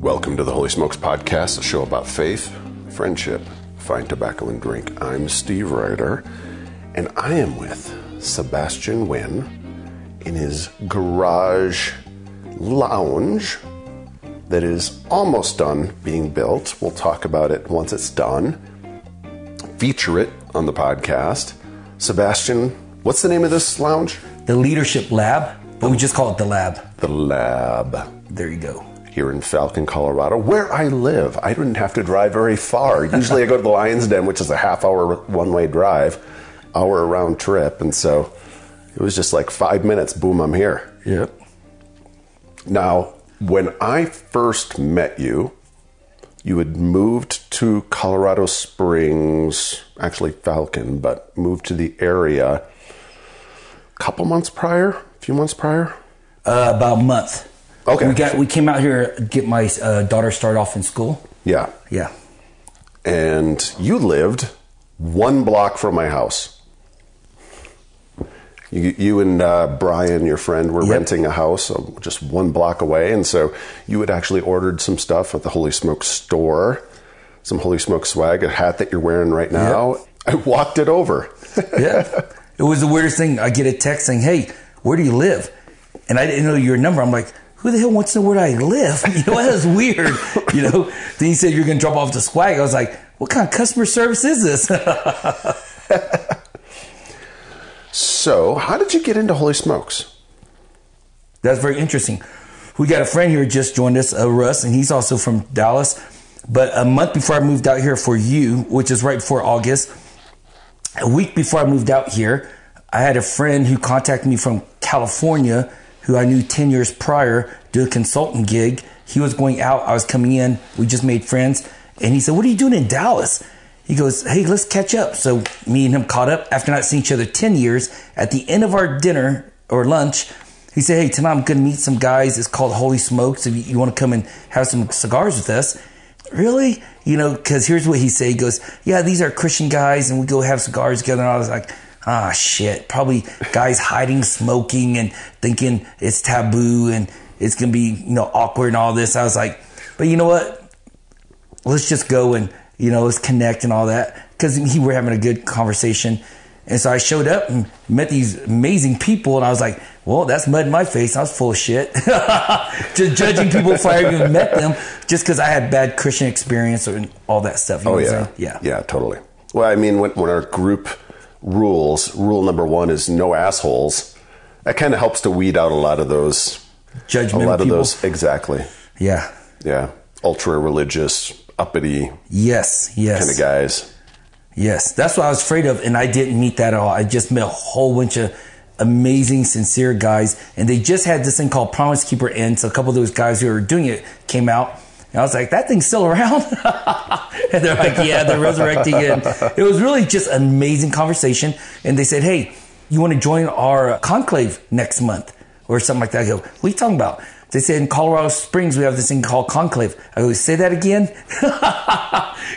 Welcome to the Holy Smokes Podcast, a show about faith, friendship, fine tobacco, and drink. I'm Steve Ryder, and I am with Sebastian Wynn in his garage lounge that is almost done being built. We'll talk about it once it's done, feature it on the podcast. Sebastian, what's the name of this lounge? The Leadership Lab, but we just call it the Lab. The Lab. There you go. Here in Falcon, Colorado, where I live. I didn't have to drive very far. Usually I go to the Lion's Den, which is a half hour one way drive, hour round trip. And so it was just like five minutes, boom, I'm here. Yep. Now, when I first met you, you had moved to Colorado Springs, actually Falcon, but moved to the area a couple months prior, a few months prior. Uh, about a month. Okay. We got we came out here to get my uh, daughter started off in school. Yeah. Yeah. and you lived one block from my house. You, you and uh, Brian, your friend, were Yep. renting a house uh, just one block away, and so you had actually ordered some stuff at the Holy Smoke store, some Holy Smoke swag, a hat that you're wearing right now. I walked it over. Yeah. it was the weirdest thing. I get a text saying, "Hey, where do you live?" And I didn't know your number. I'm like, "Who the hell wants to know where I live?" You know, that was weird. You know. Then he said you're going to drop off the swag. I was like, "What kind of customer service is this?" so, how did you get into Holy Smokes? That's very interesting. We got a friend here who just joined us, uh, Russ, and he's also from Dallas. But a month before I moved out here for you, which is right before August, a week before I moved out here, I had a friend who contacted me from California who I knew 10 years prior, do a consultant gig. He was going out, I was coming in, we just made friends. And he said, What are you doing in Dallas? He goes, Hey, let's catch up. So me and him caught up after not seeing each other 10 years. At the end of our dinner or lunch, he said, Hey, tonight I'm going to meet some guys. It's called Holy Smokes. If you, you want to come and have some cigars with us. Really? You know, because here's what he said. He goes, Yeah, these are Christian guys, and we go have cigars together. And I was like, Ah, shit. Probably guys hiding smoking and thinking it's taboo and it's going to be, you know, awkward and all this. I was like, But you know what? let's just go and you know let's connect and all that because he were having a good conversation and so i showed up and met these amazing people and i was like well that's mud in my face i was full of shit just judging people before i even met them just because i had bad christian experience and all that stuff Oh yeah, yeah yeah, totally. Well, I mean, when, when our group rules, rule number one is no assholes. That kind of helps to weed out a lot of those, judgmental. a judgment lot of people those. Exactly. yeah Yeah, ultra religious, uppity yes yes kind of guys. Yes, that's what I was afraid of, and I didn't meet that at all. I just met a whole bunch of amazing, sincere guys, and they just had this thing called Promise Keeper end. So a couple of those guys who were doing it came out, and I was like, "That thing's still around," and they're like, "Yeah, they're resurrecting it." It was really just an amazing conversation, and they said, "Hey, you want to join our conclave next month or something like that?" I go, "What are you talking about?" They said in Colorado Springs we have this thing called conclave. I go, "Say that again,"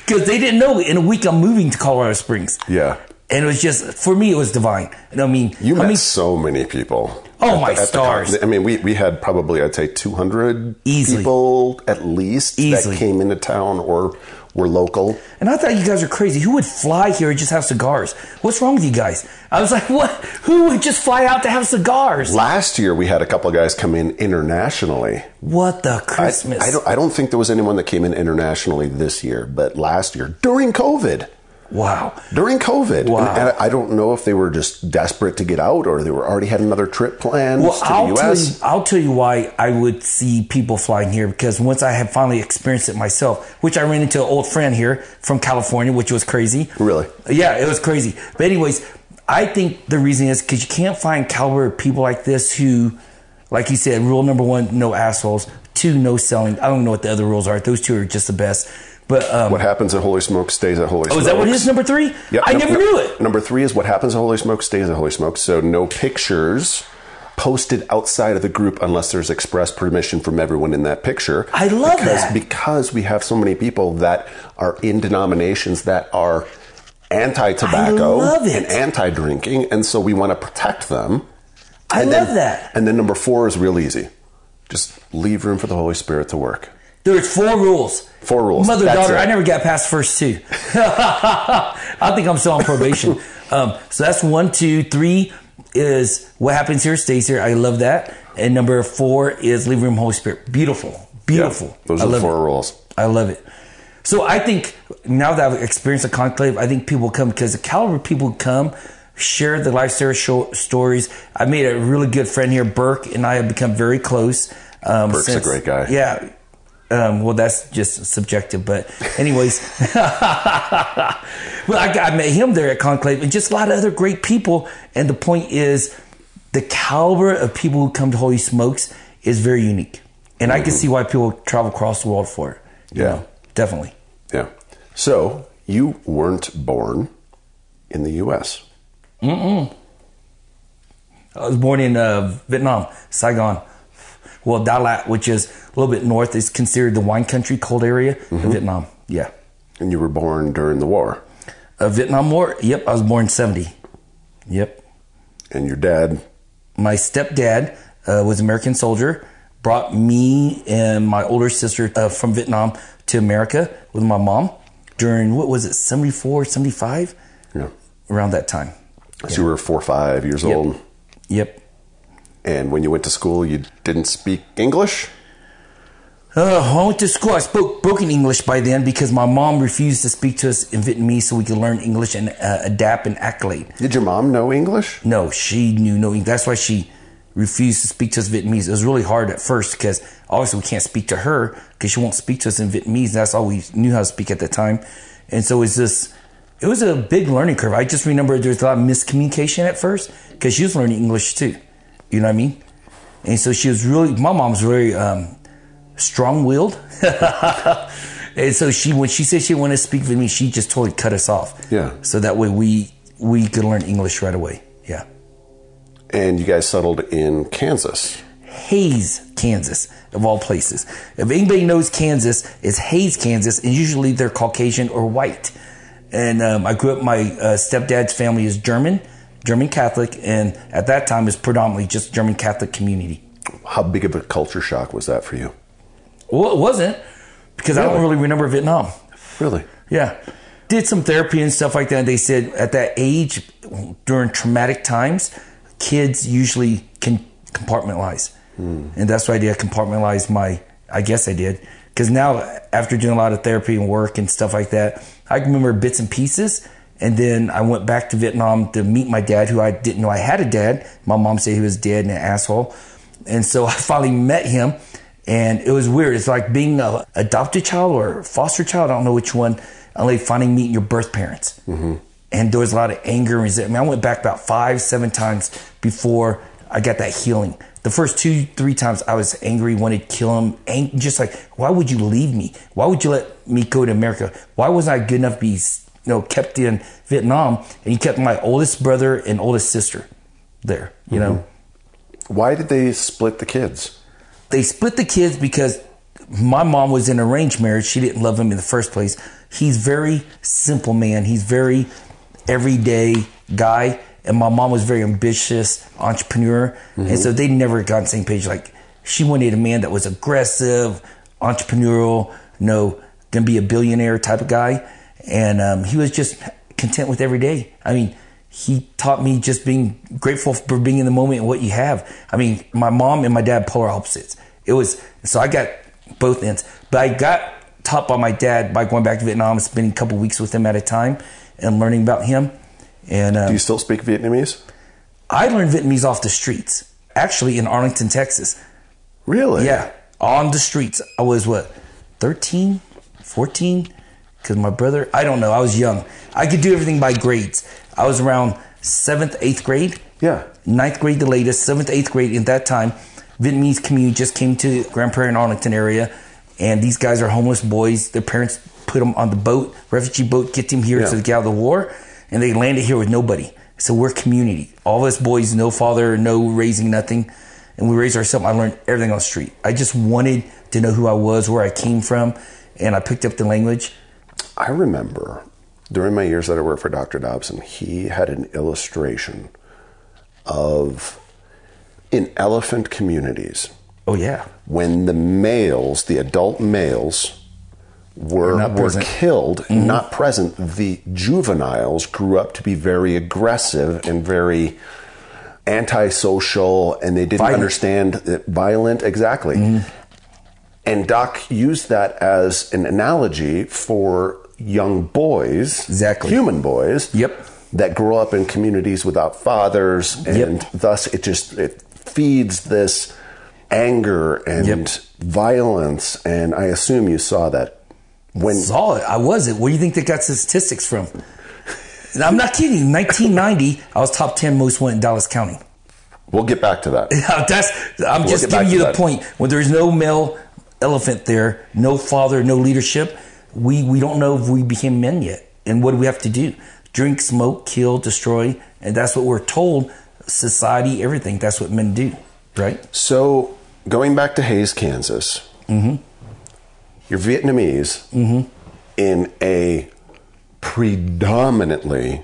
because they didn't know. In a week, I'm moving to Colorado Springs. Yeah. And it was just for me, it was divine. And I mean, You I met mean, so many people. Oh, At my the- the stars. con- I mean, we, we had probably, I'd say, 200 Easily. people at least Easily. that came into town or were local. and I thought you guys are crazy. Who would fly here and just have cigars? What's wrong with you guys? I was like, what? Who would just fly out to have cigars? Last year, we had a couple of guys come in internationally. What the I, Christmas? I don't, I don't think there was anyone that came in internationally this year, but last year during COVID. Wow. During COVID, Wow. and, and I don't know if they were just desperate to get out or they were already had another trip planned Well, to I'll the tell, you, U.S. I'll tell you why I would see people flying here because once I had finally experienced it myself, which I ran into an old friend here from California, which was crazy. Really? Yeah, it was crazy. But anyways, I think the reason is because you can't find caliber people like this who, like you said, rule number one, no assholes. Two, no selling. I don't know what the other rules are. Those two are just the best. But um, What happens at Holy Smoke stays at Holy Smoke. oh, is that what it is? Number three? Yeah, I no- never no- knew it. Number three is what happens at Holy Smoke stays at Holy Smoke. So no pictures posted outside of the group unless there's express permission from everyone in that picture. I love because, that. Because we have so many people that are in denominations that are anti-tobacco I love it. and anti-drinking, and so we want to protect them. I And love then- that. And then number four is real easy. Just leave room for the Holy Spirit to work. There's four rules. Four rules. Mother That's daughter. it. I never got past first two. I think I'm still on probation. um, so that's one, two, three is what happens here stays here. I love that. And number four is leave room Holy Spirit. Beautiful, beautiful. Yeah, those I are the four it. rules. I love it. So I think now that I've experienced a conclave, I think people come because the caliber of people come share the life story show, stories. I made a really good friend here, Burke, and I have become very close. Um, Burke's a great guy. Yeah. Um, well, that's just subjective, but anyways, well, I, I met him there at Conclave, and just a lot of other great people. And the point is, the caliber of people who come to Holy Smokes is very unique, and I can see why people travel across the world for it. Yeah. know, definitely. Yeah. So you weren't born in the U.S. I was born in uh, Vietnam, Saigon. Well, Dalat, which is a little bit north, is considered the wine country, cold area of Vietnam. Yeah. and you were born during the war. Uh, Vietnam War. Yep, I was born in 70. Yep. And your dad, My stepdad uh, was an American soldier, brought me and my older sister uh, from Vietnam to America with my mom during, what was it, 74, 75? yeah. Around that time. So you were four or five years Yep. old. Yep. And when you went to school, you didn't speak English? Uh, I went to school. I spoke broken English by then because my mom refused to speak to us in Vietnamese so we could learn English and uh, adapt and accolade. Did your mom know English? No, she knew no English. That's why she refused to speak to us Vietnamese. It was really hard at first because obviously we can't speak to her because she won't speak to us in Vietnamese. That's all we knew how to speak at the time. And so it's just, it was a big learning curve. I just remember there was a lot of miscommunication at first because she was learning English too. You know what I mean? And so she was really, my mom's very um, strong willed. and so she, when she said she wanted to speak with me, she just totally cut us off. Yeah. So that way we, we could learn English right away. Yeah. And you guys settled in Kansas. Hays, Kansas, of all places. If anybody knows Kansas, it's Hays, Kansas, and usually they're Caucasian or white. And um, I grew up, my uh, stepdad's family is German, German Catholic, and at that time it was predominantly just German Catholic community. How big of a culture shock was that for you? Well, it wasn't because I don't Really? really remember Vietnam. Really? Yeah. Did some therapy and stuff like that. They said at that age, during traumatic times, kids usually can compartmentalize. Hmm. And that's why I did compartmentalize my, I guess I did. Because now, after doing a lot of therapy and work and stuff like that, I remember bits and pieces. And then I went back to Vietnam to meet my dad, who I didn't know I had a dad. My mom said he was dead and an asshole. And so I finally met him. And it was weird. It's like being a adopted child or foster child. I don't know which one. Only finally meeting your birth parents. Mm-hmm. And there was a lot of anger and resentment. I went back about five, seven times before I got that healing. The first two, three times I was angry, wanted to kill him. Ang- just like, why would you leave me? Why would you let me go to America? Why wasn't I good enough to be, you know, kept in Vietnam? And he kept my oldest brother and oldest sister there, you know? Mm-hmm. Why did they split the kids? they split the kids because my mom was in an arranged marriage. She didn't love him in the first place. He's very simple man. He's very everyday guy. And my mom was very ambitious entrepreneur. And mm-hmm. so they never got on the same page. Like she wanted a man that was aggressive, entrepreneurial, you know, gonna be a billionaire type of guy. And um, he was just content with every day. I mean, he taught me just being grateful for being in the moment and what you have. I mean, my mom and my dad polar opposites. It was so I got both ends, but I got taught by my dad by going back to Vietnam and spending a couple weeks with him at a time and learning about him. And uh, Do you still speak Vietnamese? I learned Vietnamese off the streets, actually in Arlington, Texas. Really? Yeah, on the streets. I was what, 13, 14? Because my brother, I don't know, I was young. I could do everything by grades. I was around seventh, eighth grade. Yeah. Ninth grade, the latest, seventh, eighth grade. In that time, Vietnamese community just came to Grand Prairie and Arlington area. And these guys are homeless boys. Their parents put them on the boat, refugee boat, get them here Yeah. to get out of the war. And they landed here with nobody. So we're community. All of us boys, no father, no raising, nothing. And we raised ourselves. I learned everything on the street. I just wanted to know who I was, where I came from. And I picked up the language. I remember during my years that I worked for Dr. Dobson, he had an illustration of in elephant communities, Oh yeah. when the males, the adult males, were Not were present. killed, mm-hmm. not present, the juveniles grew up to be very aggressive and very antisocial, and they didn't Violent. understand it, violent exactly. Mm-hmm. And Doc used that as an analogy for young boys, Exactly. human boys, Yep. that grow up in communities without fathers, and Yep. thus it just it feeds this anger and Yep. violence. And I assume you saw that when Saw it. I was it. Where do you think they got statistics from? I'm not kidding. 1990, I was top 10 most wanted in Dallas County. we'll get back to that. That's. I'm We'll just giving you the that. point. When there's no male elephant there, no father, no leadership, we we don't know if we became men yet. And what do we have to do? Drink, smoke, kill, destroy, and that's what we're told. Society, everything. That's what men do, right? So going back to Hays, Kansas, mm-hmm. you're Vietnamese mm-hmm. in a predominantly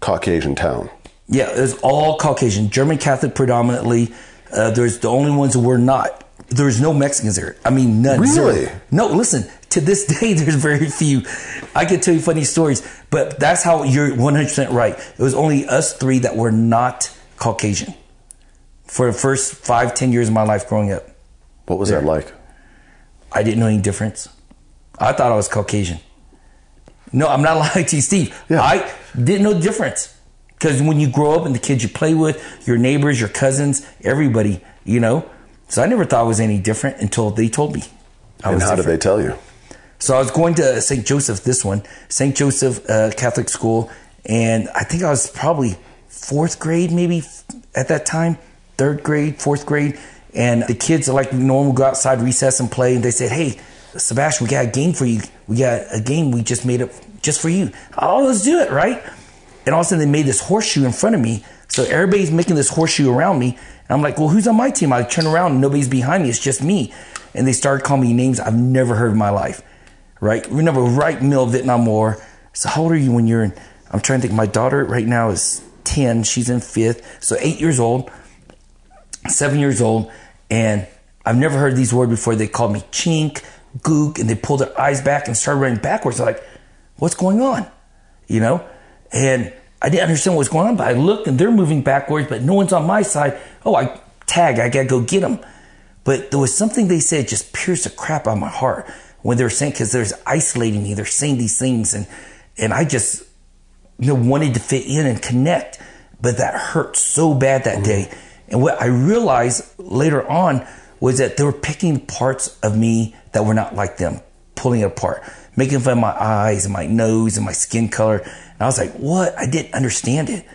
Caucasian town. Yeah, it's all Caucasian, German Catholic predominantly. Uh, there's the only ones who were not. There's no Mexicans there. I mean, none. Really? Zero. No, listen. To this day, there's very few. I could tell you funny stories, but that's how you're 100% right. It was only us three that were not Caucasian for the first five, ten years of my life growing up. What was that like? I didn't know any difference. I thought I was Caucasian. No, I'm not lying to you, Steve. Yeah. I didn't know the difference. Because when you grow up and the kids you play with, your neighbors, your cousins, everybody, you know. So I never thought I was any different until they told me. I And was how did they tell you? So I was going to St. Joseph, this one, St. Joseph uh, Catholic School, and I think I was probably fourth grade, maybe at that time, third grade, fourth grade, and the kids are like normal go outside recess and play, and they said, "Hey, Sebastian, we got a game for you. We got a game we just made up just for you. Oh, let's do it, right?" And all of a sudden, they made this horseshoe in front of me. So everybody's making this horseshoe around me. And I'm like, well, who's on my team? I turn around and nobody's behind me. It's just me. And they started calling me names I've never heard in my life. Right? Remember, right middle of Vietnam War. So how old are you when you're in? I'm trying to think. My daughter right now is 10. She's in fifth. So eight years old, seven years old. And I've never heard these words before. They called me chink, gook, and they pulled their eyes back and started running backwards. They're like, what's going on? You know? And I didn't understand what was going on, but I looked and they're moving backwards, but no one's on my side. Oh, I tag, I gotta go get them. But there was something they said just pierced the crap out of my heart when they were saying, because they're isolating me, they're saying these things, and and I just you know wanted to fit in and connect, but that hurt so bad that day. And what I realized later on was that they were picking parts of me that were not like them, pulling it apart, making fun of my eyes and my nose and my skin color. And I was like, what? I didn't understand it.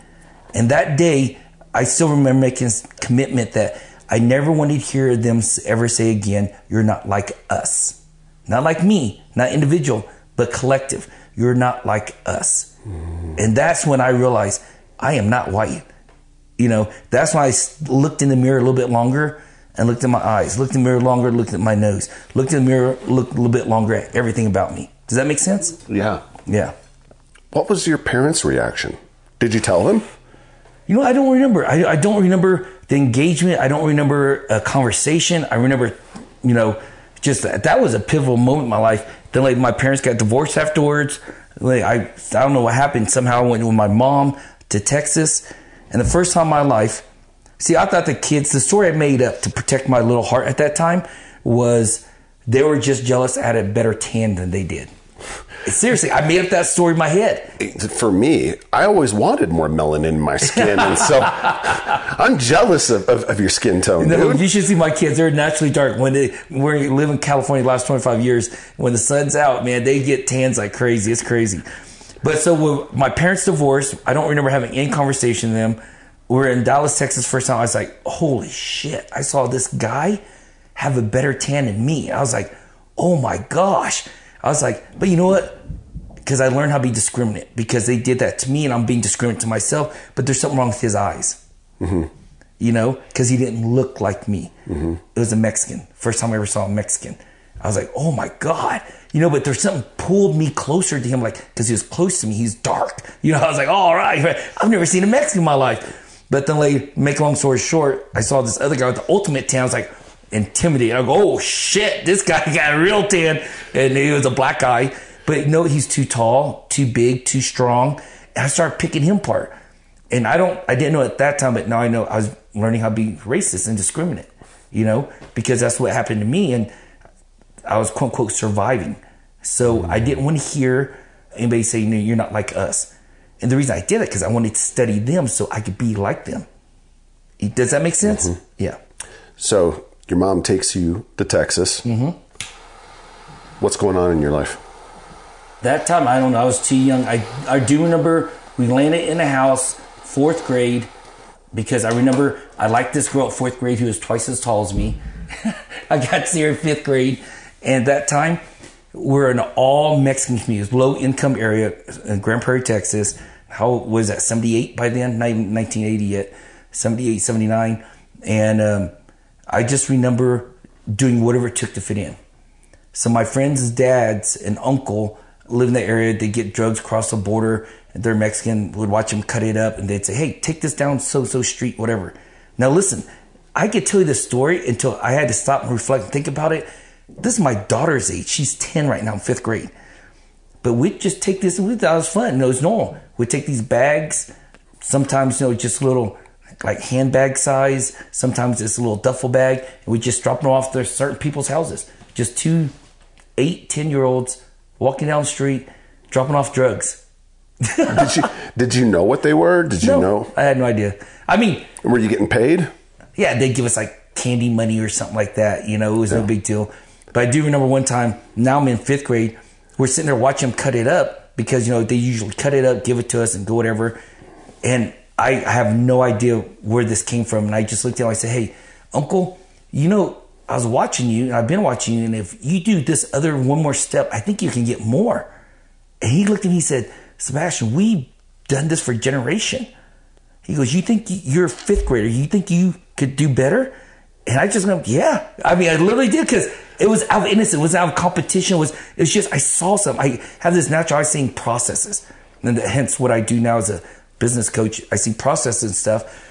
And that day, I still remember making this commitment that I never wanted to hear them ever say again, you're not like us. Not like me, not individual, but collective. You're not like us. Mm. And that's when I realized I am not white. You know, that's why I looked in the mirror a little bit longer and looked at my eyes, looked in the mirror longer, looked at my nose, looked in the mirror, looked a little bit longer at everything about me. Does that make sense? Yeah. Yeah. What was your parents' reaction? Did you tell them? You know, I don't remember. I, I don't remember the engagement. I don't remember a conversation. I remember, you know, just that, that was a pivotal moment in my life. Then, like, my parents got divorced afterwards. Like, I, I don't know what happened. Somehow I went with my mom to Texas. And the first time in my life, see, I thought the kids, the story I made up to protect my little heart at that time was they were just jealous I had a better tan than they did. Seriously, I made up that story in my head. For me, I always wanted more melanin in my skin, and so I'm jealous of, of, of your skin tone, No, dude. you should see my kids. They're naturally dark. When they we live in California the last 25 years, when the sun's out, man, they get tans like crazy. It's crazy. But so when my parents divorced, I don't remember having any conversation with them. We were in Dallas, Texas first time. I was like, holy shit. I saw this guy have a better tan than me. I was like, oh my gosh. I was like, but you know what? Because I learned how to be discriminate because they did that to me and I'm being discriminate to myself. But there's something wrong with his eyes mm-hmm. you know, because he didn't look like me. Mm-hmm. It was a Mexican. First time I ever saw a Mexican. I was like, oh my God. You know, but there's something pulled me closer to him, like, because he was close to me. He's dark. You know, I was like, all right, I've never seen a Mexican in my life. But then, like, make a long story short, I saw this other guy with the ultimate tan. I was like, intimidated. I go, oh shit, this guy got real tan, and he was a black guy. But no, he's too tall, too big, too strong. And I started picking him apart. And I don't, I didn't know at that time, but now I know I was learning how to be racist and discriminate, you know, because that's what happened to me. And I was quote unquote surviving. So I didn't want to hear anybody say, no, you're not like us. And the reason I did it, because I wanted to study them so I could be like them. Does that make sense? Mm-hmm. Yeah. So your mom takes you to Texas. Mm-hmm. What's going on in your life? That time, I don't know. I was too young. I, I do remember we landed in a house, fourth grade, because I remember I liked this girl at fourth grade who was twice as tall as me. I got to see her in fifth grade. And that time, we're in an all Mexican community, low income area in Grand Prairie, Texas. How was that? 78 by then? Not even 1980 yet. 78, 79. And um, I just remember doing whatever it took to fit in. So my friends' dads and uncle live in the area. They get drugs across the border. They're Mexican. Would watch them cut it up, and they'd say, "Hey, take this down so so street, whatever." Now listen, I could tell you this story until I had to stop and reflect and think about it. This is my daughter's age. She's ten right now, in fifth grade. But we'd just take this. We thought it was fun. No, it was normal. We'd take these bags. Sometimes, you know, just little like handbag size. Sometimes it's a little duffel bag, and we just drop them off to certain people's houses. Just two, eight, ten year olds walking down the street, dropping off drugs. did you did you know what they were? Did you No, know? I had no idea. I mean, Were you getting paid? yeah, they'd give us like candy money or something like that. You know, it was no big deal. But I do remember one time, now I'm in fifth grade, we're sitting there watching them cut it up because, you know, they usually cut it up, give it to us, and go whatever. And I have no idea where this came from. And I just looked at him, I said, hey, uncle, you know, I was watching you, and I've been watching you, and if you do this other one more step, I think you can get more. And he looked at me, and said, Sebastian, we've done this for generation. He goes, You think you're a fifth grader? You think you could do better? And I just went, Yeah. I mean, I literally did because it was out of innocence, it was out of competition. It was, it was just, I saw something. I have this natural eye seeing processes. And hence what I do now is a business coach. I see processes and stuff.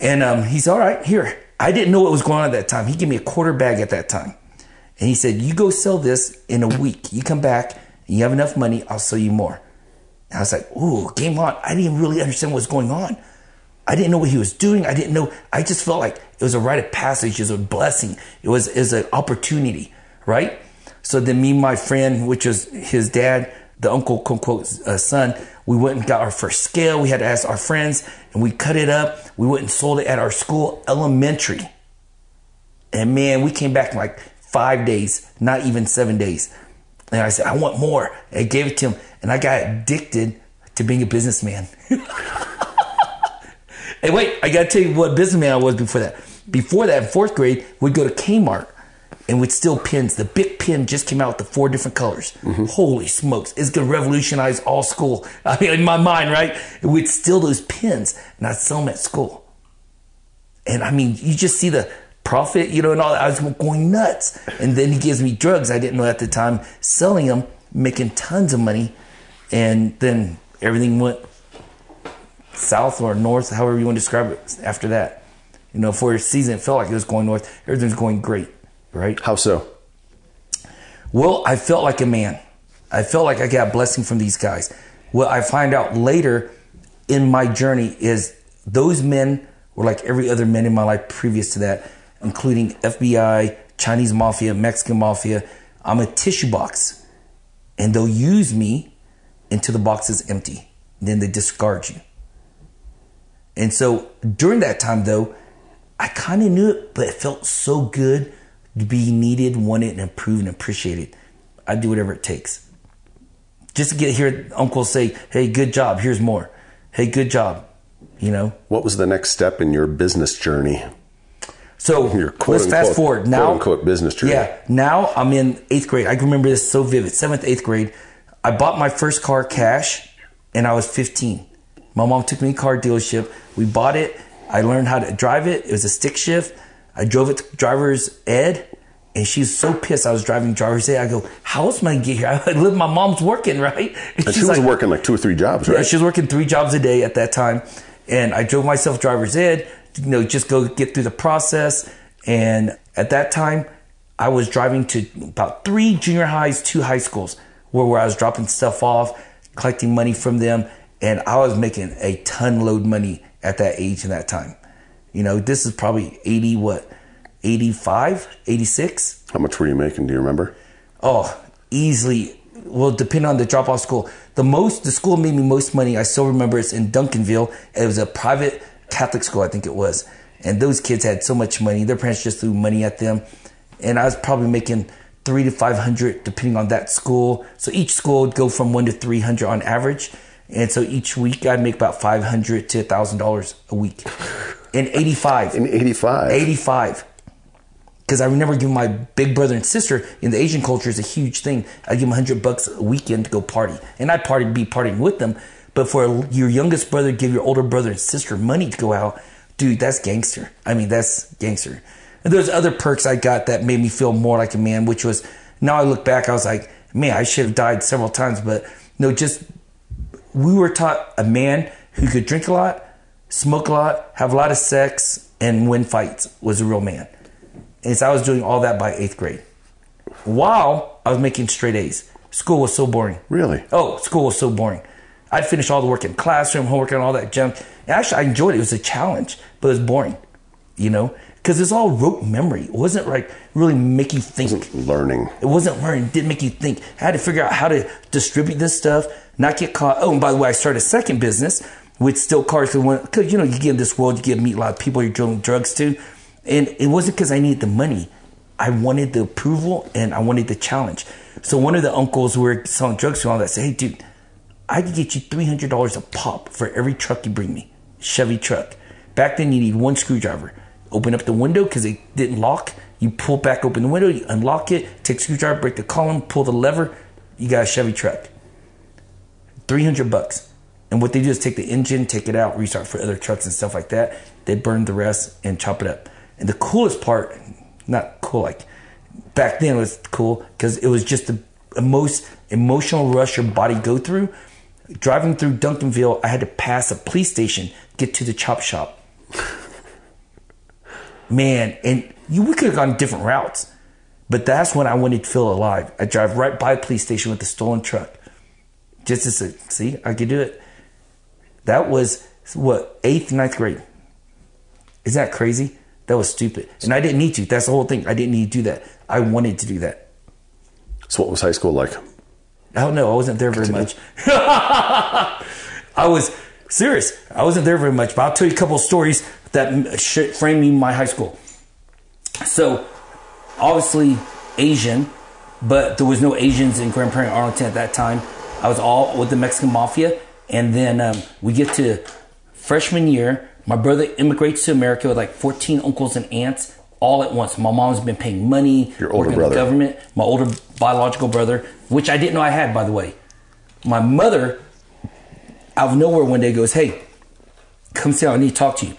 And um, he's all right, here. I didn't know what was going on at that time. He gave me a quarter bag at that time. And he said, You go sell this in a week. You come back, and you have enough money, I'll sell you more. And I was like, Ooh, game on. I didn't really understand what was going on. I didn't know what he was doing. I didn't know. I just felt like it was a rite of passage. It was a blessing. It was, it was an opportunity, right? So then me my friend, which was his dad, the uncle, quote unquote, uh, son, we went and got our first scale. We had to ask our friends and we cut it up. We went and sold it at our school, elementary. And man, we came back in like five days, not even seven days. And I said, I want more. I gave it to him and I got addicted to being a businessman. Hey, wait, I gotta tell you what businessman I was before that. Before that, in fourth grade, we'd go to Kmart and we'd steal pins. The big pin just came out with the four different colors. Mm-hmm. Holy smokes, it's gonna revolutionize all school. I mean, in my mind, right? We'd steal those pins and I'd sell them at school. And I mean, you just see the profit, you know, and all that. I was going nuts. And then he gives me drugs I didn't know at the time, selling them, making tons of money. And then everything went south or north, however you want to describe it after that. You know, for a season, it felt like it was going north. Everything's going great, right? How so? Well, I felt like a man. I felt like I got a blessing from these guys. What I find out later in my journey is those men were like every other man in my life previous to that, including FBI, Chinese mafia, Mexican mafia. I'm a tissue box, and they'll use me until the box is empty. Then they discard you. And so during that time, though, I kind of knew it, but it felt so good be needed, wanted, and approved and appreciated. I'd do whatever it takes. Just to get here, Uncle say, hey, good job, here's more. Hey, good job. You know? What was the next step in your business journey? So Your quote let's fast forward. Now, quote unquote business journey. Yeah, now I'm in eighth grade. I can remember this so vivid. Seventh, eighth grade. I bought my first car cash, and I was 15. My mom took me to a car dealership. We bought it. I learned how to drive it. It was a stick shift. I drove it to driver's ed, and she was so pissed I was driving driver's ed. I go, "How else am I gonna get here? I live. My mom's working, right?" And she was working like two or three jobs, right? Yeah, she was working three jobs a day at that time, and I drove myself driver's ed. You know, just go get through the process, And at that time, I was driving to about three junior highs, two high schools, where, where I was dropping stuff off, collecting money from them, and I was making a ton load money at that age and that time. You know, this is probably 80, what, 85, 86? How much were you making? Do you remember? Oh, easily. Well, depending on the drop off school. The most, the school made me most money. I still remember it's in Duncanville. It was a private Catholic school, I think it was. And those kids had so much money. Their parents just threw money at them. And I was probably making three to 500 depending on that school. So each school would go from one to 300 on average. And so each week I'd make about 500 to $1,000 a week. In 85. In 85. 85 because I remember giving my big brother and sister in the Asian culture is a huge thing. I give them hundred bucks a weekend to go party, and I'd party be partying with them. But for your youngest brother, give your older brother and sister money to go out, dude, that's gangster. I mean, that's gangster. And there's other perks I got that made me feel more like a man, which was now I look back, I was like, man, I should have died several times, but no, just we were taught a man who could drink a lot, smoke a lot, have a lot of sex, and win fights was a real man. And so I was doing all that by eighth grade. While I was making straight A's. School was so boring. Really? Oh, school was so boring. I'd finish all the work in classroom, homework, and all that junk. And actually, I enjoyed it. It was a challenge, but it was boring, you know, because it's all rote memory. It wasn't like really make you think. It wasn't Learning. It wasn't learning. It didn't make you think. I had to figure out how to distribute this stuff, not get caught. Oh, and by the way, I started a second business with still cars. Because, you know, you get in this world, you get to meet a lot of people you're dealing drugs to. And it wasn't because I needed the money. I wanted the approval and I wanted the challenge. So one of the uncles who were selling drugs and all that said, Hey, dude, I could get you $300 a pop for every truck you bring me. Chevy truck. Back then, you need one screwdriver. Open up the window because it didn't lock. You pull back open the window, you unlock it, take screwdriver, break the column, pull the lever. You got a Chevy truck. 300 bucks. And what they do is take the engine, take it out, restart for other trucks and stuff like that. They burn the rest and chop it up. And the coolest part, not cool like back then it was cool because it was just the most emotional rush your body go through. Driving through Duncanville, I had to pass a police station, get to the chop shop. Man, and you we could have gone different routes, but that's when I wanted to feel alive. I drive right by a police station with a stolen truck, just to see, I could do it. That was what eighth, ninth grade. Is that crazy? That was stupid. And I didn't need to. That's the whole thing. I didn't need to do that. I wanted to do that. So, what was high school like? I don't know. I wasn't there very much. I was serious. I wasn't there very much, but I'll tell you a couple of stories that framed me my high school. So, obviously, Asian, but there was no Asians in Grand Prairie, Arlington at that time. I was all with the Mexican mafia. And then um, we get to freshman year. My brother immigrates to America with like 14 uncles and aunts all at once. My mom's been paying money, Your older brother. the government. My older biological brother, which I didn't know I had, by the way. My mother, out of nowhere, one day goes, "Hey, come see. I need to talk to you.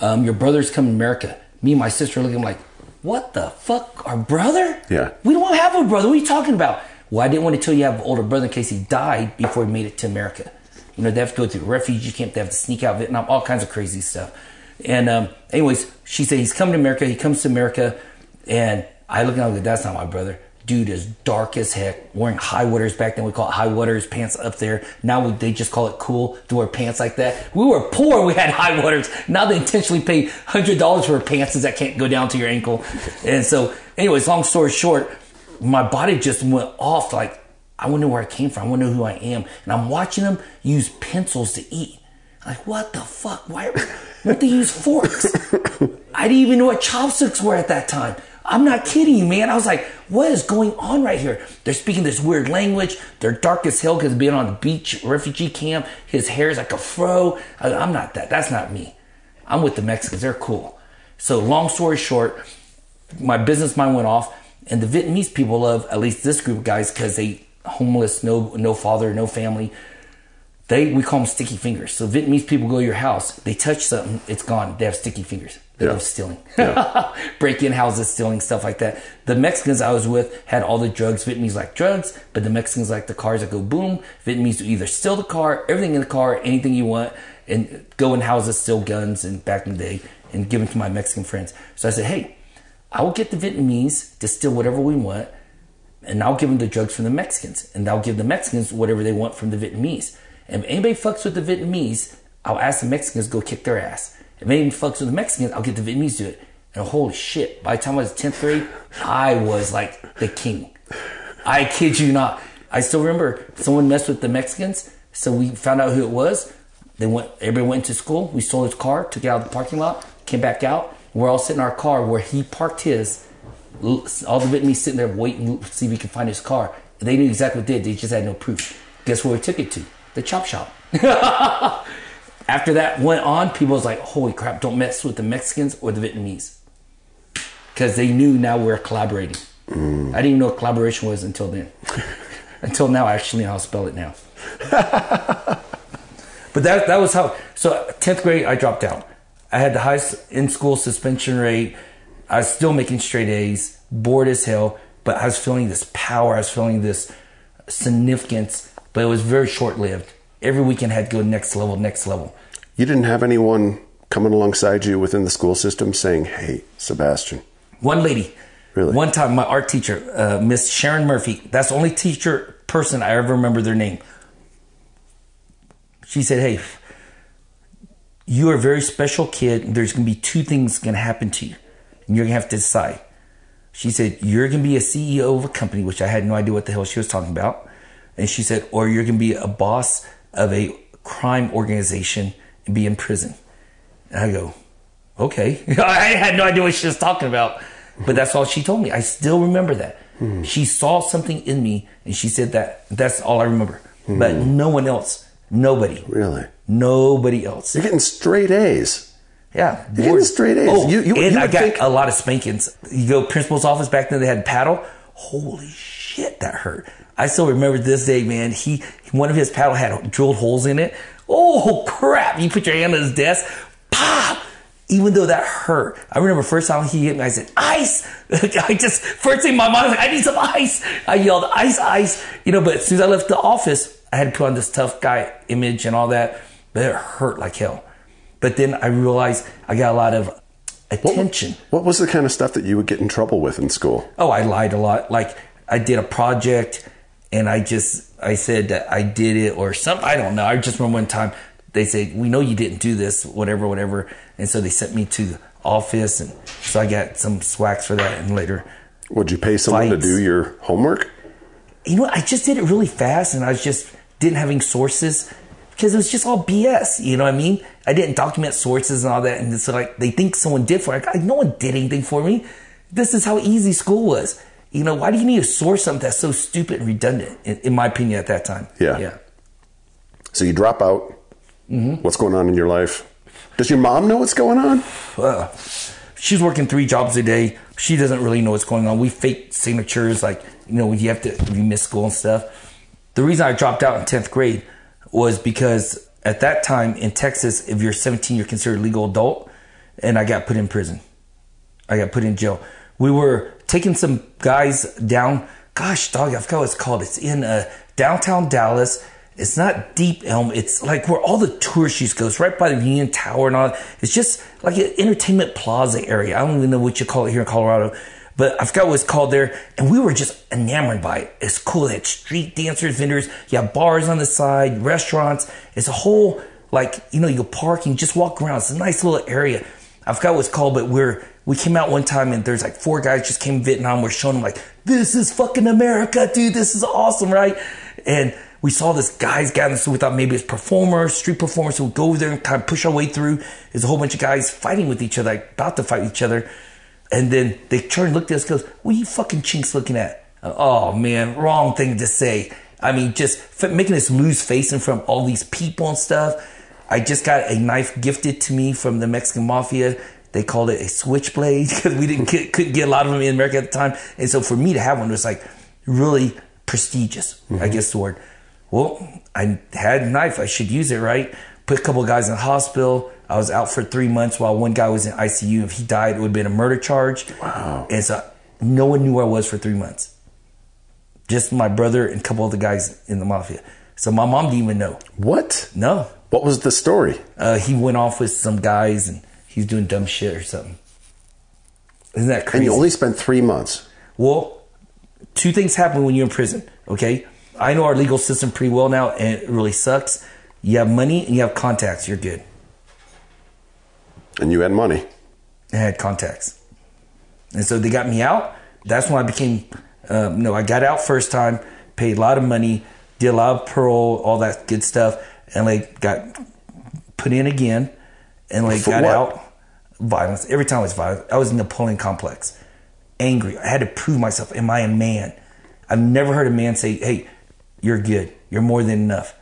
Um, your brother's coming to America." Me and my sister look at him like, "What the fuck? Our brother? Yeah. We don't have a brother. What are you talking about?" Well, I didn't want to tell you I have an older brother in case he died before he made it to America. You know, they have to go to refugee camp. They have to sneak out Vietnam. All kinds of crazy stuff. And um, anyways, she said he's coming to America. He comes to America, and I look at him that's not my brother. Dude is dark as heck, wearing high waters. Back then we call it high waters, pants up there. Now they just call it cool to wear pants like that. We were poor, we had high waters. Now they intentionally pay $100 for pants that can't go down to your ankle. And so, anyways, long story short, my body just went off like, I want to know where I came from. I want to know who I am. And I'm watching them use pencils to eat. Like, what the fuck? Why? What they use forks? I didn't even know what chopsticks were at that time. I'm not kidding you, man. I was like, what is going on right here? They're speaking this weird language. They're dark as hell because being on the beach refugee camp. His hair is like a fro. I- I'm not that. That's not me. I'm with the Mexicans. They're cool. So long story short, my business mind went off, and the Vietnamese people love at least this group of guys because they homeless, no no father, no family. They we call them sticky fingers. So Vietnamese people go to your house, they touch something, it's gone. They have sticky fingers. They Yeah. love stealing, break in houses, stealing stuff like that. The Mexicans I was with had all the drugs. Vietnamese like drugs, but the Mexicans like the cars that go boom. Vietnamese will either steal the car, everything in the car, anything you want, and go in houses, steal guns, and back in the day, and give them to my Mexican friends. So I said, hey, I will get the Vietnamese to steal whatever we want, and I'll give them the drugs from the Mexicans, and I'll give the Mexicans whatever they want from the Vietnamese. And if anybody fucks with the Vietnamese, I'll ask the Mexicans to go kick their ass. If anybody fucks with the Mexicans, I'll get the Vietnamese to do it. And holy shit, by the time I was 10th grade, I was like the king. I kid you not. I still remember someone messed with the Mexicans, so we found out who it was. They went. Everybody went to school. We stole his car, took it out of the parking lot, came back out. We're all sitting in our car where he parked his. All the Vietnamese sitting there waiting to see if we can find his car. They knew exactly what they did. They just had no proof. Guess where we took it to? The chop shop. After that went on, people was like, "Holy crap! Don't mess with the Mexicans or the Vietnamese," because they knew now we're collaborating. Mm. I didn't even know what collaboration was until then. until now, actually, I'll spell it now. but that that was how. So tenth grade, I dropped out. I had the highest in school suspension rate. I was still making straight A's, bored as hell, but I was feeling this power. I was feeling this significance, but it was very short lived. Every weekend I had to go next level, next level. You didn't have anyone coming alongside you within the school system saying, "Hey, Sebastian." One lady, Really? one time, my art teacher, uh, Miss Sharon Murphy. That's the only teacher person I ever remember their name. She said, "Hey, you are a very special kid. There's going to be two things going to happen to you, and you're going to have to decide." She said, "You're going to be a CEO of a company, which I had no idea what the hell she was talking about," and she said, "Or you're going to be a boss of a crime organization and be in prison." And I go, okay. I had no idea what she was talking about, but that's all she told me. I still remember that. Hmm. She saw something in me and she said that. That's all I remember. But hmm. no one else, nobody, Really? nobody else. You're getting straight A's. Yeah. You're getting straight A's. Oh, You- you- and you I got think- a lot of spankings. You go principal's office back then, they had paddle. Holy shit, that hurt. I still remember this day, man. He, one of his paddle had drilled holes in it. Oh crap. You put your hand on his desk. Pop! Even though that hurt. I remember first time he hit me, I said, ice! I just, first thing my mind was like, I need some ice! I yelled, ice, ice! You know, but as soon as I left the office, I had to put on this tough guy image and all that. But it hurt like hell. But then I realized I got a lot of attention. What was the kind of stuff that you would get in trouble with in school? Oh, I lied a lot. Like I did a project and I just I said that I did it or something. I don't know. I just remember one time they said, "We know you didn't do this, whatever, whatever," and so they sent me to the office, and so I got some swacks for that. And later, Would you pay someone to do your homework? you know. I just did it really fast, and I was just didn't have any sources because it was just all BS. You know what I mean? I didn't document sources and all that, and it's like they think someone did for. it. Like, no one did anything for me. This is how easy school was. You know, why do you need to source something that's so stupid and redundant? In, in my opinion, at that time. Yeah. Yeah. So you drop out. What's going on in your life? Does your mom know what's going on? uh, she's working three jobs a day. She doesn't really know what's going on. We fake signatures, like you know, when you have to if you miss school and stuff. The reason I dropped out in tenth grade was because at that time in Texas, if you're 17, you're considered a legal adult, and I got put in prison. I got put in jail. We were taking some guys down. Gosh, dog, I forgot what it's called. It's in uh, downtown Dallas. It's not Deep Ellum. It's like where all the tourist use goes, right by the Union Tower and all. It's just like an entertainment plaza area. I don't even know what you call it here in Colorado, but I forgot what it's called there. And we were just enamored by it. It's cool. They had street dancers, vendors. You have bars on the side, restaurants. It's a whole like you know you go parking, just walk around. It's a nice little area. I forgot what it's called, but we're we came out one time and there's like four guys just came Vietnam. We're showing them like this is fucking America, dude. This is awesome, right? And we saw this guys gathering, so we thought maybe it's performers, street performers. So we go over there and kind of push our way through. There's a whole bunch of guys fighting with each other, like about to fight each other. And then they turn and look at us, goes, "What are you fucking chinks looking at?" Oh man, wrong thing to say. I mean, just f- making us lose face in front of all these people and stuff. I just got a knife gifted to me from the Mexican mafia. They called it a switchblade because we didn't get, couldn't get a lot of them in America at the time. And so for me to have one was like really prestigious, I mm-hmm. guess the word. Well, I had a knife. I should use it, right? Put a couple of guys in the hospital. I was out for three months while one guy was in ICU. If he died, it would have been a murder charge. Wow. And so no one knew where I was for three months. Just my brother and a couple of the guys in the mafia. So my mom didn't even know. What? No. What was the story? Uh, he went off with some guys and he's doing dumb shit or something. Isn't that crazy? And you only spent three months. Well, two things happen when you're in prison, okay? I know our legal system pretty well now, and it really sucks. You have money and you have contacts, you're good. And you had money. I had contacts. And so they got me out. That's when I became, um, no, I got out first time, paid a lot of money, did a lot of parole, all that good stuff, and like got put in again, and like For got what? out. Violence. Every time I was violent. I was in Napoleon complex. Angry. I had to prove myself. Am I a man? I've never heard a man say, hey, you're good. You're more than enough.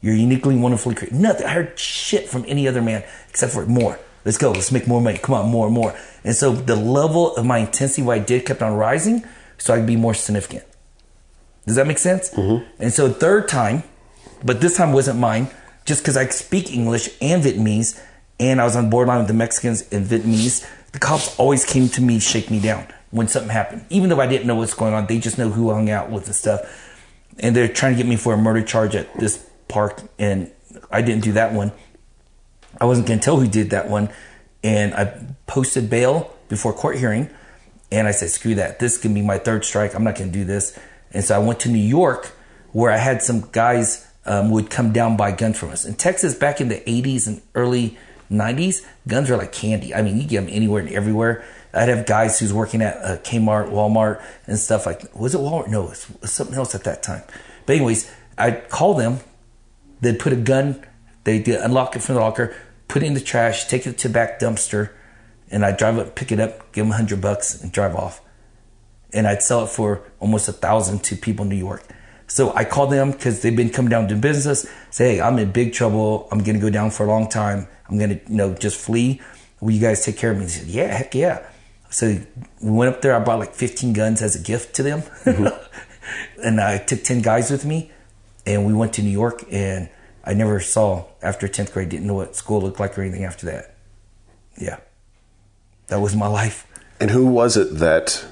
You're uniquely, wonderfully created. Nothing. I heard shit from any other man except for more. Let's go. Let's make more money. Come on, more and more. And so the level of my intensity, what I did, kept on rising so I could be more significant. Does that make sense? Mm-hmm. And so third time, but this time wasn't mine, just because I speak English and Vietnamese, and I was on borderline with the Mexicans and Vietnamese. The cops always came to me, shake me down when something happened, even though I didn't know what's going on. They just know who I hung out with and stuff, and they're trying to get me for a murder charge at this park, and I didn't do that one. I wasn't going to tell who did that one. And I posted bail before court hearing. And I said, screw that. This can be my third strike. I'm not going to do this. And so I went to New York where I had some guys um, would come down buy guns from us. In Texas, back in the 80s and early 90s, guns were like candy. I mean, you get them anywhere and everywhere. I'd have guys who's working at uh, Kmart, Walmart, and stuff like. Was it Walmart? No, it was something else at that time. But anyways, I'd call them They'd put a gun, they'd unlock it from the locker, put it in the trash, take it to the back dumpster, and I'd drive up, pick it up, give them a hundred bucks, and drive off. And I'd sell it for almost a thousand to people in New York. So I called them because they've been coming down to business. Say, hey, I'm in big trouble. I'm gonna go down for a long time. I'm gonna, you know, just flee. Will you guys take care of me? They said, yeah, heck yeah. So we went up there. I brought like 15 guns as a gift to them, mm-hmm. and I took 10 guys with me and we went to New York and I never saw after 10th grade didn't know what school looked like or anything after that. Yeah. That was my life. And who was it that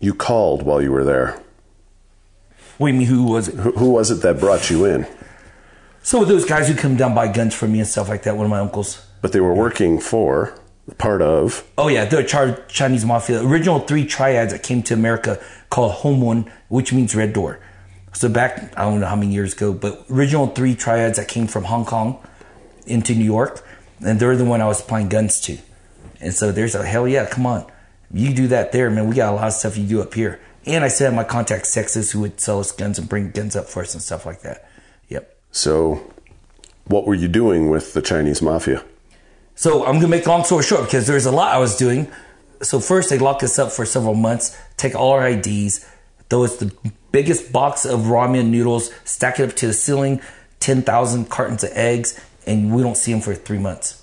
you called while you were there? What do you mean who was it? Who, who was it that brought you in? So those guys who come down buy guns for me and stuff like that, one of my uncles. But they were working for part of. Oh yeah, the Char- Chinese mafia. Original three triads that came to America called Home One, which means Red Door. So back, I don't know how many years ago, but original three triads that came from Hong Kong into New York, and they're the one I was playing guns to. And so there's a hell yeah, come on, you do that there, man. We got a lot of stuff you do up here. And I still have my contact Texas who would sell us guns and bring guns up for us and stuff like that. Yep. So, what were you doing with the Chinese mafia? So I'm gonna make a long story short because there's a lot I was doing. So first they locked us up for several months, take all our IDs, throw it's the biggest box of ramen noodles, stack it up to the ceiling, ten thousand cartons of eggs, and we don't see them for three months.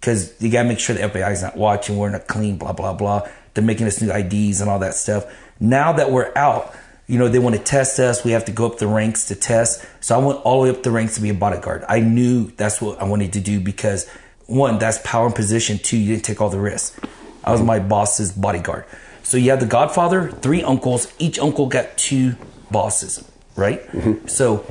Because you gotta make sure the FBI's not watching, we're not clean, blah blah blah. They're making us new IDs and all that stuff. Now that we're out, you know, they want to test us. We have to go up the ranks to test. So I went all the way up the ranks to be a bodyguard. I knew that's what I wanted to do because one, that's power and position. Two, you didn't take all the risks. I was my boss's bodyguard. So you have the Godfather, three uncles. Each uncle got two bosses, right? So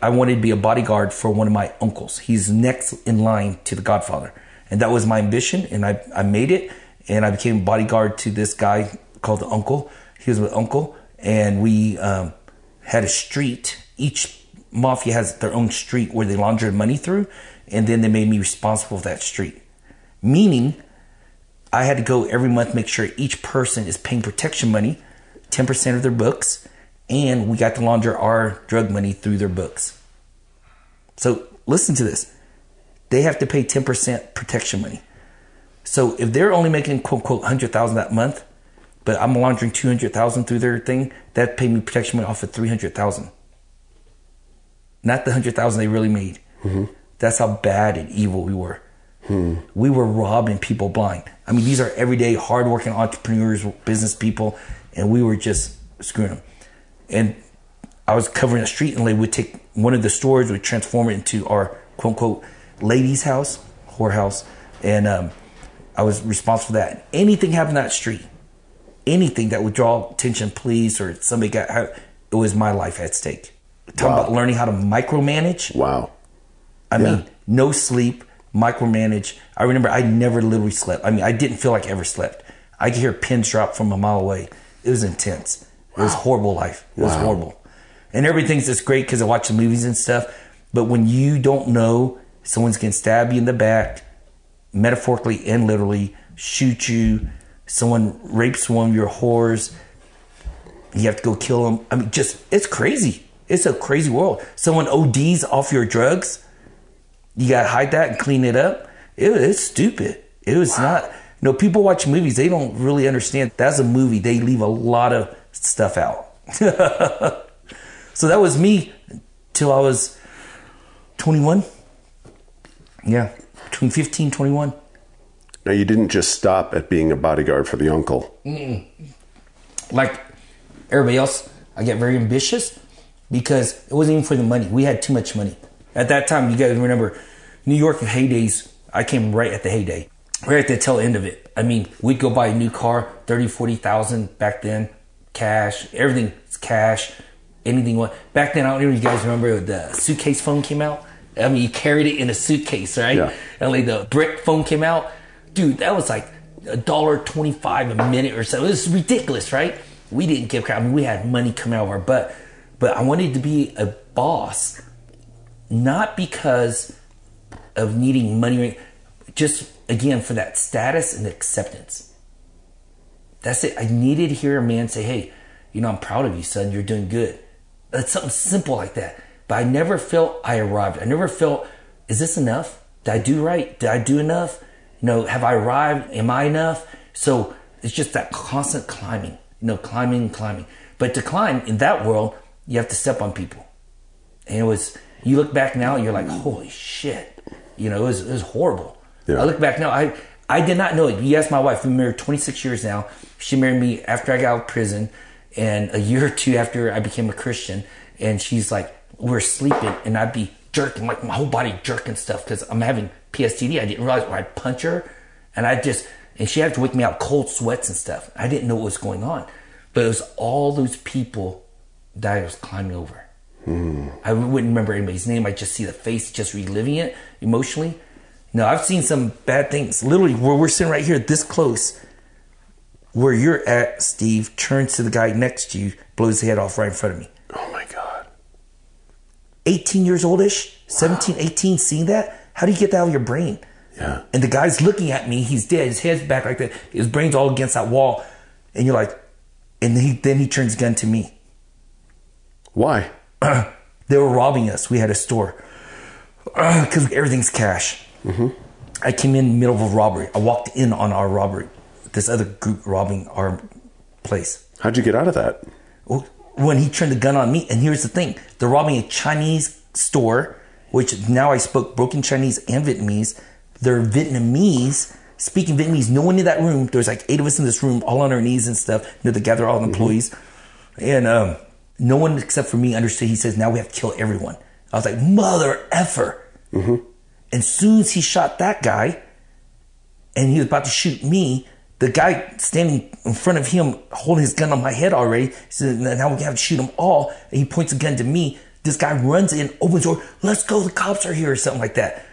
I wanted to be a bodyguard for one of my uncles. He's next in line to the Godfather, and that was my ambition. And I I made it, and I became bodyguard to this guy called the Uncle. He was with Uncle, and we um, had a street. Each mafia has their own street where they launder money through, and then they made me responsible for that street. Meaning, I had to go every month make sure each person is paying protection money, ten percent of their books, and we got to launder our drug money through their books. So listen to this. They have to pay 10% protection money. So if they're only making quote unquote 100,000 that month, but I'm laundering 200,000 through their thing, that paid me protection money off of 300,000. Not the 100,000 they really made. Mm-hmm. That's how bad and evil we were. We were robbing people blind. I mean, these are everyday, hardworking entrepreneurs, business people, and we were just screwing them. And I was covering a street, and they would take one of the stores, would transform it into our quote unquote ladies' house, whorehouse, and um, I was responsible for that. Anything happened on that street, anything that would draw attention, police or somebody got, hurt, it was my life at stake. Talking Wow. about learning how to micromanage. Wow. I mean, no sleep, micromanage. I remember I never literally slept. I mean, I didn't feel like I ever slept. I could hear pins drop from a mile away. It was intense. It was horrible life. It was Wow. horrible. And everybody thinks it's great because I watch the movies and stuff. But when you don't know someone's going to stab you in the back, metaphorically and literally, shoot you, someone rapes one of your whores, you have to go kill them. I mean, just, it's crazy. It's a crazy world. Someone ODs off your drugs, you got to hide that and clean it up. It, it's stupid. It was not, you know, people watch movies, they don't really understand. That's a movie. They leave a lot of stuff out. so that was me till I was 21. Yeah, between 15 21. Now, you didn't just stop at being a bodyguard for the uncle. Like everybody else, I get very ambitious because it wasn't even for the money. We had too much money. At that time, you guys remember New York heydays, I came right at the heyday, right at the tail end of it. I mean, we'd go buy a new car, 30, 40,000 back then, cash, everything's cash, anything. what- Back then, I don't know if you guys remember the suitcase phone came out. I mean, you carried it in a suitcase, right? Yeah. And like the brick phone came out. Dude, that was like a dollar twenty-five a minute or so. It was ridiculous, right? We didn't give crap. I mean, we had money coming out of our butt. But I wanted to be a boss, not because of needing money, just again for that status and acceptance. That's it. I needed to hear a man say, "Hey, you know, I'm proud of you, son. You're doing good." That's something simple like that. But I never felt I arrived. I never felt, "Is this enough? Did I do right? Did I do enough? You know, have I arrived? Am I enough?" So it's just that constant climbing. You know, climbing, climbing. But to climb in that world, you have to step on people. And it was, you look back now, you're like, holy shit. You know, it was, it was horrible. Yeah. I look back now, I, I did not know it. Ask my wife, we've married 26 years now. She married me after I got out of prison and a year or two after I became a Christian. And she's like, we're sleeping and I'd be jerking, like my whole body jerking stuff because I'm having PSTD. I didn't realize when I'd punch her and I just, and she had to wake me up cold sweats and stuff. I didn't know what was going on. But it was all those people that I was climbing over. Hmm. I wouldn't remember anybody's name. I just see the face, just reliving it emotionally. No, I've seen some bad things. Literally, where we're sitting right here, this close, where you're at, Steve turns to the guy next to you, blows his head off right in front of me. Oh my God. 18 years oldish, 17, 18, seeing that? How do you get that out of your brain? Yeah. And the guy's looking at me. He's dead. His head's back like that. His brain's all against that wall. And you're like, and he then he turns gun to me. Why? They were robbing us. We had a store because everything's cash. I came in the middle of a robbery. I walked in on our robbery. This other group robbing our place. How'd you get out of that? When he turned the gun on me, and here's the thing: they're robbing a Chinese store, which now I spoke broken Chinese and Vietnamese. They're Vietnamese, speaking Vietnamese. No one in that room. There's like eight of us in this room, all on our knees and stuff. You know, they gather all the employees, and um, no one except for me understood. He says, "Now we have to kill everyone." I was like, "Mother effer!" Mm-hmm. And soon as he shot that guy, and he was about to shoot me, the guy standing in front of him holding his gun on my head already said, now we have to shoot them all. And he points a gun to me. This guy runs in, opens the door, let's go, the cops are here, or something like that.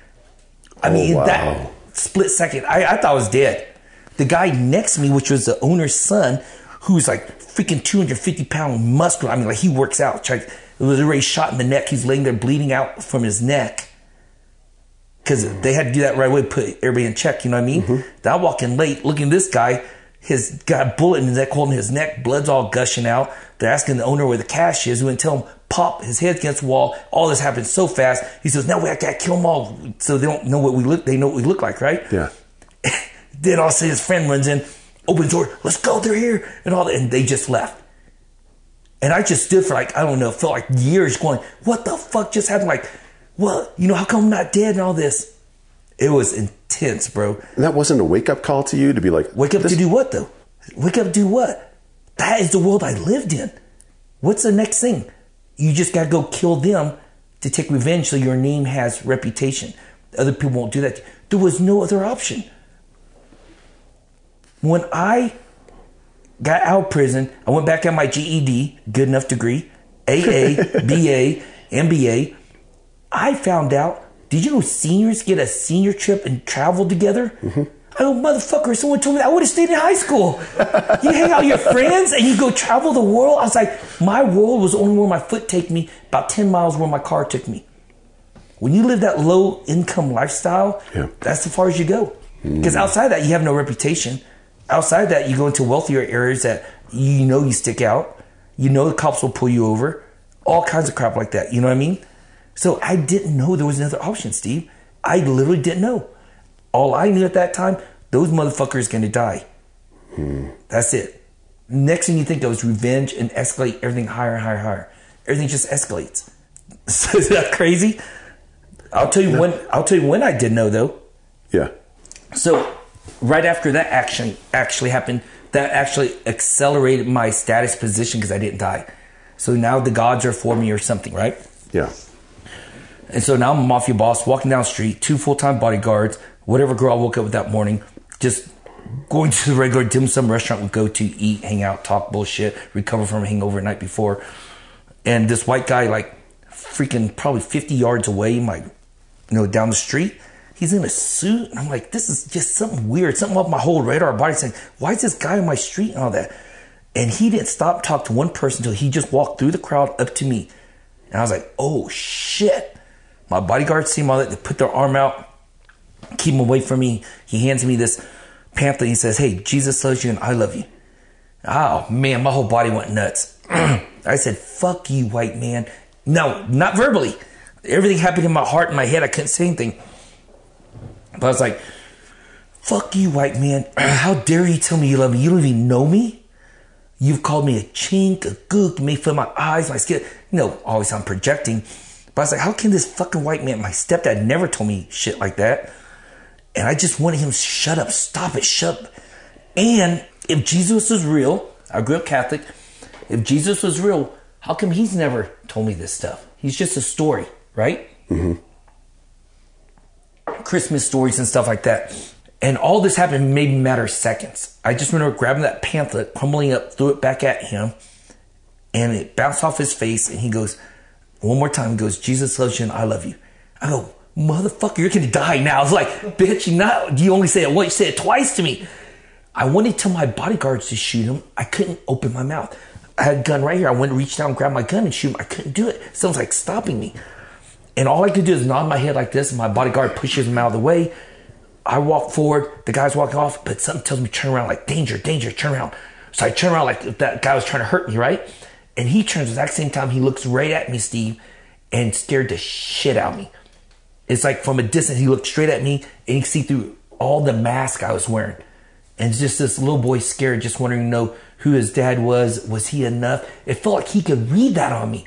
I oh, mean, wow. that split second, I, I thought I was dead. The guy next to me, which was the owner's son, who's like freaking 250 pound muscular. I mean, like he works out. Like, it was already shot in the neck. He's laying there bleeding out from his neck because they had to do that right away, put everybody in check. You know what I mean? Mm-hmm. Then I walk in late, looking at this guy. His got a bullet in his neck, holding his neck, blood's all gushing out. They're asking the owner where the cash is. We went tell him, pop his head against the wall. All this happened so fast. He says, "Now we have to kill them all, so they don't know what we look. They know what we look like, right?" Yeah. then all of a sudden his friend runs in, opens the door, let's go, they're here, and all that, and they just left. And I just stood for like, I don't know, felt like years going, what the fuck just happened? Like, well, you know, how come I'm not dead and all this? It was intense, bro. And that wasn't a wake up call to you to be like, Wake up this- to do what though? Wake up to do what? That is the world I lived in. What's the next thing? You just gotta go kill them to take revenge so your name has reputation. Other people won't do that. There was no other option. When I got out of prison, I went back at my GED, good enough degree, AA, BA, MBA. I found out, did you know seniors get a senior trip and travel together? Mm-hmm. I go, motherfucker, someone told me I would have stayed in high school. you hang out with your friends and you go travel the world. I was like, my world was only where my foot take me, about 10 miles where my car took me. When you live that low income lifestyle, Yeah. that's as far as you go. Because mm. outside that, you have no reputation. Outside that, you go into wealthier areas that you know you stick out. You know the cops will pull you over. All kinds of crap like that. You know what I mean? So I didn't know there was another option, Steve. I literally didn't know. All I knew at that time, those motherfuckers gonna die. Hmm. That's it. Next thing you think of is revenge and escalate everything higher and higher higher. Everything just escalates. So is that crazy? I'll tell you when. I'll tell you when I did know though. Yeah. So right after that action actually happened, that actually accelerated my status position because I didn't die. So now the gods are for me or something, right? Yeah. And so now I'm a mafia boss walking down the street, two full time bodyguards, whatever girl I woke up with that morning, just going to the regular dim sum restaurant we go to eat, hang out, talk bullshit, recover from a hangover the night before. And this white guy, like freaking probably 50 yards away, like, you know, down the street, he's in a suit. And I'm like, this is just something weird, something off my whole radar body saying, why is this guy on my street and all that? And he didn't stop talk to one person until he just walked through the crowd up to me. And I was like, oh shit. My bodyguards see him all that. They put their arm out, keep him away from me. He hands me this pamphlet. He says, hey, Jesus loves you and I love you. Oh man, my whole body went nuts. I said, fuck you, white man. No, not verbally. Everything happened in my heart and my head. I couldn't say anything. But I was like, fuck you, white man. How dare you tell me you love me? You don't even know me? You've called me a chink, a gook, made fun of my eyes, my skin. You know, always I'm projecting. But I was like, how can this fucking white man, my stepdad never told me shit like that. And I just wanted him, shut up, stop it, shut up. And if Jesus was real, I grew up Catholic. If Jesus was real, how come he's never told me this stuff? He's just a story, right? Mm-hmm. Christmas stories and stuff like that. And all this happened maybe matter of seconds. I just remember grabbing that pamphlet, crumbling up, threw it back at him, and it bounced off his face. And he goes, one more time, goes, Jesus loves you and I love you. I go, motherfucker, you're gonna die now. I was like, bitch, you not, you only say it once, you say it twice to me. I wanted to my bodyguards to shoot him. I couldn't open my mouth. I had a gun right here. I went to reach down, grab my gun, and shoot him. I couldn't do it. Someone's like stopping me. And all I could do is nod my head like this, and my bodyguard pushes him out of the way. I walk forward, the guy's walking off, but something tells me turn around, like danger, danger, turn around. So I turn around like that guy was trying to hurt me, right? And he turns the exact same time, he looks right at me, Steve, and scared the shit out of me. It's like from a distance, he looked straight at me, and you see through all the mask I was wearing. And just this little boy scared, just wanting to know who his dad was. Was he enough? It felt like he could read that on me.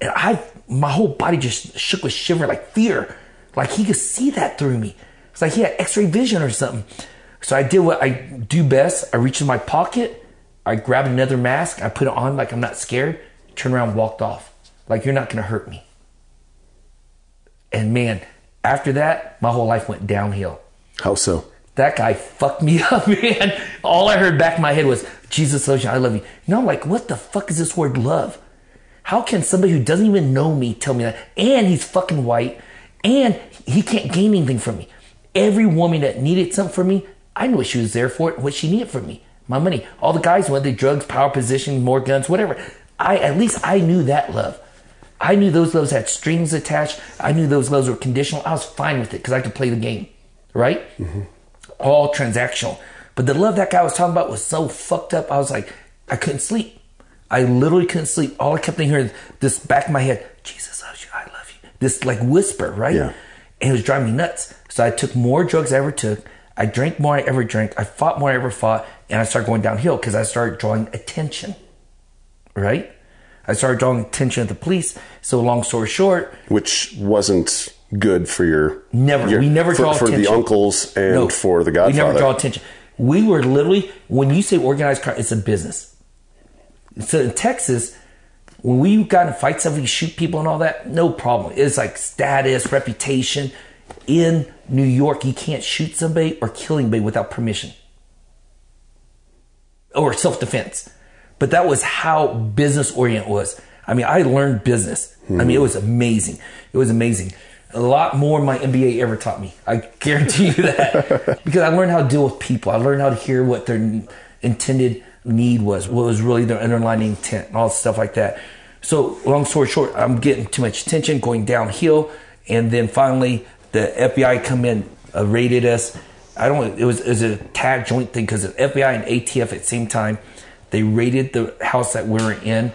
And I, my whole body just shook with shiver, like fear. Like he could see that through me. It's like he had x ray vision or something. So I did what I do best. I reached in my pocket. I grabbed another mask. I put it on like I'm not scared. Turned around, walked off. Like you're not going to hurt me. And man, after that, my whole life went downhill. How so? That guy fucked me up, man. All I heard back in my head was, Jesus loves you, I love you. Know, I'm like, what the fuck is this word love? How can somebody who doesn't even know me tell me that? And he's fucking white, and he can't gain anything from me. Every woman that needed something from me, I knew what she was there for, what she needed from me. My money. All the guys, wanted drugs, power position, more guns, whatever. I at least I knew that love. I knew those loves had strings attached. I knew those loves were conditional. I was fine with it because I could play the game, right? Mm-hmm. All transactional. But the love that guy was talking about was so fucked up. I was like, I couldn't sleep. I literally couldn't sleep. All I kept hearing this back of my head, Jesus loves you, I love you. This like whisper, right? Yeah. And it was driving me nuts. So I took more drugs I ever took. I drank more I ever drank. I fought more I ever fought. And I started going downhill because I started drawing attention. Right? I started drawing attention of the police. So long story short, Which wasn't good for your Never. your- We never for, draw for the uncles and for the Godfather. We never draw attention. We were literally when you say organized crime, it's a business. So in Texas, when we got in fights and we shoot people and all that, no problem. It's like status, reputation. In New York, you can't shoot somebody or kill anybody without permission or self defense. But that was how business orient was. I mean, I learned business. I mean, it was amazing. It was amazing. a lot more my MBA ever taught me. I guarantee you that because I learned how to deal with people. I learned how to hear what their intended need was, what was really their underlying intent, and all stuff like that. So, long story short, I'm getting too much attention, going downhill, and then finally the FBI come in, uh, raided us. I don't. It was, it was a tag joint thing because the FBI and ATF at the same time, they raided the house that we were in,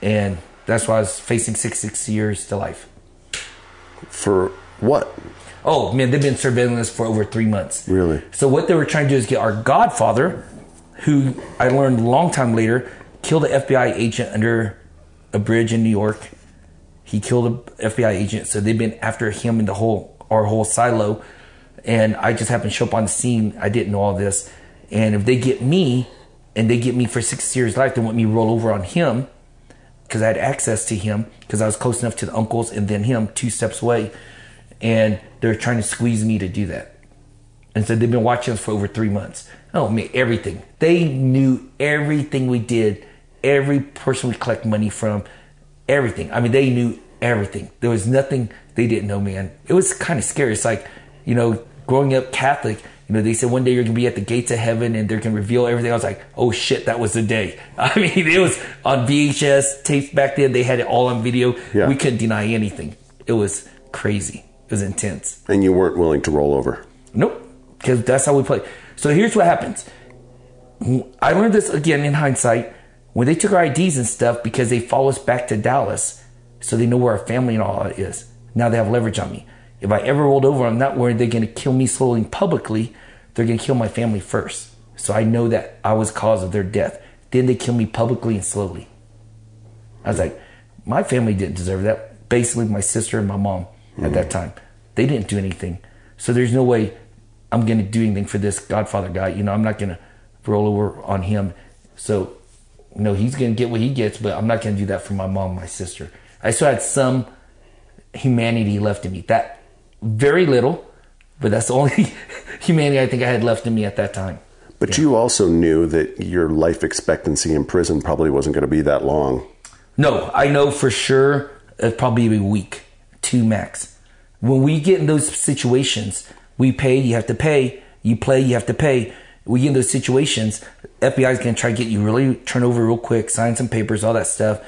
and that's why I was facing six six years to life. For what? Oh man, they've been surveilling us for over three months. Really? So what they were trying to do is get our godfather, who I learned a long time later, killed an FBI agent under a bridge in New York. He killed an FBI agent, so they've been after him and the whole our whole silo. And I just happened to show up on the scene. I didn't know all this. And if they get me, and they get me for six years life, they want me to roll over on him because I had access to him because I was close enough to the uncles and then him two steps away. And they're trying to squeeze me to do that. And so they've been watching us for over three months. Oh, man, everything. They knew everything we did, every person we collect money from, everything. I mean, they knew everything. There was nothing they didn't know, man. It was kind of scary. It's like, you know, growing up Catholic, you know, they said one day you're gonna be at the gates of heaven and they're gonna reveal everything. I was like, oh shit, that was the day. I mean, it was on VHS tapes back then. They had it all on video. Yeah. We couldn't deny anything. It was crazy. It was intense. And you weren't willing to roll over. Nope, because that's how we play. So here's what happens. I learned this again in hindsight when they took our IDs and stuff because they follow us back to Dallas, so they know where our family and all is. Now they have leverage on me. If I ever rolled over, I'm not worried they're going to kill me slowly and publicly. They're going to kill my family first. So I know that I was cause of their death. Then they kill me publicly and slowly. I was like, my family didn't deserve that. Basically, my sister and my mom at that hmm. time, they didn't do anything. So there's no way I'm going to do anything for this Godfather guy. You know, I'm not going to roll over on him. So, you know, he's going to get what he gets, but I'm not going to do that for my mom, my sister. I still had some humanity left in me. That very little, but that's the only humanity I think I had left in me at that time. But you also knew that your life expectancy in prison probably wasn't going to be that long. No, I know for sure it'd probably be a week, two max. When we get in those situations, we pay, you have to pay, you play, you have to pay. We get in those situations, FBI is going to try to get you really turn over real quick, sign some papers, all that stuff.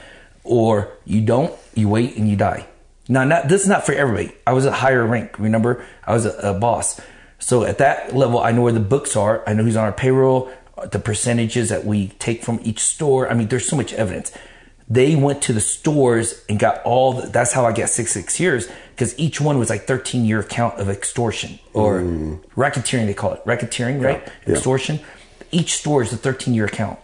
Or you don't, you wait and you die. Now, not, this is not for everybody. I was a higher rank. Remember, I was a, a boss. So at that level, I know where the books are. I know who's on our payroll, the percentages that we take from each store. I mean, there's so much evidence. They went to the stores and got all. The, that's how I got six six years because each one was like 13 year count of extortion or mm. racketeering. They call it racketeering, right? yeah. Extortion. Each store is a 13 year count,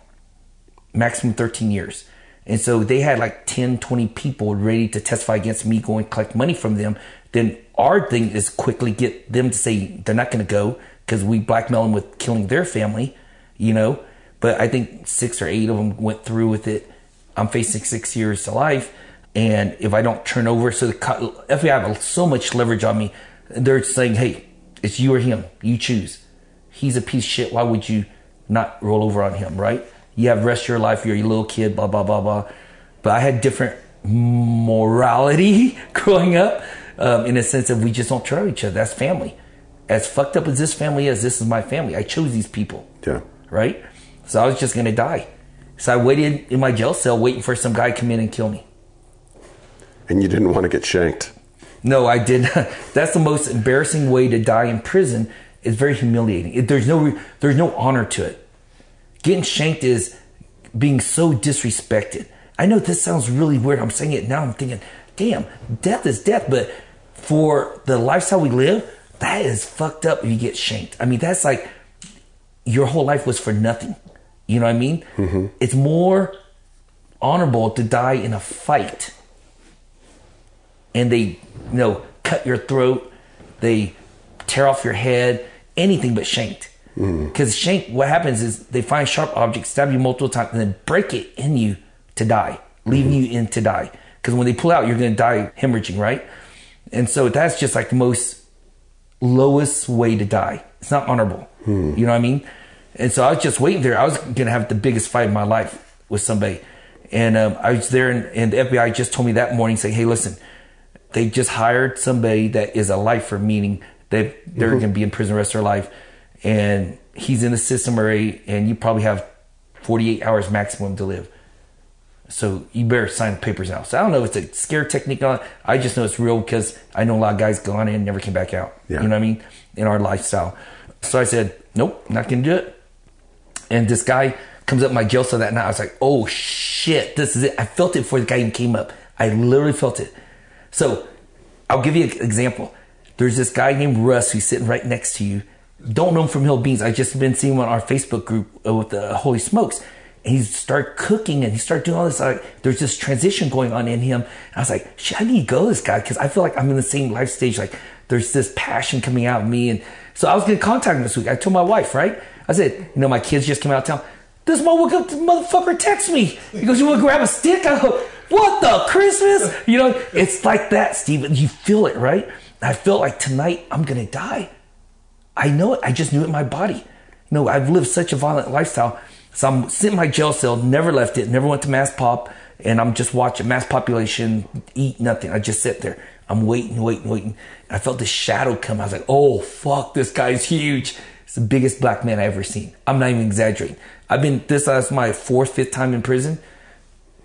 maximum 13 years. And so they had like 10, 20 people ready to testify against me, going collect money from them. Then our thing is quickly get them to say they're not going to go because we blackmail them with killing their family, you know. But I think six or eight of them went through with it. I'm facing six years to life. And if I don't turn over, so the FBI have so much leverage on me. They're saying, hey, it's you or him. You choose. He's a piece of shit. Why would you not roll over on him, right? You have rest of your life. You're a little kid, blah, blah, blah, blah. But I had different morality growing up um, in a sense of we just don't trust each other. That's family. As fucked up as this family is, this is my family. I chose these people, Yeah. right? So I was just going to die. So I waited in my jail cell waiting for some guy to come in and kill me. And you didn't want to get shanked. No, I did. not That's the most embarrassing way to die in prison. It's very humiliating. It, there's no there's no honor to it. Getting shanked is being so disrespected. I know this sounds really weird. I'm saying it now. I'm thinking, damn, death is death. But for the lifestyle we live, that is fucked up if you get shanked. I mean, that's like your whole life was for nothing. You know what I mean? Mm-hmm. It's more honorable to die in a fight. And they you know cut your throat. They tear off your head. Anything but shanked mm-hmm. because shank what happens is they find sharp objects stab you multiple times and then break it in you to die leaving mm-hmm. you in to die. Because when they pull out you're going to die hemorrhaging right? And so that's just like the most lowest way to die. It's not honorable. Hmm. You know what i mean and so i was just waiting there i was going to have the biggest fight of my life with somebody and um, i was there and, and the fbi just told me that morning saying hey listen they just hired somebody that is a lifer, meaning that they're Mm-hmm. going to be in prison the rest of their life, and he's in the system already, and you probably have 48 hours maximum to live. So you better sign the papers now. So I don't know if it's a scare technique on. I just know it's real because I know a lot of guys gone in and never came back out. Yeah. You know what I mean? In our lifestyle. So I said, nope, not going to do it. And this guy comes up my jail cell that night. I was like, oh shit, this is it. I felt it before the guy even came up. I literally felt it. So I'll give you an example. There's this guy named Russ who's sitting right next to you. Don't know him from Hill Beans. I just been seeing him on our Facebook group uh, with the Holy Smokes. And he started cooking and he started doing all this. Like, there's this transition going on in him. And I was like, shit, I need to go this guy because I feel like I'm in the same life stage. Like there's this passion coming out of me. And so I was going to contact him this week. I told my wife, right? I said, you know, my kids just came out of town. This motherfucker, text me. He goes, you want to grab a stick? I go, what the Christmas? You know, it's like that, Steven. You feel it, right? I felt like tonight I'm going to die. I know it. I just knew it in my body. You know, I've lived such a violent lifestyle. So I'm sitting in my jail cell, never left it, never went to mass pop, and I'm just watching mass population eat nothing. I just sit there. I'm waiting, waiting, waiting. And I felt this shadow come. I was like, oh, fuck, this guy's huge. The biggest black man I ever seen. I'm not even exaggerating. I've been, this is my fourth, fifth time in prison.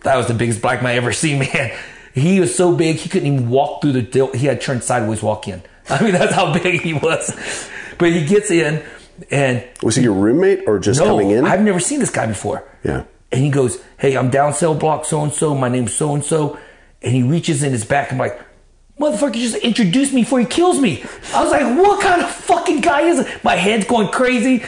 That was the biggest black man I ever seen, man. He was so big, he couldn't even walk through the door. He had turned sideways walk in. I mean, that's how big he was. But he gets in, and Was he your roommate or just no, coming in? I've never seen this guy before. Yeah. And he goes, Hey, I'm down cell block so and so. My name's so and so. And he reaches in his back. I'm like, Motherfucker just introduced me before he kills me. I was like, What kind of fucking guy is it? My head's going crazy.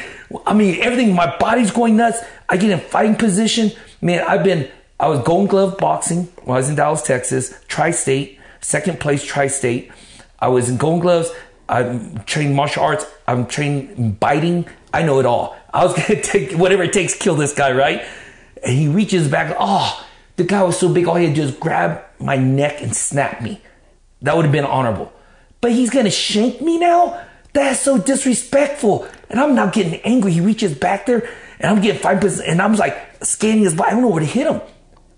I mean, everything, my body's going nuts. I get in fighting position. Man, I've been, I was Golden Glove boxing when I was in Dallas, Texas, Tri State, second place Tri State. I was in Golden Gloves. I'm trained martial arts. I'm trained biting. I know it all. I was gonna take whatever it takes to kill this guy, right? And he reaches back. Oh, the guy was so big. All he had to do was grab my neck and snap me. That would have been honorable. But he's gonna shank me now? That's so disrespectful. And I'm now getting angry. He reaches back there, and I'm getting five position, and I'm like scanning his body. I don't know where to hit him.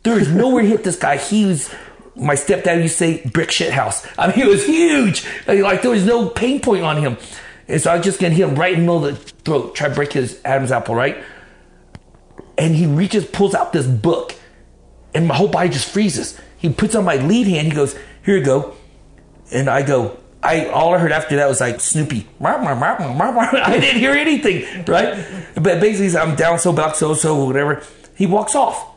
There is nowhere to hit this guy. He was my stepdad used to say brick shit house. I mean, he was huge. Like there was no pain point on him. And so I was just gonna hit him right in the middle of the throat, try to break his Adam's apple, right? And he reaches, pulls out this book, and my whole body just freezes. He puts on my lead hand, he goes, Here you go. And I go, I all I heard after that was like Snoopy. I didn't hear anything, right? But basically, I'm down so back so so whatever. He walks off.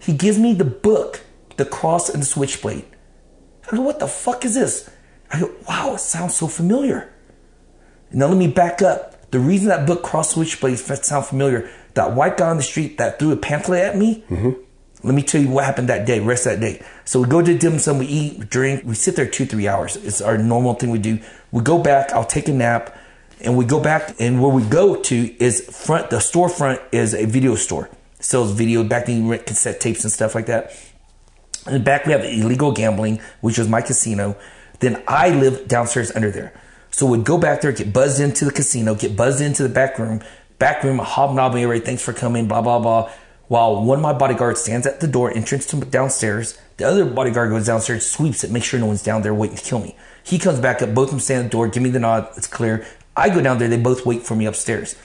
He gives me the book, the cross and the switchblade. I go, what the fuck is this? I go, wow, it sounds so familiar. Now let me back up. The reason that book cross switchblade sound familiar, that white guy on the street that threw a pamphlet at me. Mm-hmm. Let me tell you what happened that day, rest that day. So we go to dim sum, we eat, drink, we sit there two, three hours. It's our normal thing we do. We go back, I'll take a nap, and we go back, and where we go to is front, the storefront is a video store. sells video, back then you rent cassette tapes and stuff like that. In the back we have illegal gambling, which was my casino. Then I live downstairs under there. So we'd go back there, get buzzed into the casino, get buzzed into the back room, back room, hobnobbing everybody, thanks for coming, blah, blah, blah. While one of my bodyguards stands at the door, entrance to downstairs, the other bodyguard goes downstairs, sweeps it, makes sure no one's down there waiting to kill me. He comes back up, both of them stand at the door, give me the nod, it's clear. I go down there, they both wait for me upstairs.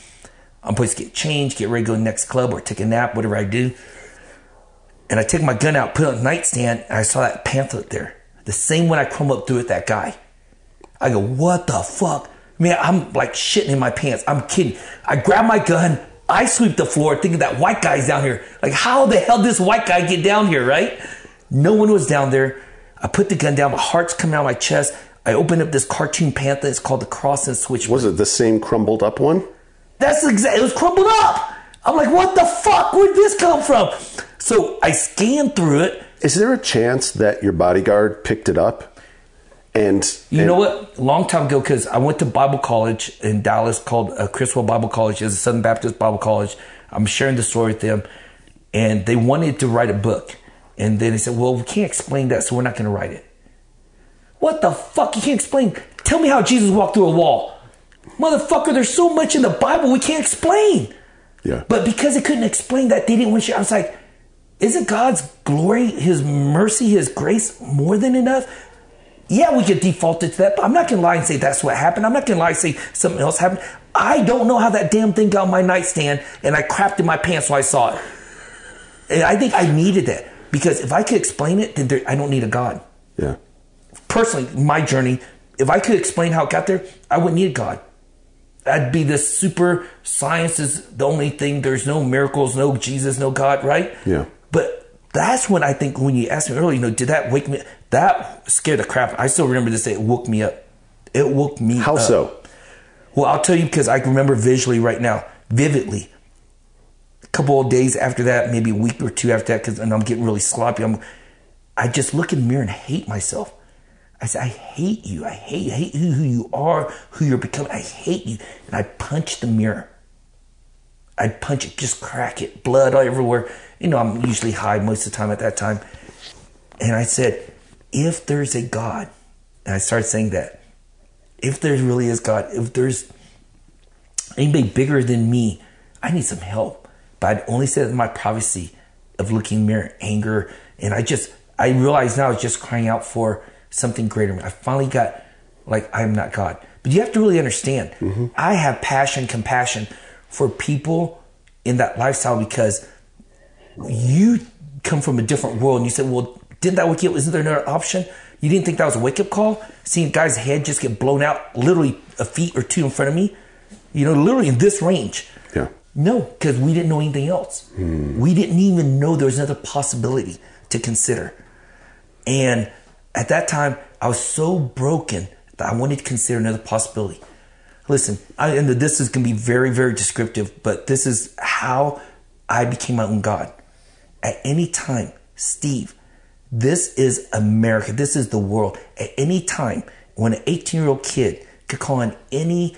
I'm supposed to get changed, get ready to go to the next club or take a nap, whatever I do. And I take my gun out, put it on the nightstand, and I saw that pamphlet there. The same one I crumbled up through at that guy. I go, what the fuck? Man, I'm like shitting in my pants. I'm kidding. I grab my gun, I sweep the floor thinking that white guy's down here. Like, how the hell did this white guy get down here, right? No one was down there. I put the gun down, my heart's coming out of my chest. I open up this cartoon pamphlet. It's called The Cross and Switch. Was it the same crumbled up one? That's exactly. It was crumbled up. I'm like, what the fuck? Where'd this come from? So I scanned through it. Is there a chance that your bodyguard picked it up? And You and- know what? Long time ago, because I went to Bible college in Dallas called uh, Criswell Bible College. It's a Southern Baptist Bible college. I'm sharing the story with them, and they wanted to write a book, and then they said, "Well, we can't explain that, so we're not going to write it." What the fuck? You can't explain? Tell me how Jesus walked through a wall, motherfucker. There's so much in the Bible we can't explain. Yeah. But because they couldn't explain that, they didn't want you. I was like, isn't God's glory, His mercy, His grace more than enough? Yeah, we could default it to that, but I'm not gonna lie and say that's what happened. I'm not gonna lie and say something else happened. I don't know how that damn thing got on my nightstand and I crapped in my pants when I saw it. And I think I needed that because if I could explain it, then there, I don't need a God. Yeah. Personally, my journey, if I could explain how it got there, I wouldn't need a God. I'd be this super science is the only thing. There's no miracles, no Jesus, no God, right? Yeah. That's when I think when you asked me earlier, you know, did that wake me? That scared the crap. I still remember this day. It woke me up. It woke me up. How up. so? Well, I'll tell you because I can remember visually right now, vividly. A couple of days after that, maybe a week or two after that, because and I'm getting really sloppy. I'm, I just look in the mirror and hate myself. I say, I hate you. I hate, hate who, who you are, who you're becoming. I hate you. And I punch the mirror. I'd punch it, just crack it, blood all everywhere. You know, I'm usually high most of the time at that time. And I said, if there's a God, and I started saying that, if there really is God, if there's anybody bigger than me, I need some help. But I'd only said it in my privacy of looking mirror, anger, and I just I realize now I was just crying out for something greater. I finally got like I'm not God. But you have to really understand, mm-hmm. I have passion, compassion for people in that lifestyle because you come from a different world and you said, Well, didn't that wake you up? Isn't there another option? You didn't think that was a wake up call? Seeing a guy's head just get blown out literally a feet or two in front of me? You know, literally in this range. Yeah. No, because we didn't know anything else. Hmm. We didn't even know there was another possibility to consider. And at that time, I was so broken that I wanted to consider another possibility. Listen, I, and this is going to be very, very descriptive, but this is how I became my own God. At any time, Steve, this is America. This is the world. At any time, when an 18 year old kid could call on any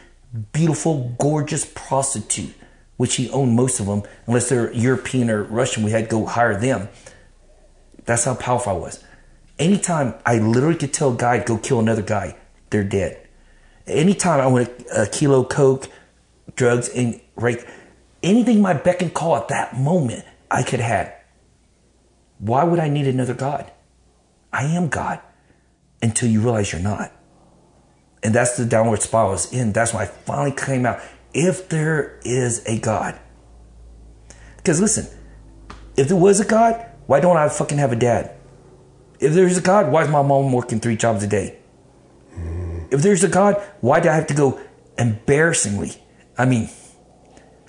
beautiful, gorgeous prostitute, which he owned most of them, unless they're European or Russian, we had to go hire them. That's how powerful I was. Anytime I literally could tell a guy go kill another guy, they're dead. Anytime I want a, a kilo coke, drugs, and right, anything my beck and call at that moment, I could have. Why would I need another God? I am God until you realize you're not. And that's the downward spiral is in. That's when I finally came out. If there is a God. Because listen, if there was a God, why don't I fucking have a dad? If there's a God, why is my mom working three jobs a day? If there's a God, why do I have to go embarrassingly? I mean,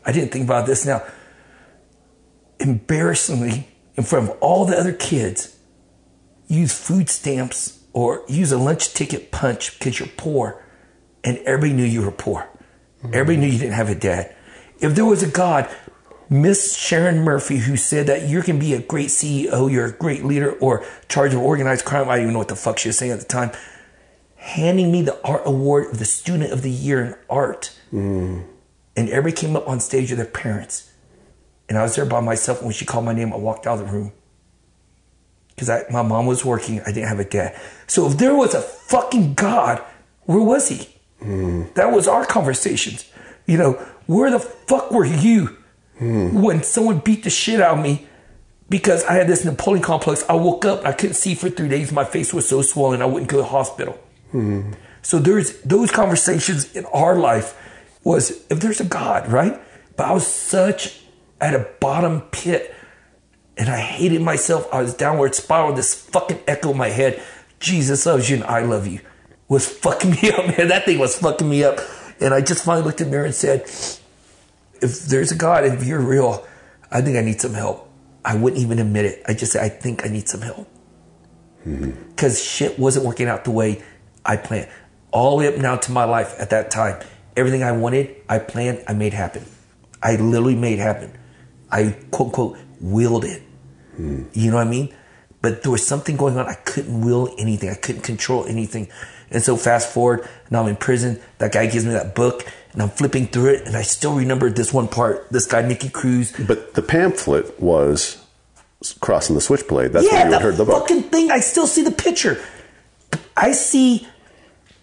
I didn't think about this now. Embarrassingly, in front of all the other kids, use food stamps or use a lunch ticket punch because you're poor and everybody knew you were poor. Everybody knew you didn't have a dad. If there was a God, Miss Sharon Murphy, who said that you can be a great CEO, you're a great leader, or charge of organized crime, I don't even know what the fuck she was saying at the time, handing me the art award of the student of the year in art. Mm. And everybody came up on stage with their parents. And I was there by myself. And when she called my name, I walked out of the room. Because my mom was working. I didn't have a dad. So if there was a fucking God, where was he? Mm. That was our conversations. You know, where the fuck were you mm. when someone beat the shit out of me because I had this Napoleon complex? I woke up, I couldn't see for three days. My face was so swollen, I wouldn't go to the hospital. So there's those conversations in our life was if there's a God, right? But I was such at a bottom pit and I hated myself. I was downward spiral, this fucking echo in my head. Jesus loves you and I love you was fucking me up, man. That thing was fucking me up. And I just finally looked in the mirror and said, if there's a God, if you're real, I think I need some help. I wouldn't even admit it. I just said, I think I need some help. Mm-hmm. Because shit wasn't working out the way I planned. All the way up now to my life at that time, everything I wanted, I planned, I made happen. I literally made happen. I quote unquote willed it. Hmm. You know what I mean? But there was something going on. I couldn't will anything. I couldn't control anything. And so fast forward, now I'm in prison. That guy gives me that book, and I'm flipping through it, and I still remember this one part. This guy, Nicky Cruz. But the pamphlet was crossing the switchblade. That's yeah, where you that heard the book. fucking thing. I still see the picture. I see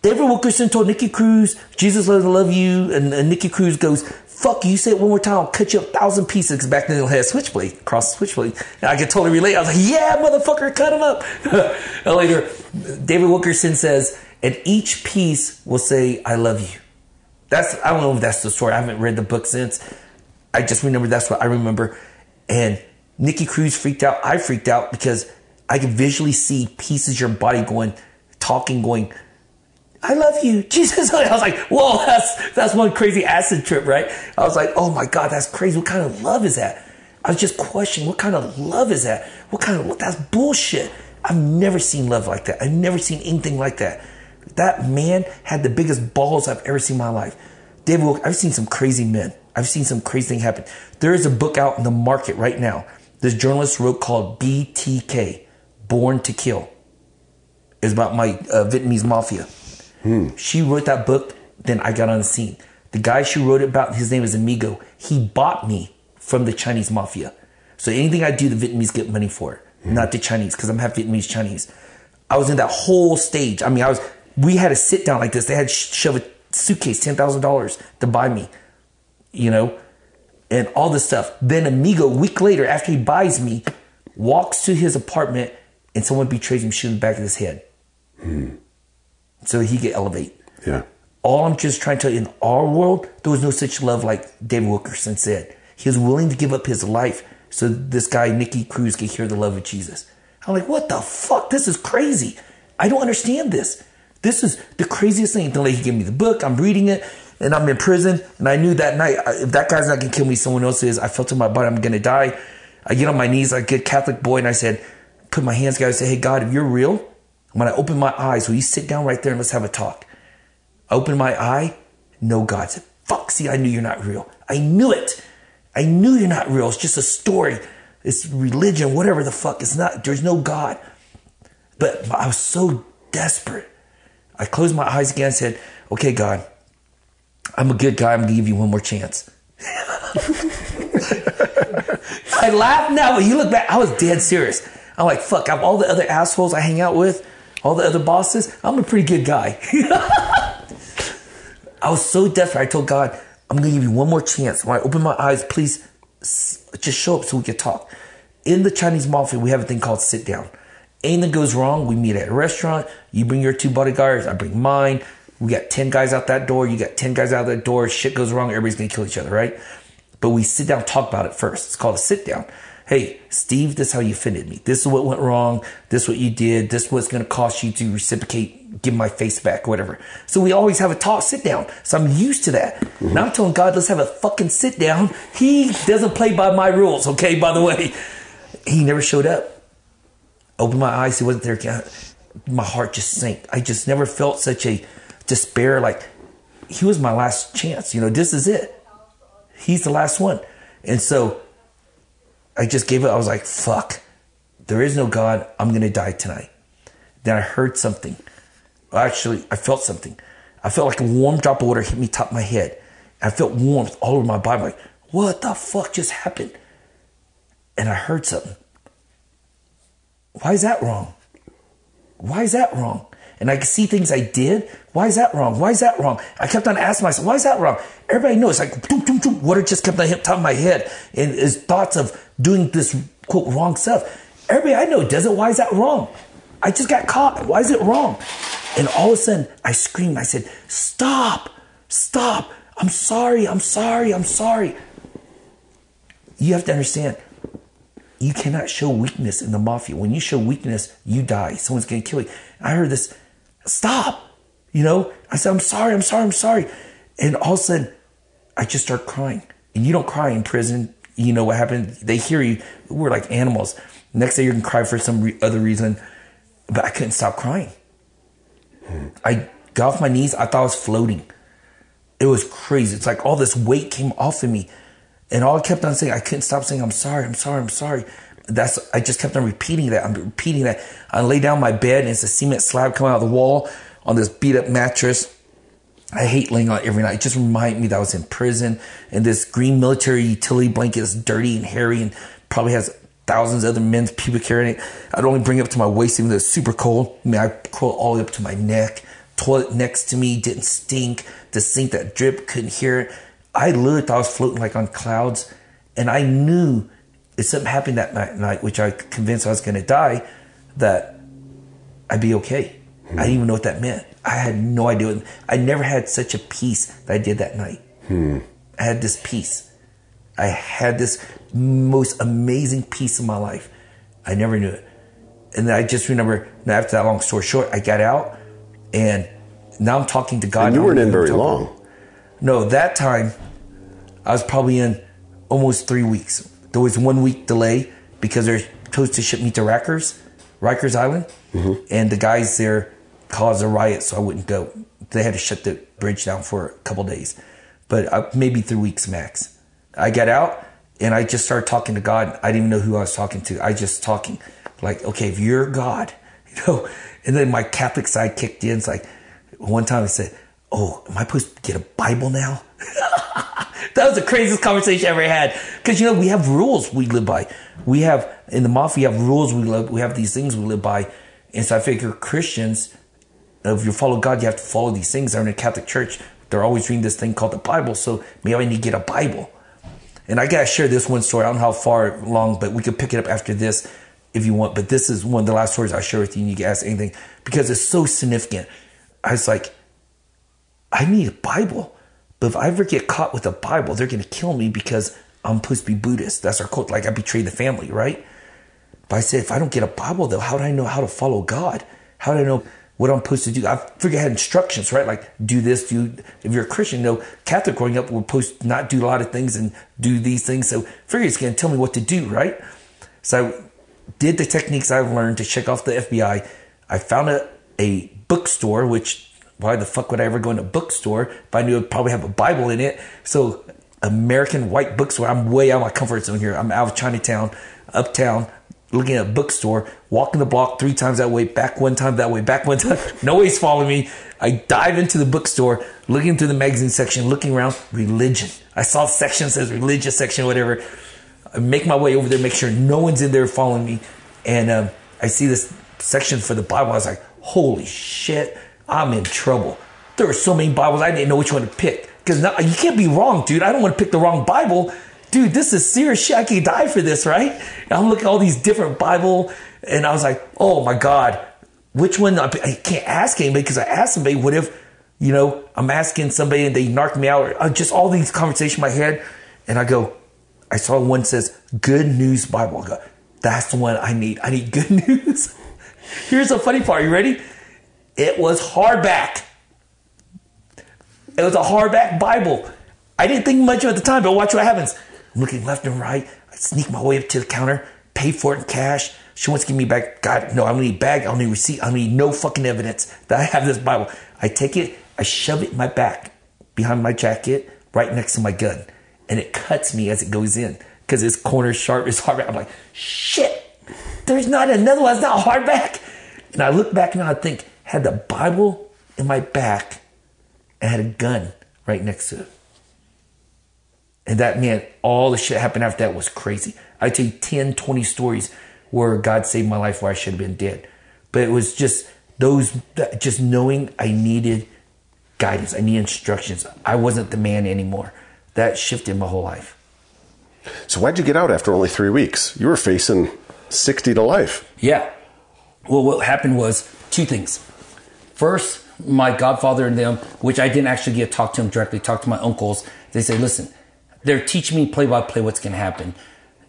David Wilkerson told Nicky Cruz, Jesus loves love you, and, and Nicky Cruz goes, fuck you, you say it one more time, I'll cut you a thousand pieces. Back then they had switchblade, cross switchblade. And I could totally relate. I was like, yeah, motherfucker, cut him up. and later, David Wilkerson says, and each piece will say, I love you. That's, I don't know if that's the story. I haven't read the book since. I just remember that's what I remember. And Nicky Cruz freaked out. I freaked out because I could visually see pieces of your body going, talking, going, I love you, Jesus. I was like, whoa, that's that's one crazy acid trip, right? I was like, oh my God, that's crazy. What kind of love is that? I was just questioning, what kind of love is that? What kind of that's bullshit. I've never seen love like that. I've never seen anything like that. That man had the biggest balls I've ever seen in my life. David, Wilk, I've seen some crazy men. I've seen some crazy thing happen. There is a book out in the market right now. This journalist wrote called BTK, Born to Kill. It's about my uh, Vietnamese mafia. Hmm. She wrote that book, then I got on the scene. The guy she wrote it about, his name is Amigo. He bought me from the Chinese mafia. So anything I do, the Vietnamese get money for hmm. not the Chinese, because I'm half Vietnamese Chinese. I was in that whole stage. I mean, I was. We had to sit down like this. They had to shove a suitcase, ten thousand dollars to buy me, you know, and all this stuff. Then Amigo, a week later, after he buys me, walks to his apartment, and someone betrays him, shooting the back of his head. Hmm so he could elevate. Yeah. All I'm just trying to tell you, in our world, there was no such love like David Wilkerson said. He was willing to give up his life so this guy, Nicky Cruz, could hear the love of Jesus. I'm like, what the fuck? This is crazy. I don't understand this. This is the craziest thing. The lady gave me the book. I'm reading it and I'm in prison. And I knew that night, if that guy's not going to kill me, someone else is. I felt in my body, I'm going to die. I get on my knees, I get Catholic boy, and I said, put my hands together. I say, hey, God, if you're real, when I open my eyes, will you sit down right there and let's have a talk? I open my eye, no God. I said, fuck, see, I knew you're not real. I knew it. I knew you're not real. It's just a story. It's religion, whatever the fuck. It's not, there's no God. But I was so desperate. I closed my eyes again and said, okay, God, I'm a good guy. I'm going to give you one more chance. I laugh now, but you look back, I was dead serious. I'm like, fuck, I'm all the other assholes I hang out with all the other bosses, I'm a pretty good guy. I was so desperate. I told God, I'm going to give you one more chance. When I open my eyes, please just show up so we can talk. In the Chinese mafia, we have a thing called sit down. Anything goes wrong, we meet at a restaurant. You bring your two bodyguards, I bring mine. We got 10 guys out that door. You got 10 guys out that door. Shit goes wrong. Everybody's going to kill each other, right? But we sit down, talk about it first. It's called a sit down hey, Steve, this is how you offended me. This is what went wrong. This is what you did. This is what's going to cost you to reciprocate, give my face back, whatever. So we always have a talk, sit down. So I'm used to that. Mm-hmm. Now I'm telling God, let's have a fucking sit down. He doesn't play by my rules, okay, by the way. He never showed up. Opened my eyes, he wasn't there. My heart just sank. I just never felt such a despair. Like he was my last chance. You know, this is it. He's the last one. And so I just gave it. I was like, fuck, there is no God. I'm going to die tonight. Then I heard something. Actually, I felt something. I felt like a warm drop of water hit me top of my head. I felt warmth all over my body. I'm like, what the fuck just happened? And I heard something. Why is that wrong? Why is that wrong? And I could see things I did. Why is that wrong? Why is that wrong? I kept on asking myself, why is that wrong? Everybody knows, like, doom, doom, doom, water just kept on the top of my head. And his thoughts of doing this quote wrong stuff. Everybody I know does it. Why is that wrong? I just got caught. Why is it wrong? And all of a sudden I screamed. I said, stop, stop. I'm sorry. I'm sorry. I'm sorry. You have to understand, you cannot show weakness in the mafia. When you show weakness, you die. Someone's going to kill you. I heard this, stop. You know, I said, I'm sorry. I'm sorry. I'm sorry. And all of a sudden I just start crying. And you don't cry in prison you know what happened? They hear you. We're like animals. Next day you can cry for some re- other reason, but I couldn't stop crying. Hmm. I got off my knees. I thought I was floating. It was crazy. It's like all this weight came off of me, and all I kept on saying, I couldn't stop saying, "I'm sorry, I'm sorry, I'm sorry." That's I just kept on repeating that. I'm repeating that. I lay down my bed, and it's a cement slab coming out of the wall on this beat up mattress I hate laying on every night. It just reminded me that I was in prison and this green military utility blanket is dirty and hairy and probably has thousands of other men's pubic hair in it. I'd only bring it up to my waist even though it's super cold. I mean, I crawl all the way up to my neck. Toilet next to me didn't stink. The sink that dripped couldn't hear it. I literally thought I was floating like on clouds, and I knew if something happened that night, which I convinced I was going to die, that I'd be okay. Hmm. I didn't even know what that meant. I had no idea. I never had such a peace that I did that night. Hmm. I had this peace. I had this most amazing peace in my life. I never knew it. And then I just remember, after that long story short, I got out and now I'm talking to God. And you weren't in very long. No, that time I was probably in almost three weeks. There was one week delay because they're supposed to ship me to Rikers, Rikers Island, mm-hmm. and the guys there caused a riot, so I wouldn't go. They had to shut the bridge down for a couple days, but uh, maybe three weeks max. I got out and I just started talking to God. I didn't even know who I was talking to. I just talking like, okay, if you're God, you know, and then my Catholic side kicked in. It's like one time I said, oh, am I supposed to get a Bible now? that was the craziest conversation I ever had. Because you know we have rules we live by. We have in the mafia we have rules we live. We have these things we live by, and so I figure Christians, if you follow God, you have to follow these things. They're in a Catholic church. They're always reading this thing called the Bible. So maybe I need to get a Bible. And I gotta share this one story. I don't know how far long, but we could pick it up after this if you want. But this is one of the last stories I share with you. And you can ask anything because it's so significant. I was like, I need a Bible. But if I ever get caught with a Bible, they're to kill me because I'm supposed to be Buddhist. That's our cult. Like I betrayed the family, right? But I said, if I don't get a Bible, though, how do I know how to follow God? How do I know what I'm supposed to do? I figured I had instructions, right? Like do this, do. If you're a Christian, you know, Catholic growing up, we're supposed to not do a lot of things and do these things. So figure it's to tell me what to do, right? So I did the techniques I've learned to check off the FBI. I found a, a bookstore, which why the fuck would I ever go in a bookstore if I knew it'd probably have a Bible in it? So American white bookstore. I'm way out of my comfort zone here. I'm out of Chinatown, uptown, looking at a bookstore, walking the block three times that way, back one time that way, back one time. Nobody's following me. I dive into the bookstore, looking through the magazine section, looking around, religion. I saw a section says religious section, whatever. I make my way over there, make sure no one's in there following me. And um, I see this section for the Bible. I was like, holy shit. I'm in trouble. There are so many Bibles, I didn't know which one to pick. Because you can't be wrong, dude. I don't want to pick the wrong Bible. Dude, this is serious shit. I can die for this, right? And I'm looking at all these different Bible, and I was like, oh my God, which one? I can't ask anybody because I asked somebody, what if, you know, I'm asking somebody and they knock me out, or uh, just all these conversations in my head. And I go, I saw one says, Good News Bible. I go, that's the one I need. I need good news. Here's the funny part. You ready? It was hardback. It was a hardback Bible. I didn't think much of it at the time, but watch what happens. Looking left and right. I sneak my way up to the counter, pay for it in cash. She wants to give me back. God, no, I don't need bag. I don't need receipt. I don't need no fucking evidence that I have this Bible. I take it, I shove it in my back behind my jacket, right next to my gun. And it cuts me as it goes in because its corner sharp, it's hardback. I'm like, shit, there's not another one. It's not hardback. And I look back and I think, had the Bible in my back and had a gun right next to it. And that meant all the shit happened after that was crazy. I tell you 10, 20 stories where God saved my life where I should have been dead. But it was just those, just knowing I needed guidance, I needed instructions. I wasn't the man anymore. That shifted my whole life. So why'd you get out after only three weeks? You were facing 60 to life. Yeah. Well, what happened was two things. First, my godfather and them, which I didn't actually get to talk to them directly, talk to my uncles. They say, listen, they're teaching me play by play what's going to happen.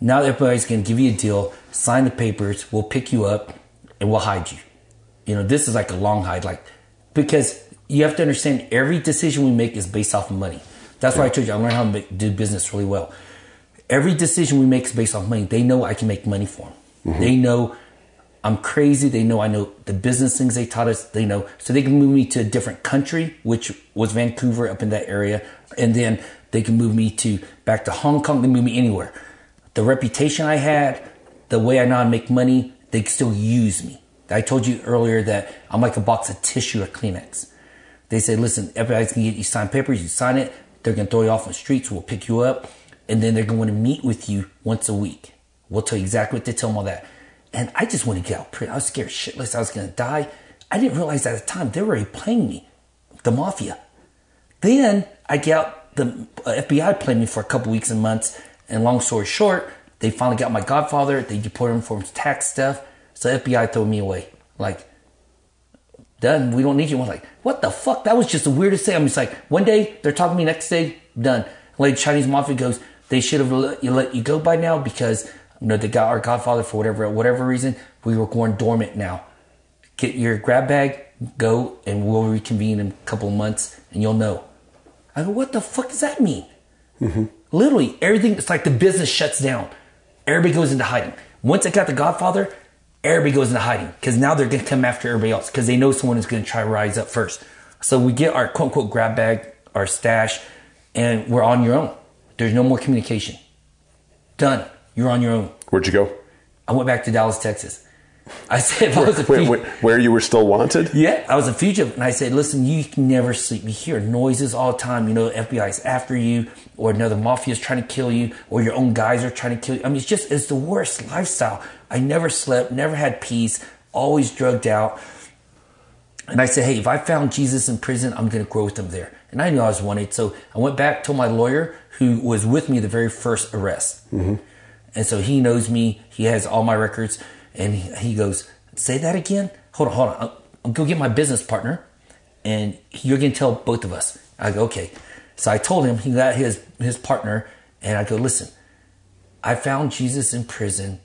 Now everybody's going to give you a deal, sign the papers, we'll pick you up, and we'll hide you. You know, this is like a long hide, like because you have to understand every decision we make is based off of money. That's why I told you I learned how to make, do business really well. Every decision we make is based off money. They know I can make money for them. Mm-hmm. They know I'm crazy. They know I know the business things they taught us. They know. So they can move me to a different country, which was Vancouver up in that area. And then they can move me to back to Hong Kong. They move me anywhere. The reputation I had, the way I know make money, they still use me. I told you earlier that I'm like a box of tissue or Kleenex. They said, listen, everybody's gonna get you sign papers, you sign it, they're gonna throw you off on the streets, we'll pick you up, and then they're going to meet with you once a week. We'll tell you exactly what to tell them all that. And I just want to get out. I was scared shitless. I was to die. I didn't realize at the time they were already playing me, the mafia. Then I get out the uh, FBI played me for a couple weeks and months. And long story short, they finally got my godfather. They deported him for his tax stuff. So FBI threw me away. Like, done. We don't need you. I was like, what the fuck? That was just the weirdest thing. I'm just like, one day they're talking to me, next day done. Like Chinese mafia goes, they should have let you, let you go by now because you know they got our godfather for whatever whatever reason. We were going dormant now. Get your grab bag, go, and we'll reconvene in a couple of months, and you'll know. I go, what the fuck does that mean? Mm-hmm. Literally, everything. It's like the business shuts down. Everybody goes into hiding. Once I got the Godfather, everybody goes into hiding because now they're going to come after everybody else because they know someone is going to try to rise up first. So we get our quote unquote grab bag, our stash, and we're on your own. There's no more communication. Done. You're on your own. Where'd you go? I went back to Dallas, Texas. I said, if I was a fugitive, wait, where you were still wanted? yeah, I was a fugitive, and I said, listen, you can never sleep. You hear noises all the time. You know, FBI's after you, or another mafia is trying to kill you, or your own guys are trying to kill you. I mean, it's just it's the worst lifestyle. I never slept, never had peace, always drugged out. And I said, hey, if I found Jesus in prison, I'm going to grow with him there. And I knew I was wanted, so I went back to my lawyer, who was with me the very first arrest. Mm-hmm. And so he knows me. He has all my records. And he, goes, say that again? Hold on, hold on. I'll, I'll go get my business partner and you're going to tell both of us. I go, okay. So I told him, he got his, his partner and I go, listen, I found Jesus in prison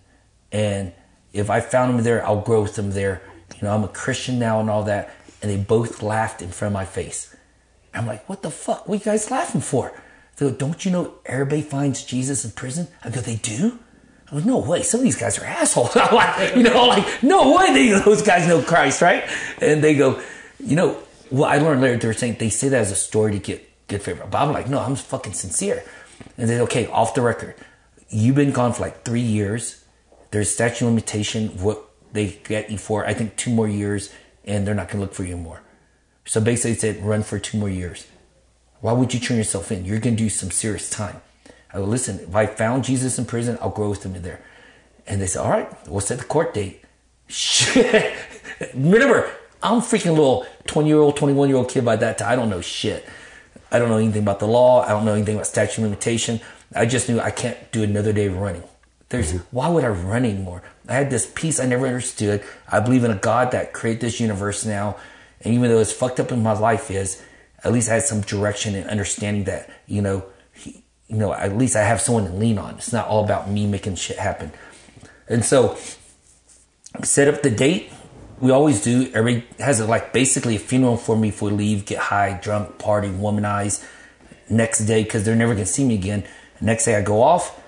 and if I found him there, I'll grow with him there. You know, I'm a Christian now and all that. And they both laughed in front of my face. I'm like, what the fuck? What you guys laughing for? They go, don't you know everybody finds Jesus in prison? I go, they do? I no way. Some of these guys are assholes. I'm like, you know, like, no way they, those guys know Christ, right? And they go, you know, well, I learned later they were saying they say that as a story to get good favor. But I'm like, no, I'm fucking sincere. And they okay, off the record. You've been gone for like three years. There's statute limitation, what they get you for, I think two more years, and they're not gonna look for you anymore. So basically they said run for two more years. Why would you turn yourself in? You're gonna do some serious time. I go, listen, if I found Jesus in prison, I'll grow with him in there. And they said, all right, we'll set the court date. Shit. Remember, I'm freaking little 20 year old, 21 year old kid by that time. I don't know shit. I don't know anything about the law. I don't know anything about statute of limitation. I just knew I can't do another day of running. There's mm-hmm. why would I run anymore? I had this peace I never understood. I believe in a God that created this universe now, and even though as fucked up in my life is, at least I had some direction and understanding that you know, you know, at least I have someone to lean on. It's not all about me making shit happen. And so, set up the date. We always do. Everybody has a, like basically a funeral for me if we leave, get high, drunk, party, womanize. Next day, because they're never gonna see me again. Next day I go off,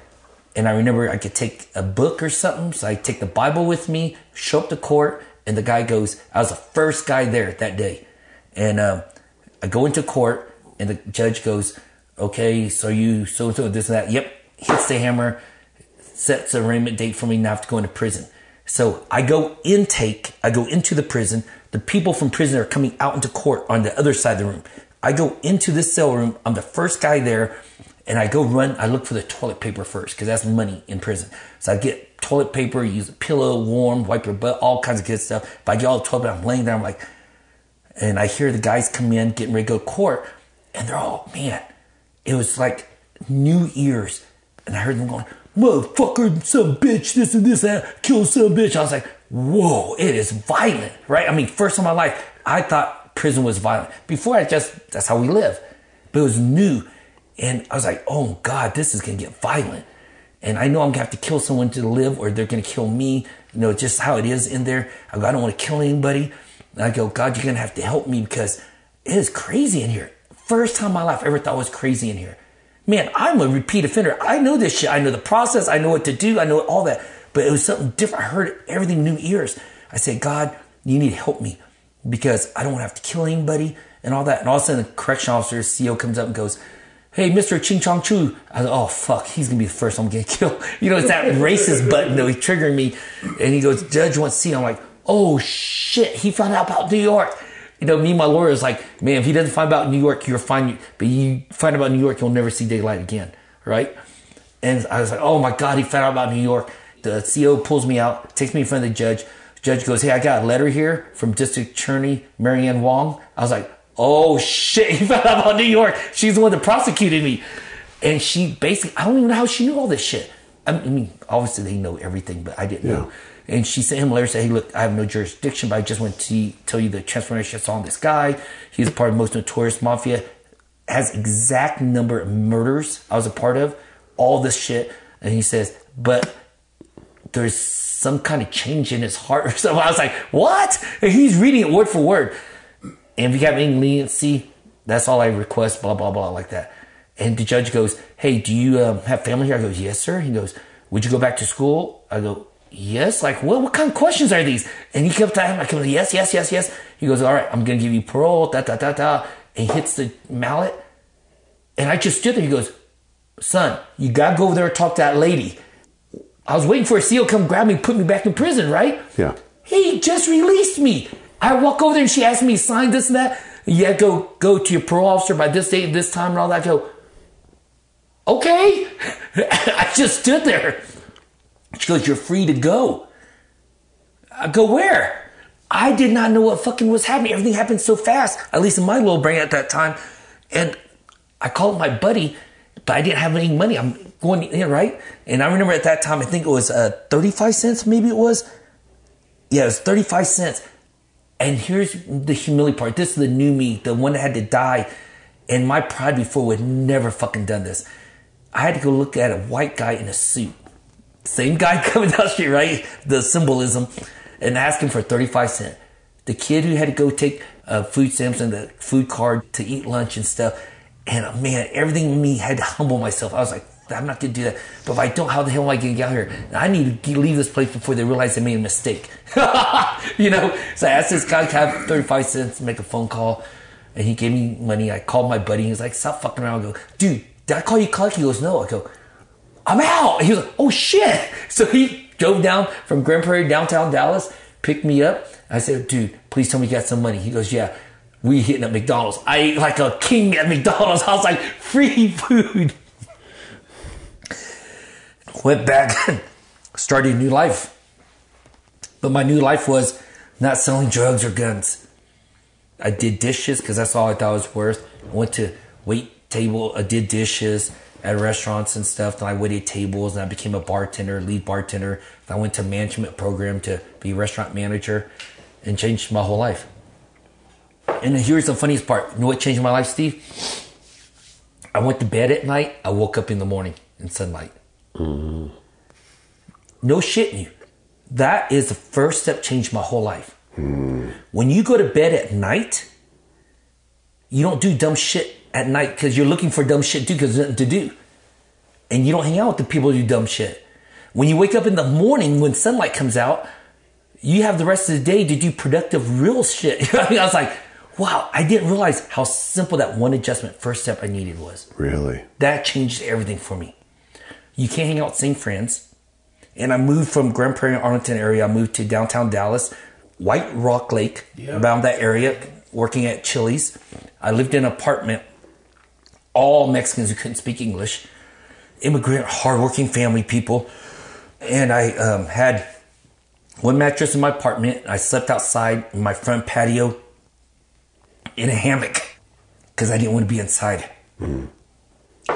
and I remember I could take a book or something. So I take the Bible with me, show up to court, and the guy goes, I was the first guy there that day. And um, I go into court, and the judge goes, Okay, so you so and so, this and that. Yep, hits the hammer, sets arraignment date for me now to go into prison. So I go intake, I go into the prison. The people from prison are coming out into court on the other side of the room. I go into this cell room. I'm the first guy there. And I go run, I look for the toilet paper first because that's money in prison. So I get toilet paper, use a pillow, warm, wipe your butt, all kinds of good stuff. If I get all the toilet I'm laying there, I'm like, and I hear the guys come in getting ready to go to court, and they're all, man, it was like new ears. And I heard them going, motherfucker, some bitch, this and this, and that, kill some bitch. I was like, whoa, it is violent, right? I mean, first in my life, I thought prison was violent. Before I just, that's how we live. But it was new. And I was like, oh God, this is going to get violent. And I know I'm going to have to kill someone to live or they're going to kill me. You know, just how it is in there. I go, I don't want to kill anybody. And I go, God, you're going to have to help me because it is crazy in here. First time in my life I ever thought was crazy in here. Man, I'm a repeat offender. I know this shit. I know the process. I know what to do. I know all that. But it was something different. I heard everything new ears. I said, God, you need to help me because I don't want to have to kill anybody and all that. And all of a sudden, the correction officer, CEO comes up and goes, Hey, Mr. Ching Chong Chu. I was like, oh, fuck, he's going to be the first one I'm going to kill. You know, it's that racist button that was triggering me. And he goes, Judge wants to see. I'm like, oh, shit, he found out about New York. You know, me and my lawyer is like, man, if he doesn't find out New York, you're fine. But you find out about New York, you'll never see daylight again. Right? And I was like, oh my God, he found out about New York. The CEO pulls me out, takes me in front of the judge. Judge goes, hey, I got a letter here from District Attorney Marianne Wong. I was like, oh shit, he found out about New York. She's the one that prosecuted me. And she basically, I don't even know how she knew all this shit. I mean, obviously they know everything, but I didn't Yeah. know. And she sent him a letter saying, hey, look, I have no jurisdiction, but I just want to tell you the transformation I saw on this guy. He's part of most notorious mafia, has exact number of murders I was a part of, all this shit. And he says, but there's some kind of change in his heart or something. I was like, what? And he's reading it word for word. And if you have any leniency, that's all I request, blah, blah, blah, like that. And the judge goes, hey, do you um, have family here? I go, yes, sir. He goes, would you go back to school? I go, yes. Like, what, what kind of questions are these? And he kept telling me, I go, yes, yes, yes, yes. He goes, all right, I'm going to give you parole, da, da, da, da. And he hits the mallet. And I just stood there. He goes, son, you got to go over there and talk to that lady. I was waiting for a seal to come grab me put me back in prison, right? Yeah. He just released me. I walk over there and she asked me to sign this and that. Yeah, go, go to your parole officer by this date, this time, and all that. I go, okay. I just stood there. She goes, you're free to go. I go, where? I did not know what fucking was happening. Everything happened so fast, at least in my little brain at that time. And I called my buddy, but I didn't have any money. I'm going in, right? And I remember at that time, I think it was uh, 35 cents, maybe it was. Yeah, it was 35 cents. And here's the humility part. This is the new me, the one that had to die. And my pride before would never fucking done this. I had to go look at a white guy in a suit. Same guy coming down the street, right? The symbolism. And ask him for 35 cents. The kid who had to go take food stamps and the food card to eat lunch and stuff. And uh, man, everything in me had to humble myself. I was like, I'm not gonna do that. But if I don't, how the hell am I gonna get out here? I need to leave this place before they realize they made a mistake. you know? So I asked this guy to have 35 cents to make a phone call. And he gave me money. I called my buddy. He was like, stop fucking around. I go, dude, did I call you collect? He goes, no. I go, I'm out. He was like, oh shit. So he drove down from Grand Prairie, downtown Dallas, picked me up. I said, dude, please tell me you got some money. He goes, yeah, we hitting at McDonald's. I ate like a king at McDonald's. I was like, free food. Went back, started a new life. But my new life was not selling drugs or guns. I did dishes because that's all I thought was worth. I went to wait table, I did dishes at restaurants and stuff. Then I waited tables and I became a bartender, lead bartender. Then I went to management program to be restaurant manager and changed my whole life. And here's the funniest part. You know what changed my life, Steve? I went to bed at night. I woke up in the morning in sunlight. Mm. No shitting you. That is the first step changed my whole life. Mm. When you go to bed at night, you don't do dumb shit at night because you're looking for dumb shit to do because there's nothing to do. And you don't hang out with the people who do dumb shit. When you wake up in the morning when sunlight comes out, you have the rest of the day to do productive, real shit. You know what I mean? I was like, wow, I didn't realize how simple that one adjustment, first step I needed was. Really? That changed everything for me. You can't hang out with same friends. And I moved from Grand Prairie, Arlington area. I moved to downtown Dallas, White Rock Lake, around that area, working at Chili's. I lived in an apartment, all Mexicans who couldn't speak English, immigrant, hardworking family people. And I um, had one mattress in my apartment. I slept outside in my front patio in a hammock because I didn't want to be inside.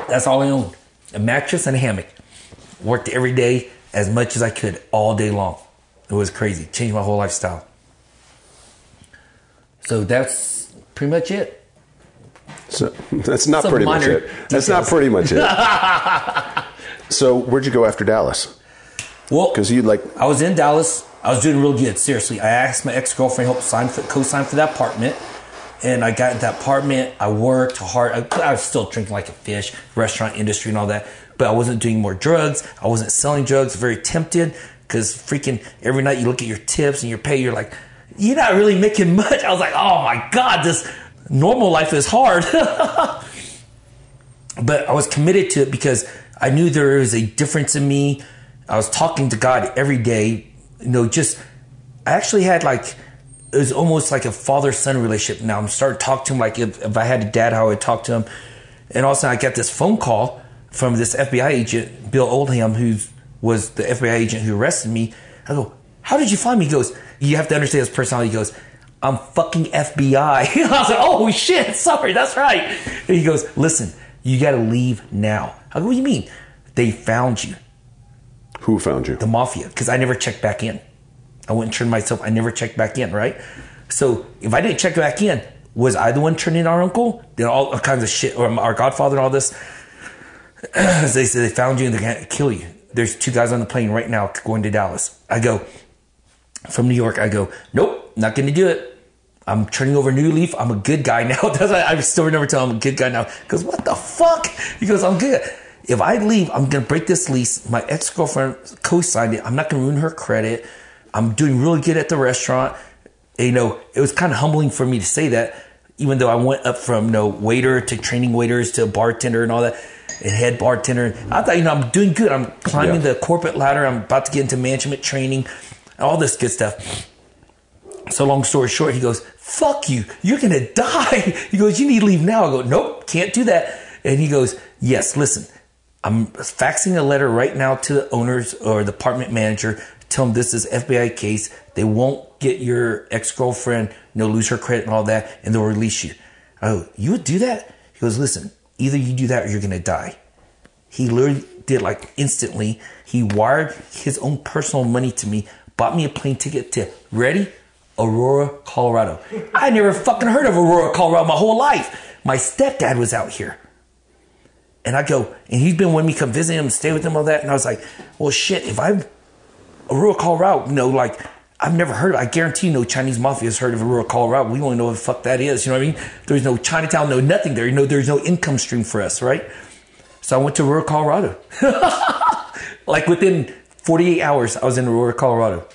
That's all I owned a mattress and a hammock. Worked every day as much as I could all day long. It was crazy. Changed my whole lifestyle. So that's pretty much it. So that's not pretty much it. That's not pretty much it. so where'd you go after Dallas? Well, Because you like I was in Dallas. I was doing real good. Seriously, I asked my ex girlfriend help sign for, co-sign for that apartment, and I got in that apartment. I worked hard. I, I was still drinking like a fish, restaurant industry and all that, but I wasn't doing more drugs. I wasn't selling drugs. Very tempted because freaking every night you look at your tips and your pay, you're like, you're not really making much. I was like, oh my god, this normal life is hard. but I was committed to it because I knew there was a difference in me. I was talking to God every day. You know, just I actually had like it was almost like a father son relationship. Now I'm starting to talk to him like if, if I had a dad, how I would talk to him. And also I got this phone call from this FBI agent, Bill Oldham, who was the FBI agent who arrested me. I go, how did you find me? He goes, you have to understand his personality. He goes, I'm fucking FBI. I was like, oh shit, sorry, that's right. And he goes, listen, you got to leave now. I go, what do you mean? They found you, Who found you? the mafia, because I never checked back in. I went and turned myself. I never checked back in, right? So if I didn't check back in, was I the one turning our uncle? Did all kinds of shit, or our godfather and all this? they said they found you and they're gonna kill you. There's two guys on the plane right now going to Dallas. I go from New York. I go, nope, not gonna do it. I'm turning over a new leaf. I'm a good guy now. That's why I still remember telling him I'm a good guy now. He goes, what the fuck? He goes, I'm good. If I leave, I'm gonna break this lease. My ex girlfriend co-signed it. I'm not gonna ruin her credit. I'm doing really good at the restaurant. You know, it was kind of humbling for me to say that, even though I went up from you know waiter to training waiters to bartender and all that, and head bartender. I thought, you know, I'm doing good. I'm climbing Yeah. the corporate ladder. I'm about to get into management training, all this good stuff. So long story short, he goes, fuck you. You're going to die. He goes, you need to leave now. I go, nope, can't do that. And he goes, yes, listen, I'm faxing a letter right now to the owners or the apartment manager. Tell them this is FBI case. They won't get your ex-girlfriend, know, lose her credit and all that, and they'll release you. Oh, you would do that? He goes, listen, either you do that or you're going to die. He literally did like instantly. He wired his own personal money to me, bought me a plane ticket to ready Aurora, Colorado. I never fucking heard of Aurora, Colorado my whole life. My stepdad was out here. And I go, and he's been wanting me come visit him, stay with him, all that. And I was like, well, shit, if I'm Aurora, Colorado, you know, like, I've never heard of I guarantee no Chinese mafia has heard of Aurora, Colorado. We don't know what the fuck that is. You know what I mean? There's no Chinatown, no nothing there. You know, there's no income stream for us, right? So I went to Aurora, Colorado. like within 48 hours, I was in Aurora, Colorado.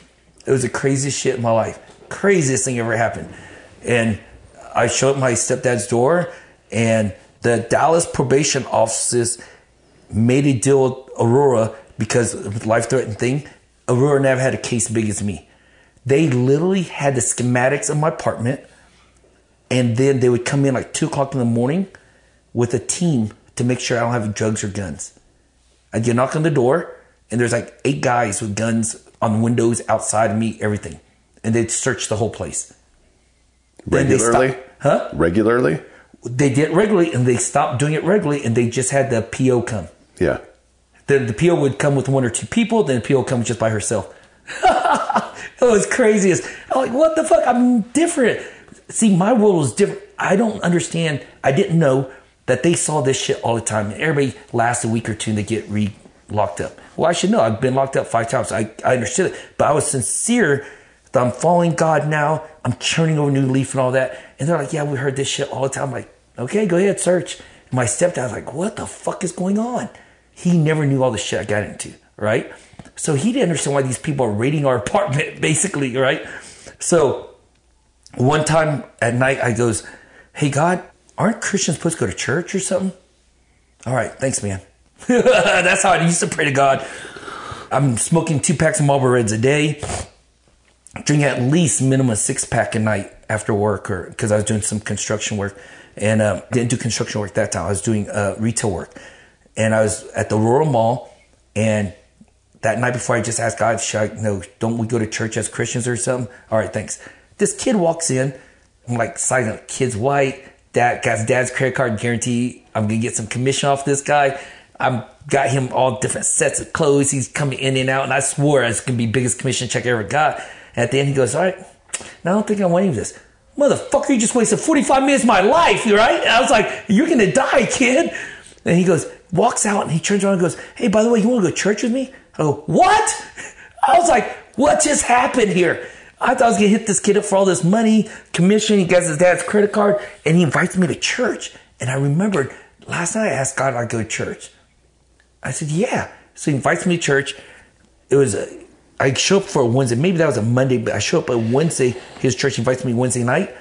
It was the craziest shit in my life. Craziest thing ever happened. And I showed up my stepdad's door, and the Dallas probation offices made a deal with Aurora because of the life threatening thing. Aurora never had a case big as me. They literally had the schematics of my apartment, and then they would come in like two o'clock in the morning with a team to make sure I don't have drugs or guns. I'd get knock on the door, and there's like eight guys with guns on windows, outside of me, everything. And they'd search the whole place. Regularly? Huh? Regularly? They did it regularly, and they stopped doing it regularly, and they just had the PO come. Yeah. Then the PO would come with one or two people, then the PO would come just by herself. it was craziest. I'm like, what the fuck? I'm different. See, my world was different. I don't understand. I didn't know that they saw this shit all the time. Everybody lasts a week or two and they get re locked up. Well, I should know. I've been locked up five times. I, I understood it. But I was sincere I'm following God now. I'm turning over new leaf and all that. And they're like, yeah, we heard this shit all the time. I'm like, okay, go ahead, search. And my stepdad's like, what the fuck is going on? He never knew all the shit I got into, right? So he didn't understand why these people are raiding our apartment, basically, right? So one time at night, I goes, "Hey God, aren't Christians supposed to go to church or something?" All right, thanks, man. That's how I used to pray to God. I'm smoking two packs of Marlboro Reds a day, drinking at least minimum six pack a night after work, or because I was doing some construction work, and uh, didn't do construction work that time. I was doing uh, retail work, and I was at the Aurora Mall, and that night before I just asked God, should I, no, don't we go to church as Christians or something? All right, thanks. This kid walks in. I'm like, silent. Kid's white. Dad got dad's credit card guarantee. I'm gonna get some commission off this guy. I've got him all different sets of clothes. He's coming in and out, and I swore it's gonna be biggest commission check I ever got. At the end, he goes, "All right, now I don't think I'm of this." Motherfucker, you just wasted 45 minutes of my life, right? And I was like, "You're gonna die, kid." And he goes, walks out, and he turns around and goes, "Hey, by the way, you want to go to church with me?" I go, "What?" I was like, "What just happened here?" I thought I was gonna hit this kid up for all this money, commission. He gets his dad's credit card, and he invites me to church. And I remembered last night I asked God if I go to church. I said, "Yeah." So he invites me to church. It was a, I show up for a Wednesday. Maybe that was a Monday, but I show up on Wednesday. His church invites me Wednesday night,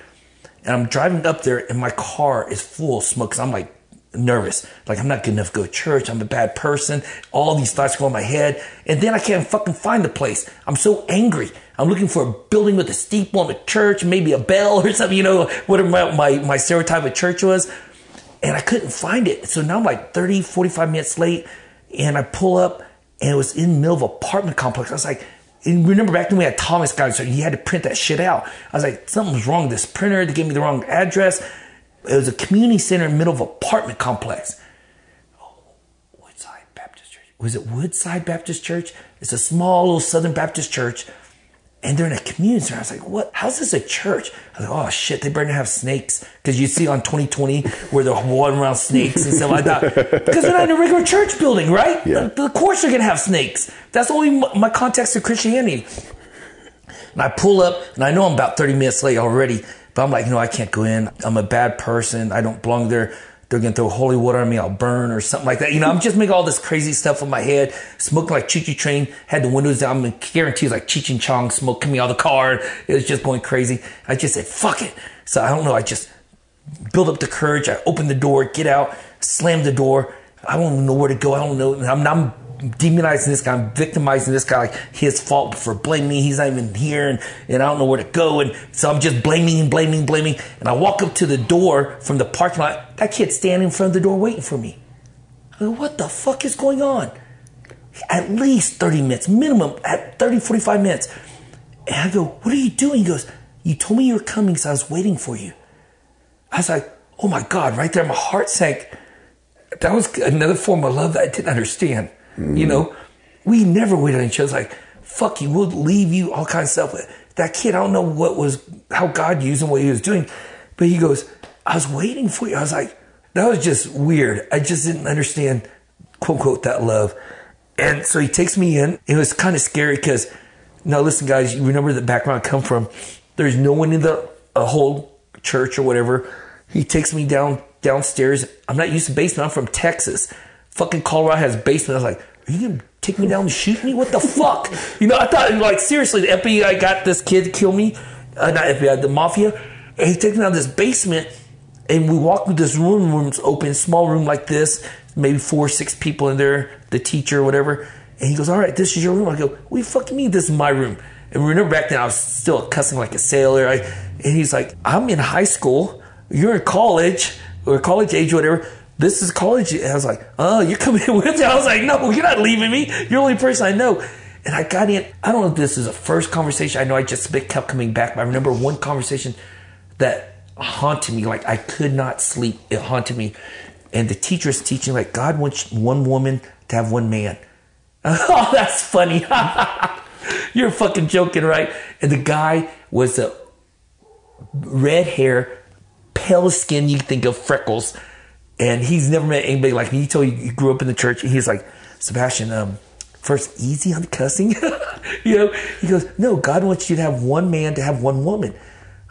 and I'm driving up there, and my car is full of smoke. I'm like nervous, like I'm not good enough to go to church. I'm a bad person. All these thoughts go in my head, and then I can't fucking find the place. I'm so angry. I'm looking for a building with a steeple and a church, maybe a bell or something. You know, whatever my my, my stereotype of church was and I couldn't find it. So now I'm like 30, 45 minutes late, and I pull up, and it was in the middle of an apartment complex. I was like, and remember back when we had Thomas Guides, so he had to print that shit out. I was like, something's wrong with this printer. They gave me the wrong address. It was a community center in the middle of apartment complex. Woodside Baptist Church. Was it Woodside Baptist Church? It's a small little Southern Baptist church. And they're in a community center. I was like, what? How's this a church? I was like, oh shit, they better have snakes. Cause you see on 2020 where they're walking around snakes and stuff like that. Because they're not in a regular church building, right? Yeah. Of course they're gonna have snakes. That's only my context of Christianity. And I pull up, and I know I'm about 30 minutes late already, but I'm like, no, I can't go in. I'm a bad person. I don't belong there. They're gonna throw holy water on me. I'll burn or something like that. You know, I'm just making all this crazy stuff in my head, smoking like Choo Choo Train, had the windows down. I guarantee it's like Cheech and Chong smoke coming out of the car. It was just going crazy. I just said, fuck it. So I don't know. I just build up the courage. I open the door, get out, slam the door. I don't know where to go. I don't know. I'm, I'm demonizing this guy. I'm victimizing this guy like his fault for blaming me. He's not even here and, and I don't know where to go. And so I'm just blaming and blaming, blaming. And I walk up to the door from the parking lot. That kid's standing in front of the door waiting for me. I go, what the fuck is going on? At least 30 minutes, minimum at 30, 45 minutes. And I go, what are you doing? He goes, you told me you were coming, so I was waiting for you. I was like, oh my God, right there, my heart sank. That was another form of love that I didn't understand. You mm-hmm. know, we never waited on each other. It's like, fuck you, we'll leave you, all kinds of stuff. That kid, I don't know what was, how God used him, what he was doing. But he goes, I was waiting for you. I was like, that was just weird. I just didn't understand, quote unquote, that love. And so he takes me in. It was kind of scary because, now listen, guys, you remember the background I come from. There's no one in the a whole church or whatever. He takes me down downstairs. I'm not used to basement. I'm from Texas. Fucking Colorado has basement. I was like, are you gonna take me down and shoot me? What the fuck? You know, I thought like seriously, the FBI got this kid to kill me. Uh, not FBI, the mafia. And he takes me down this basement, and we walk through this room. Room's open, small room like this, maybe four, six people in there. The teacher, whatever. And he goes, "All right, this is your room." I go, "We fucking mean? This is my room." And remember back then, I was still cussing like a sailor. I, and he's like, "I'm in high school. You're in college or college age, whatever." This is college. And I was like, oh, you're coming in with me? I was like, no, you're not leaving me. You're the only person I know. And I got in. I don't know if this is a first conversation. I know I just kept coming back, but I remember one conversation that haunted me. Like I could not sleep. It haunted me. And the teacher is teaching like God wants one woman to have one man. Oh, that's funny. You're fucking joking, right? And the guy was a red hair, pale skin. You think of freckles and he's never met anybody like me. He told you he grew up in the church. He's like, Sebastian, um, first easy on the cussing. you know, he goes, no, God wants you to have one man to have one woman.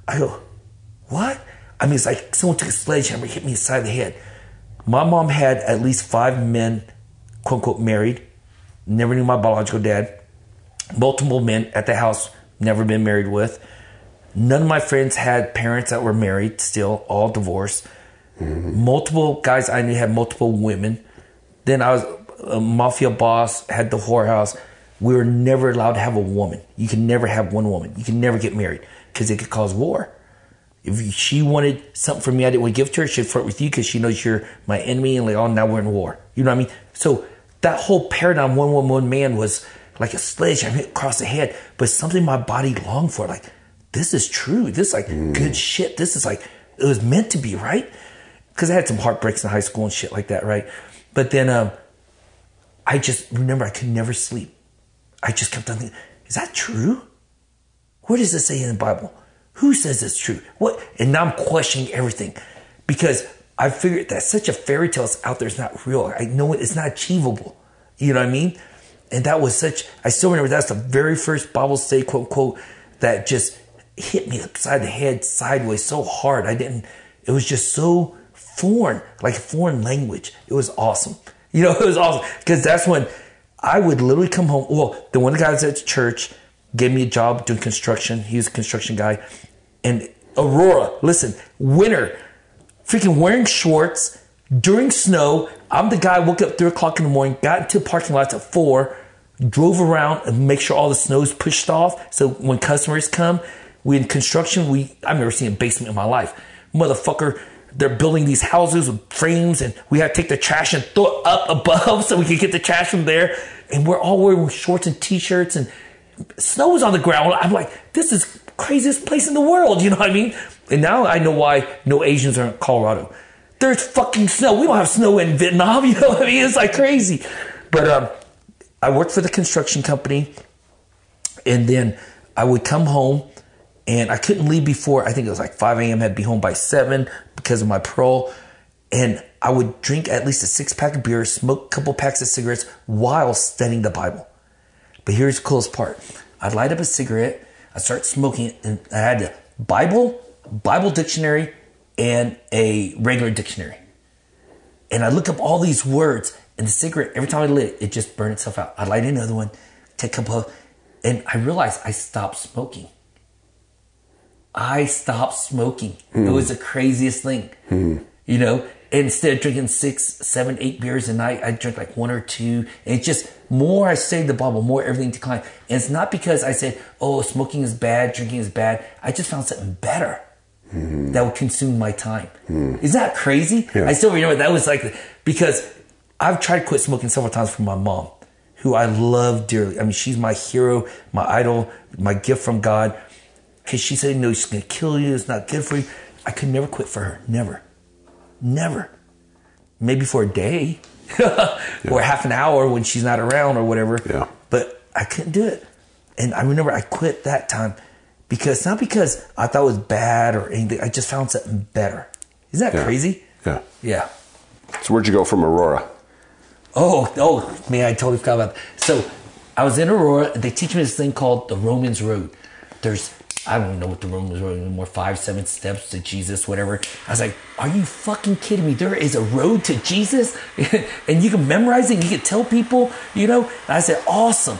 I go, what? I mean, it's like someone took a sledgehammer, hit me inside the head. My mom had at least five men, quote unquote, married. Never knew my biological dad. Multiple men at the house, never been married with. None of my friends had parents that were married, still all divorced. Mm-hmm. Multiple guys I knew had multiple women. Then I was a mafia boss, had the whorehouse. We were never allowed to have a woman. You can never have one woman. You can never get married because it could cause war. If she wanted something from me I didn't want to give to her, she'd flirt with you because she knows you're my enemy and like, oh, now we're in war. You know what I mean? So that whole paradigm, one woman, one man was like a sledge I hit across the head, but something my body longed for. Like, this is true. This is like mm. good shit. This is like, it was meant to be, right? Because I had some heartbreaks in high school and shit like that, right? But then um, I just remember I could never sleep. I just kept on thinking, is that true? What does it say in the Bible? Who says it's true? What? And now I'm questioning everything because I figured that such a fairy tale is out there is not real. I know it, it's not achievable. You know what I mean? And that was such, I still remember that's the very first Bible study, quote, unquote, that just hit me upside the head sideways so hard. I didn't, it was just so foreign, like foreign language. It was awesome. You know, it was awesome because that's when I would literally come home. Well, the one guy guys at church gave me a job doing construction. He was a construction guy. And Aurora, listen, winter, freaking wearing shorts during snow. I'm the guy woke up three o'clock in the morning, got into parking lots at four, drove around and make sure all the snow's pushed off. So when customers come, we in construction, we I've never seen a basement in my life. Motherfucker, they're building these houses with frames and we had to take the trash and throw it up above so we could get the trash from there. And we're all wearing shorts and t-shirts and snow was on the ground. I'm like, this is craziest place in the world. You know what I mean? And now I know why no Asians are in Colorado. There's fucking snow. We don't have snow in Vietnam. You know what I mean? It's like crazy. But um, I worked for the construction company, and then I would come home, and I couldn't leave before I think it was like 5 a.m. I'd be home by seven because of my parole, and I would drink at least a six pack of beer, smoke a couple packs of cigarettes while studying the Bible. But here's the coolest part: I'd light up a cigarette, I'd start smoking, and I had a Bible, Bible dictionary, and a regular dictionary. And I look up all these words, and the cigarette, every time I lit it, it just burned itself out. I'd light another one, take a couple of, and I realized I stopped smoking. I stopped smoking. It was the craziest thing. You know, instead of drinking six, seven, eight beers a night, I drink like one or two. And it's just more I studied the Bible, more everything declined. And it's not because I said, oh, smoking is bad, drinking is bad. I just found something better that would consume my time. Is that crazy? Yeah. I still remember that was like, because I've tried to quit smoking several times for my mom, who I love dearly. I mean, she's my hero, my idol, my gift from God. Because she said, no, she's going to kill you. It's not good for you. I could never quit for her. Never. Never. Maybe for a day or half an hour when she's not around or whatever. Yeah. But I couldn't do it. And I remember I quit that time because not because I thought it was bad or anything. I just found something better. Isn't that Yeah. crazy? Yeah. Yeah. So where'd you go from Aurora? Oh, oh, man, I totally forgot about that. So I was in Aurora, they teach me this thing called the Romans Road. There's, I don't even know what the Romans Road anymore, five, seven steps to Jesus, whatever. I was like, are you fucking kidding me? There is a road to Jesus? and you can memorize it, you can tell people, you know? And I said, awesome.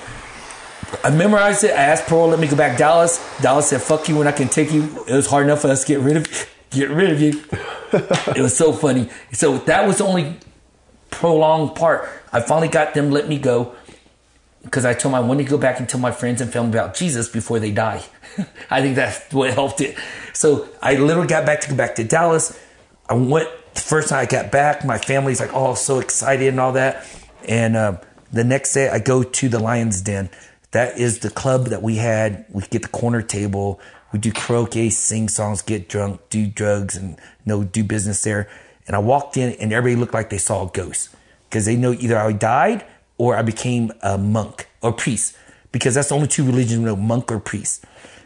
I memorized it. I asked Pearl, let me go back to Dallas. Dallas said, fuck you, when I can take you. It was hard enough for us to get rid of get rid of you. it was so funny. So that was the only prolonged part. I finally got them let me go because I told them I wanted to go back and tell my friends and family about Jesus before they die. I think that's what helped it. So I literally got back to go back to Dallas. I went the first time I got back. My family's like, oh, so excited and all that. And uh, the next day I go to the Lions Den. That is the club that we had. We get the corner table. We do karaoke, sing songs, get drunk, do drugs, and you know, do business there. And I walked in, and everybody looked like they saw a ghost because they know either I died or I became a monk or priest because that's the only two religions we know, monk or priest.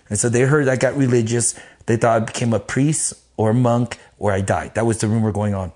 And so they heard I got religious. They thought I became a priest or a monk or I died. That was the rumor going on.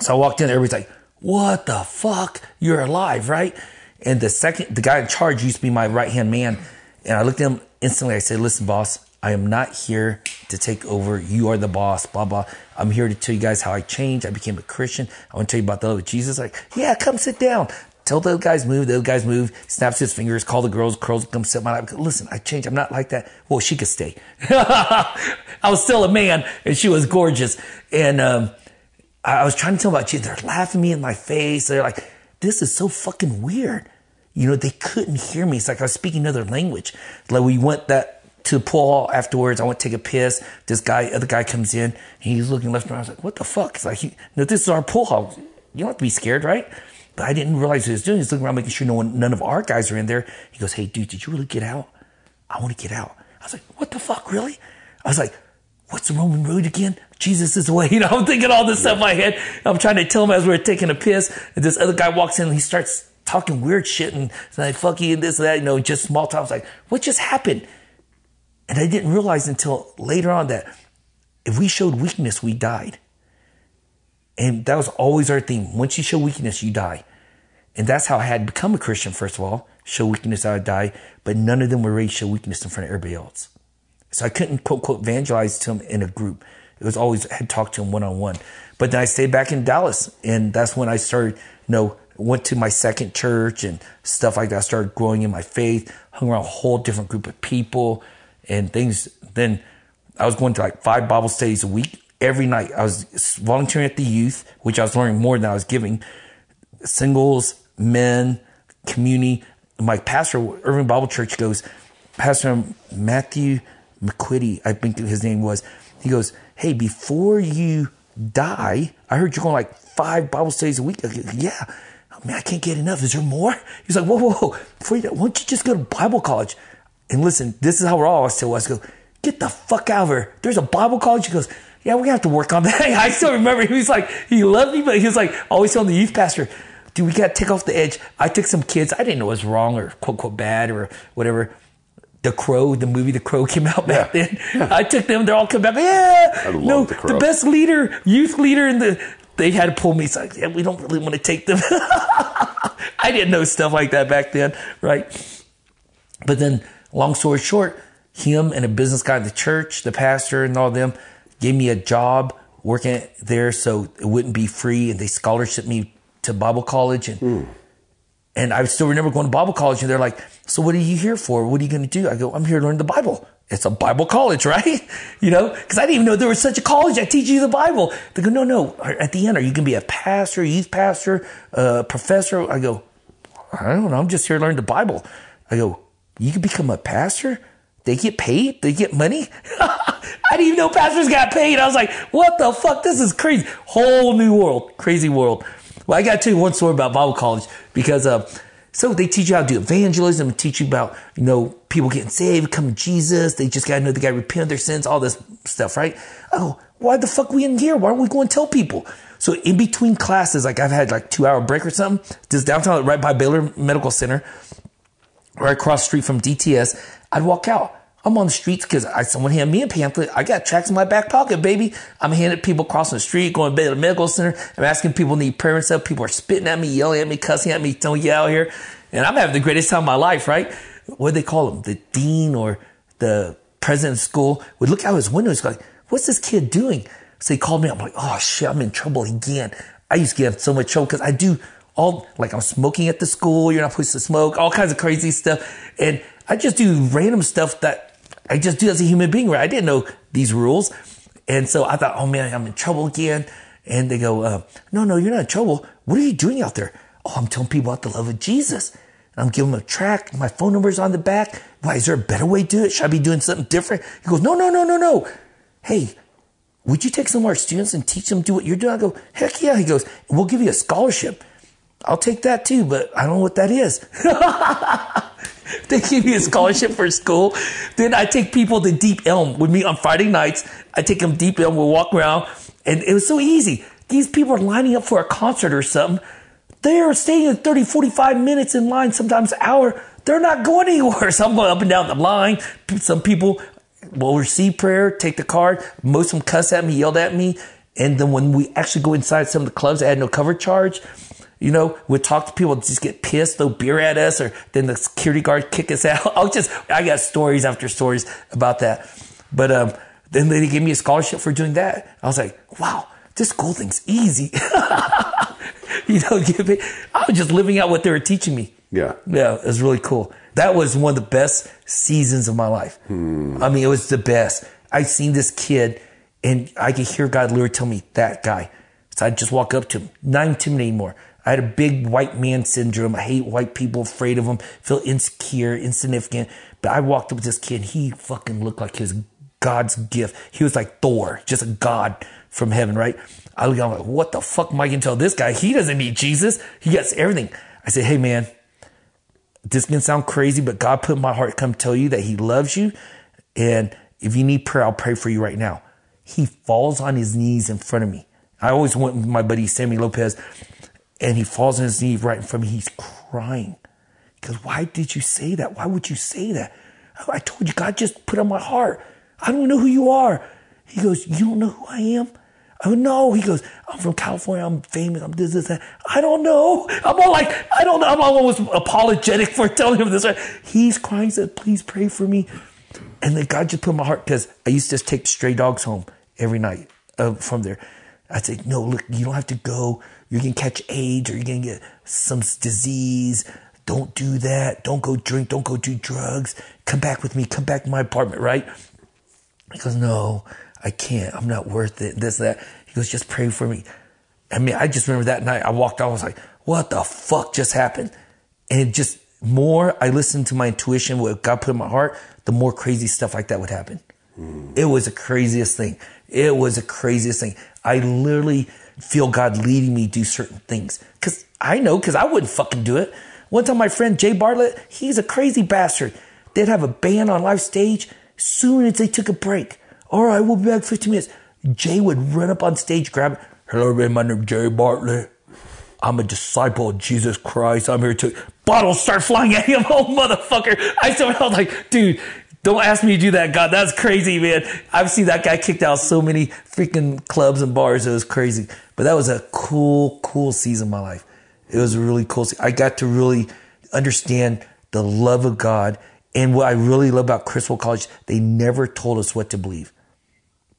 So I walked in, everybody's like, what the fuck? You're alive, right? And the second, the guy in charge used to be my right hand man. And I looked at him instantly. I said, listen, boss, I am not here to take over. You are the boss, blah, blah. I'm here to tell you guys how I changed. I became a Christian. I want to tell you about the love of Jesus. Like, yeah, come sit down. Tell the other guys move. The other guys move. Snaps his fingers. Call the girls. Girls come sit my lap. Listen, I changed. I'm not like that. Well, she could stay. I was still a man, and she was gorgeous. And um, I was trying to tell about Jesus. They're laughing me in my face. They're like, "This is so fucking weird." You know, they couldn't hear me. It's like I was speaking another language. Like we went that to the pool afterwards. I went to take a piss. This guy, other guy comes in. He's looking left and right. I was like, "What the fuck?" It's like, he, no, "This is our pool hall. You don't have to be scared, right?" But I didn't realize he was doing. He's looking around, making sure no one, none of our guys are in there. He goes, "Hey, dude, did you really get out?" I want to get out. I was like, "What the fuck, really?" I was like, "What's the Roman road again?" Jesus is the way. You know, I'm thinking all this stuff in my head. I'm trying to tell him as we're taking a piss, and this other guy walks in and he starts talking weird shit and like fuck you and this and that. You know, just small talk. I was like, "What just happened?" And I didn't realize until later on that if we showed weakness, we died. And that was always our theme. Once you show weakness, you die. And that's how I had become a Christian, first of all. Show weakness, I would die. But none of them were ready to show weakness in front of everybody else. So I couldn't quote, quote, evangelize to them in a group. It was always, I had talked to them one on one. But then I stayed back in Dallas. And that's when I started, you know, went to my second church and stuff like that. I started growing in my faith, hung around a whole different group of people and things. Then I was going to like five Bible studies a week. Every night I was volunteering at the youth, which I was learning more than I was giving. Singles, men, community. My pastor, Irving Bible Church, goes, Pastor Matthew McQuitty, I think his name was. He goes, Hey, before you die, I heard you're going like five Bible studies a week. I go, yeah. oh, man, I can't get enough. Is there more? He's like, whoa, whoa, whoa. Before you, die, why don't you just go to Bible college? And listen, this is how we're all always tell us, go, get the fuck out of here. There's a Bible college. He goes, yeah, we have to work on that. I still remember he was like, he loved me, but he was like, always telling the youth pastor, dude, we got to take off the edge. I took some kids. I didn't know it was wrong or quote, quote, bad or whatever. The Crow, the movie The Crow came out back Yeah. then. Yeah. I took them. They're all come back. Yeah, I love no, The Crow. best leader, youth leader in the. They had to pull me. It's like, yeah, we don't really want to take them. I didn't know stuff like that back then, right? But then, long story short, him and a business guy at the church, the pastor, and all them gave me a job working there, so it wouldn't be free, and they scholarship me to Bible college, and and I still remember going to Bible college, and they're like, "So what are you here for? What are you going to do?" I go, "I'm here to learn the Bible." It's a Bible college, right? You know, because I didn't even know there was such a college that teaches you the Bible. They go, "No, no." At the end, are you going to be a pastor, youth pastor, uh, professor? I go, I don't know. I'm just here to learn the Bible. I go, you can become a pastor? They get paid? They get money? I didn't even know pastors got paid. I was like, what the fuck? This is crazy. Whole new world. Crazy world. Well, I got to tell you one story about Bible college because, uh, so they teach you how to do evangelism teach you about, you know, people getting saved, coming to Jesus. They just got to know they got to repent of their sins, all this stuff, right? Oh, why the fuck we in here? Why aren't we going to tell people? So in between classes, like I've had like two hour break or something, just downtown, right by Baylor Medical Center, right across street from DTS, I'd walk out. I'm on the streets because someone handed me a pamphlet. I got tracks in my back pocket, baby. I'm handing people crossing the street, going to Baylor Medical Center. I'm asking people need prayer and stuff. People are spitting at me, yelling at me, cussing at me, telling you out here. And I'm having the greatest time of my life, right? What do they call him? The dean or the president of school would look out his window. He's like, what's this kid doing? So he called me. I'm like, oh shit, I'm in trouble again. I used to get so much trouble because I do all, like I'm smoking at the school. You're not supposed to smoke, all kinds of crazy stuff. And I just do random stuff that I just do as a human being, right? I didn't know these rules. And so I thought, oh man, I'm in trouble again. And they go, uh, no, no, you're not in trouble. What are you doing out there? Oh, I'm telling people about the love of Jesus. I'm giving them a track. My phone number's on the back. Why, is there a better way to do it? Should I be doing something different? He goes, no, no, no, no, no. Hey, would you take some of our students and teach them do what you're doing? I go, heck yeah. He goes, we'll give you a scholarship. I'll take that too, but I don't know what that is. they give me a scholarship for school. Then I take people to Deep Ellum with me on Friday nights. I take them Deep Ellum. We'll walk around, and it was so easy. These people are lining up for a concert or something. They are staying in 30, 45 minutes in line, sometimes an hour. They're not going anywhere. So I'm going up and down the line. Some people will receive prayer, take the card. Most of them cuss at me, yelled at me. And then when we actually go inside some of the clubs that had no cover charge, you know, we'd talk to people, just get pissed, throw beer at us, or then the security guard kick us out. I'll just, I got stories after stories about that. But um, then they gave me a scholarship for doing that. I was like, wow, this school thing's easy. you know, I was just living out what they were teaching me. Yeah. Yeah, it was really cool. That was one of the best seasons of my life. I mean, it was the best. I seen this kid and I could hear God literally tell me that guy. So I'd just walk up to him, not intimidating anymore. I had a big white man syndrome. I hate white people, afraid of them, feel insecure, insignificant. But I walked up with this kid. He fucking looked like his God's gift. He was like Thor, just a God from heaven, right? I look at him like, what the fuck am I to tell this guy? He doesn't need Jesus. He gets everything. I said, hey man, this can sound crazy, but God put my heart come tell you that He loves you. And if you need prayer, I'll pray for you right now. He falls on his knees in front of me. I always went with my buddy Sammy Lopez, and he falls on his knees right in front of me. He's crying. Goes, Why did you say that? Why would you say that? I told you, God just put on my heart. I don't know who you are. He goes, You don't know who I am? I go, no. He goes, I'm from California. I'm famous. I'm this, this, that. I don't know. I'm all like, I don't know. I'm almost apologetic for telling him this. He's crying. He said, please pray for me. And then God just put in my heart because I used to just take stray dogs home every night uh, from there. I said, no, look, you don't have to go. You're going to catch AIDS or you're going to get some disease. Don't do that. Don't go drink. Don't go do drugs. Come back with me. Come back to my apartment, right? He goes, no, I can't. I'm not worth it. This, that. He goes, just pray for me. I mean, I just remember that night I walked out. I was like, what the fuck just happened? And it just more I listened to my intuition, what God put in my heart, the more crazy stuff like that would happen. Hmm. It was the craziest thing. It was the craziest thing. I literally feel God leading me to do certain things because I know because I wouldn't fucking do it. One time, my friend Jay Bartlett, he's a crazy bastard. They'd have a band on live stage. Soon as they took a break, all right, we'll be back 15 minutes. Jay would run up on stage, grab. Hello, everybody, my name's Jay Bartlett. I'm a disciple of Jesus Christ. I'm here to. Bottles start flying at him. Oh, motherfucker. I started, I was like, dude, don't ask me to do that, God. That's crazy, man. I've seen that guy kicked out so many freaking clubs and bars. It was crazy. But that was a cool, cool season of my life. It was a really cool. I got to really understand the love of God. And what I really love about Criswell College, they never told us what to believe.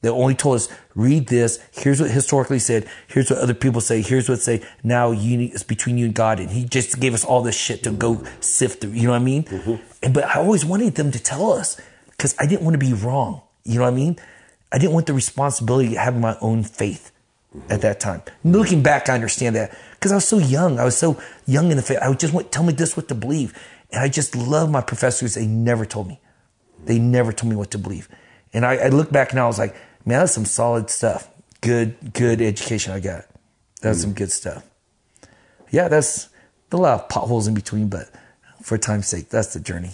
They only told us, read this. Here's what historically said. Here's what other people say. Here's what say. Now you need, it's between you and God. And he just gave us all this shit to go sift through. You know what I mean? Mm-hmm. And, but I always wanted them to tell us because I didn't want to be wrong. You know what I mean? I didn't want the responsibility of having my own faith mm-hmm. at that time. Looking back, I understand that because I was so young. I was so young in the faith. I would just want, tell me this what to believe. And I just love my professors. They never told me. They never told me what to believe. And I, I look back and I was like, man, that's some solid stuff. Good, good education I got. That's mm. some good stuff. Yeah, that's a lot of potholes in between, but for time's sake, that's the journey.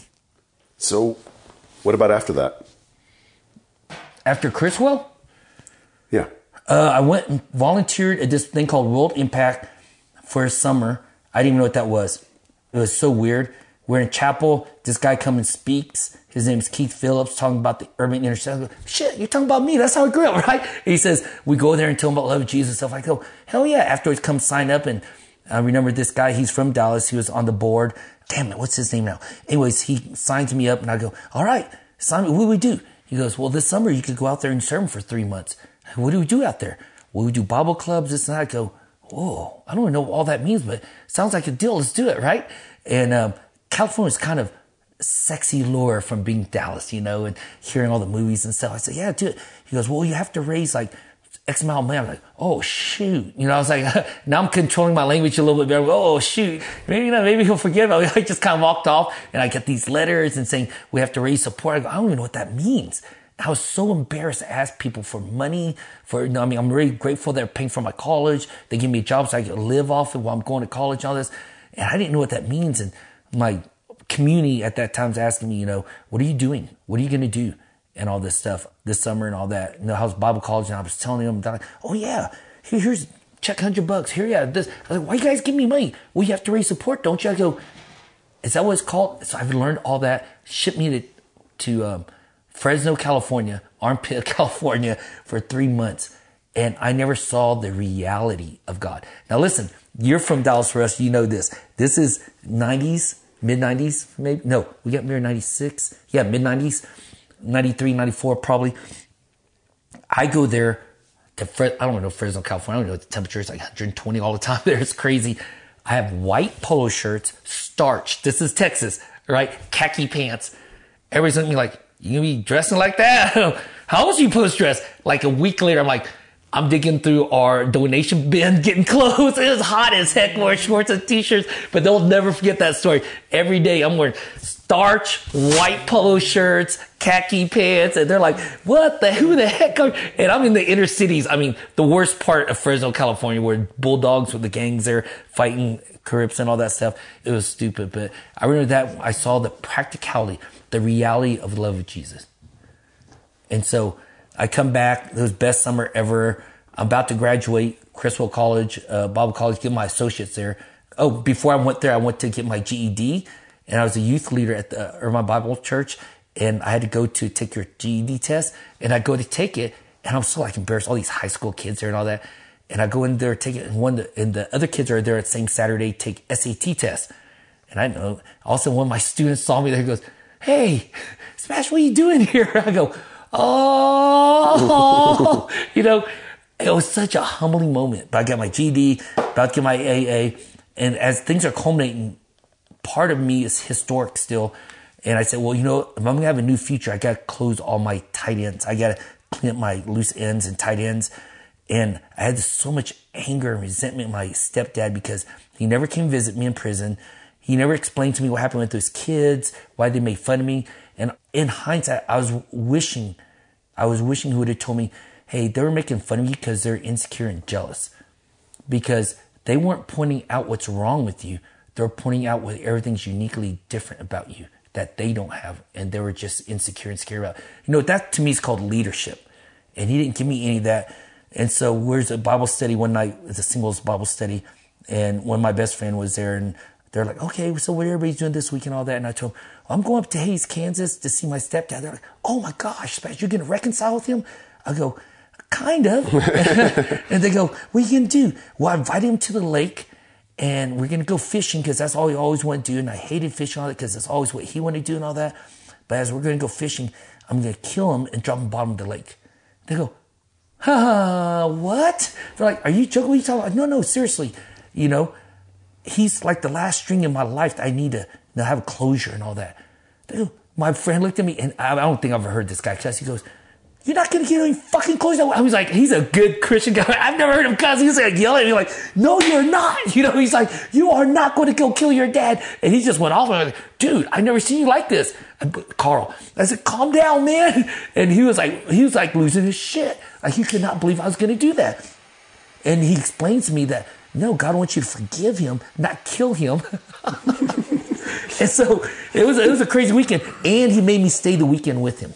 So, what about after that? After Criswell? Yeah. Uh, I went and volunteered at this thing called World Impact for a summer. I didn't even know what that was. It was so weird. We're in chapel. This guy comes and speaks. His name is Keith Phillips, talking about the urban intersection. Shit, you're talking about me. That's how I grew up, right? he says, we go there and tell him about love of Jesus stuff. I go, hell yeah. Afterwards, come sign up. And I remember this guy, he's from Dallas. He was on the board. Damn it, what's his name now? Anyways, he signs me up and I go, all right, sign me. what do we do? He goes, well, this summer you could go out there and serve for three months. What do we do out there? Well, we do Bible clubs, this and that. I go, whoa, I don't even know what all that means, but sounds like a deal. Let's do it, right? And um, California is kind of sexy lure from being Dallas, you know, and hearing all the movies and stuff. I said, yeah, do it. He goes, well, you have to raise like X amount of money. I'm like, oh shoot. You know, I was like, now I'm controlling my language a little bit better. Oh shoot. Maybe, you know, maybe he'll forget. I just kind of walked off and I get these letters and saying, we have to raise support. I go, I don't even know what that means. I was so embarrassed to ask people for money. For you know, I mean, I'm really grateful they're paying for my college. They give me a job so I can live off it while I'm going to college and all this. And I didn't know what that means. And my community at that time is asking me, you know, what are you doing? What are you going to do? And all this stuff this summer and all that. You know, I was Bible college and I was telling them, like, oh yeah, here, here's check hundred bucks. Here, yeah, this. I was like, why you guys give me money? Well, you have to raise support, don't you? I go, is that what it's called? So I've learned all that. Ship me to, to um, Fresno, California, Armpit, California for three months. And I never saw the reality of God. Now listen, you're from Dallas for us. You know this. This is 90s mid 90s, maybe. No, we got married 96. Yeah, mid 90s, 93, 94, probably. I go there to, Fre- I don't know, Fresno, California. I don't know what the temperature is like 120 all the time there. It's crazy. I have white polo shirts, starched. This is Texas, right? Khaki pants. Everybody's looking at me like, you gonna be dressing like that? How was you post dress? Like a week later, I'm like, I'm digging through our donation bin, getting clothes. It was hot as heck, wearing shorts and t-shirts, but they'll never forget that story. Every day I'm wearing starch, white polo shirts, khaki pants, and they're like, what the, who the heck are, and I'm in the inner cities. I mean, the worst part of Fresno, California, where bulldogs with the gangs there fighting Crips and all that stuff. It was stupid, but I remember that I saw the practicality, the reality of the love of Jesus. And so, I come back. It was best summer ever. I'm about to graduate Criswell College, uh, Bible College, get my associates there. Oh, before I went there, I went to get my GED and I was a youth leader at the Irving Bible Church and I had to go to take your GED test and I go to take it and I'm so like embarrassed. All these high school kids there and all that. And I go in there, take it and one, and the other kids are there at the same Saturday, take SAT test. And I know also one of my students saw me there. He goes, Hey, Smash, what are you doing here? I go, oh, you know, it was such a humbling moment. But I got my GD, about to get my AA. And as things are culminating, part of me is historic still. And I said, well, you know, if I'm going to have a new future, I got to close all my tight ends. I got to clean up my loose ends and tight ends. And I had so much anger and resentment with my stepdad because he never came visit me in prison. He never explained to me what happened with those kids, why they made fun of me. In hindsight, I was wishing, I was wishing he would have told me, hey, they were making fun of you because they're insecure and jealous. Because they weren't pointing out what's wrong with you. They're pointing out what everything's uniquely different about you that they don't have. And they were just insecure and scared about. You know, that to me is called leadership. And he didn't give me any of that. And so where's a Bible study one night, it's a singles Bible study. And one of my best friend was there and they're like, okay, so what everybody's doing this week and all that. And I told them, I'm going up to Hays, Kansas to see my stepdad. They're like, oh my gosh, you're going to reconcile with him? I go, kind of. and they go, what are you going to do? Well, I invited him to the lake and we're going to go fishing because that's all he always wanted to do. And I hated fishing all that because that's always what he wanted to do and all that. But as we're going to go fishing, I'm going to kill him and drop him bottom of the lake. They go, huh, what? They're like, are you joking? What are you talking about? No, no, seriously. You know, he's like the last string in my life that I need to know, have closure and all that. My friend looked at me and I don't think I've ever heard this guy cuss. He goes, you're not gonna get any fucking closure. I was like, he's a good Christian guy. I've never heard him cuss. He's like yelling at me like, no, you're not. You know, he's like, you are not going to go kill your dad. And he just went off. And I was like, dude, I never seen you like this. Carl, I said, calm down, man. And he was like, he was like losing his shit. Like he could not believe I was to do that. And he explains to me that no, God wants you to forgive him, not kill him. and so it was, it was a crazy weekend. And he made me stay the weekend with him.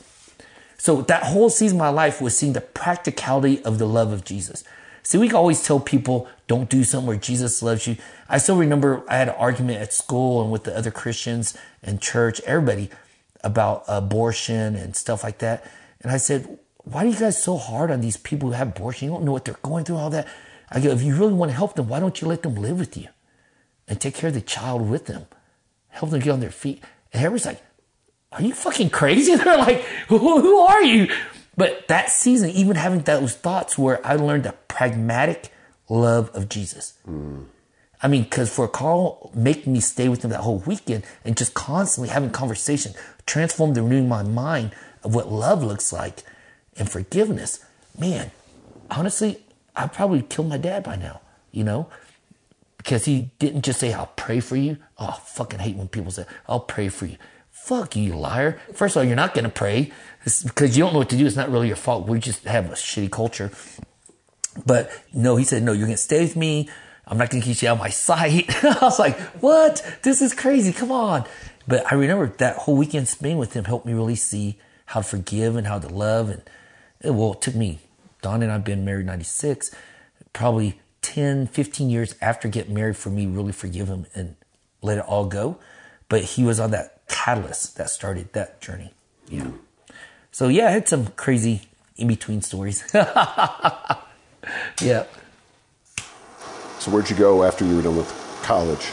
So that whole season of my life was seeing the practicality of the love of Jesus. See, we can always tell people, don't do something where Jesus loves you. I still remember I had an argument at school and with the other Christians and church, everybody about abortion and stuff like that. And I said, why are you guys so hard on these people who have abortion? You don't know what they're going through, all that. I go, if you really want to help them, why don't you let them live with you and take care of the child with them? Help them get on their feet. And everybody's like, are you fucking crazy? They're like, who, who are you? But that season, even having those thoughts where I learned the pragmatic love of Jesus. Mm. I mean, because for Carl making me stay with him that whole weekend and just constantly having conversation, transformed and renewing my mind of what love looks like and forgiveness. Man, honestly, I probably killed my dad by now, you know, because he didn't just say, I'll pray for you. Oh, I fucking hate when people say, I'll pray for you. Fuck you, liar. First of all, you're not going to pray because you don't know what to do. It's not really your fault. We just have a shitty culture. But no, he said, no, you're going to stay with me. I'm not going to keep you out of my sight. I was like, what? This is crazy. Come on. But I remember that whole weekend spent with him helped me really see how to forgive and how to love. And it, well, it took me, Don and I've been married 96, probably 10, 15 years after getting married for me really forgive him and let it all go. But he was on that catalyst that started that journey. Yeah. So yeah, I had some crazy in between stories. yeah. So where'd you go after you were done with college?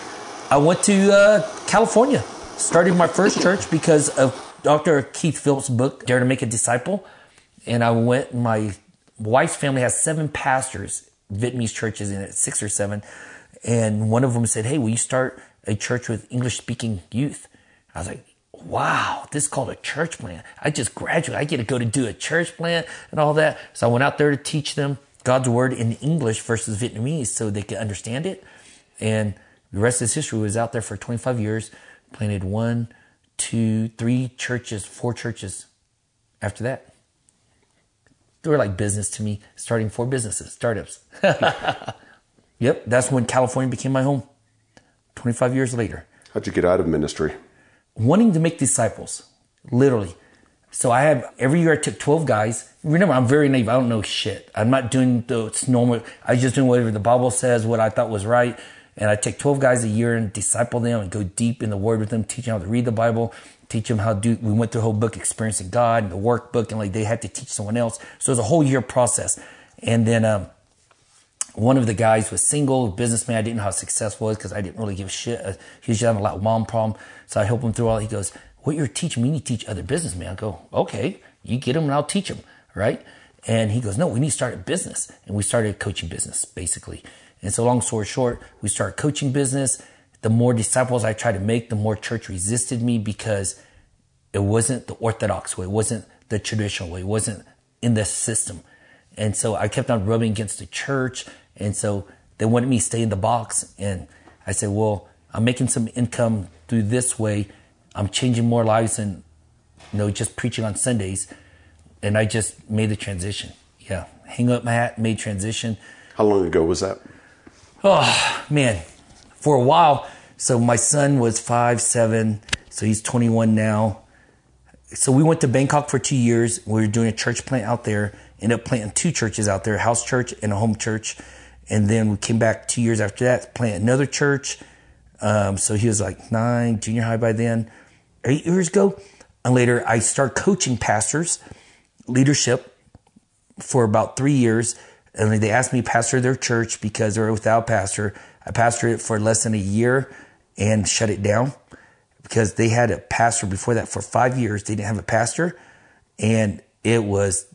I went to uh, California. Started my first church because of Dr. Keith Phillips' book, Dare to Make a Disciple. And I went, my wife's family has seven pastors, Vietnamese churches in it, six or seven. And one of them said, Hey, will you start a church with English speaking youth? I was like, wow, this is called a church plant. I just graduated. I get to go to do a church plant and all that. So I went out there to teach them God's word in English versus Vietnamese so they could understand it. And the rest of this history was out there for 25 years, planted one, two, three churches, four churches after that. They were like business to me, starting four businesses, startups. yep, that's when California became my home. 25 years later. How'd you get out of ministry? wanting to make disciples, literally. So I have every year I took 12 guys. Remember, I'm very naive. I don't know shit. I'm not doing the normal. I just doing whatever the Bible says, what I thought was right. And I take 12 guys a year and disciple them and go deep in the word with them, teach them how to read the Bible, teach them how to do, we went through a whole book, Experiencing God, and the workbook, and like they had to teach someone else. So it was a whole year process. And then, um, one of the guys was single, businessman. I didn't know how successful was because I didn't really give a shit. Uh, he was just having a lot of mom problem. So I help him through all. He goes, what you're teaching me, you teach other businessmen. I go, okay, you get them and I'll teach them. Right. And he goes, no, we need to start a business. And we started a coaching business basically. And so long story short, we started coaching business. The more disciples I tried to make, the more church resisted me because it wasn't the orthodox way. It wasn't the traditional way. It wasn't in the system. And so I kept on rubbing against the church and so they wanted me to stay in the box. And I said, well, I'm making some income through this way. I'm changing more lives than, you know, just preaching on Sundays. And I just made the transition. Yeah. Hang up my hat, made transition. How long ago was that? Oh man, for a while. So my son was five, seven. So he's 21 now. So we went to Bangkok for two years. We were doing a church plant out there. Ended up planting two churches out there, a house church and a home church. And then we came back two years after that, plant another church. Um, so he was like nine, junior high by then, eight years ago. And later I started coaching pastors, leadership for about three years. And they asked me to pastor their church because they were without pastor. I pastored it for less than a year and shut it down because they had a pastor before that for five years. They didn't have a pastor and it was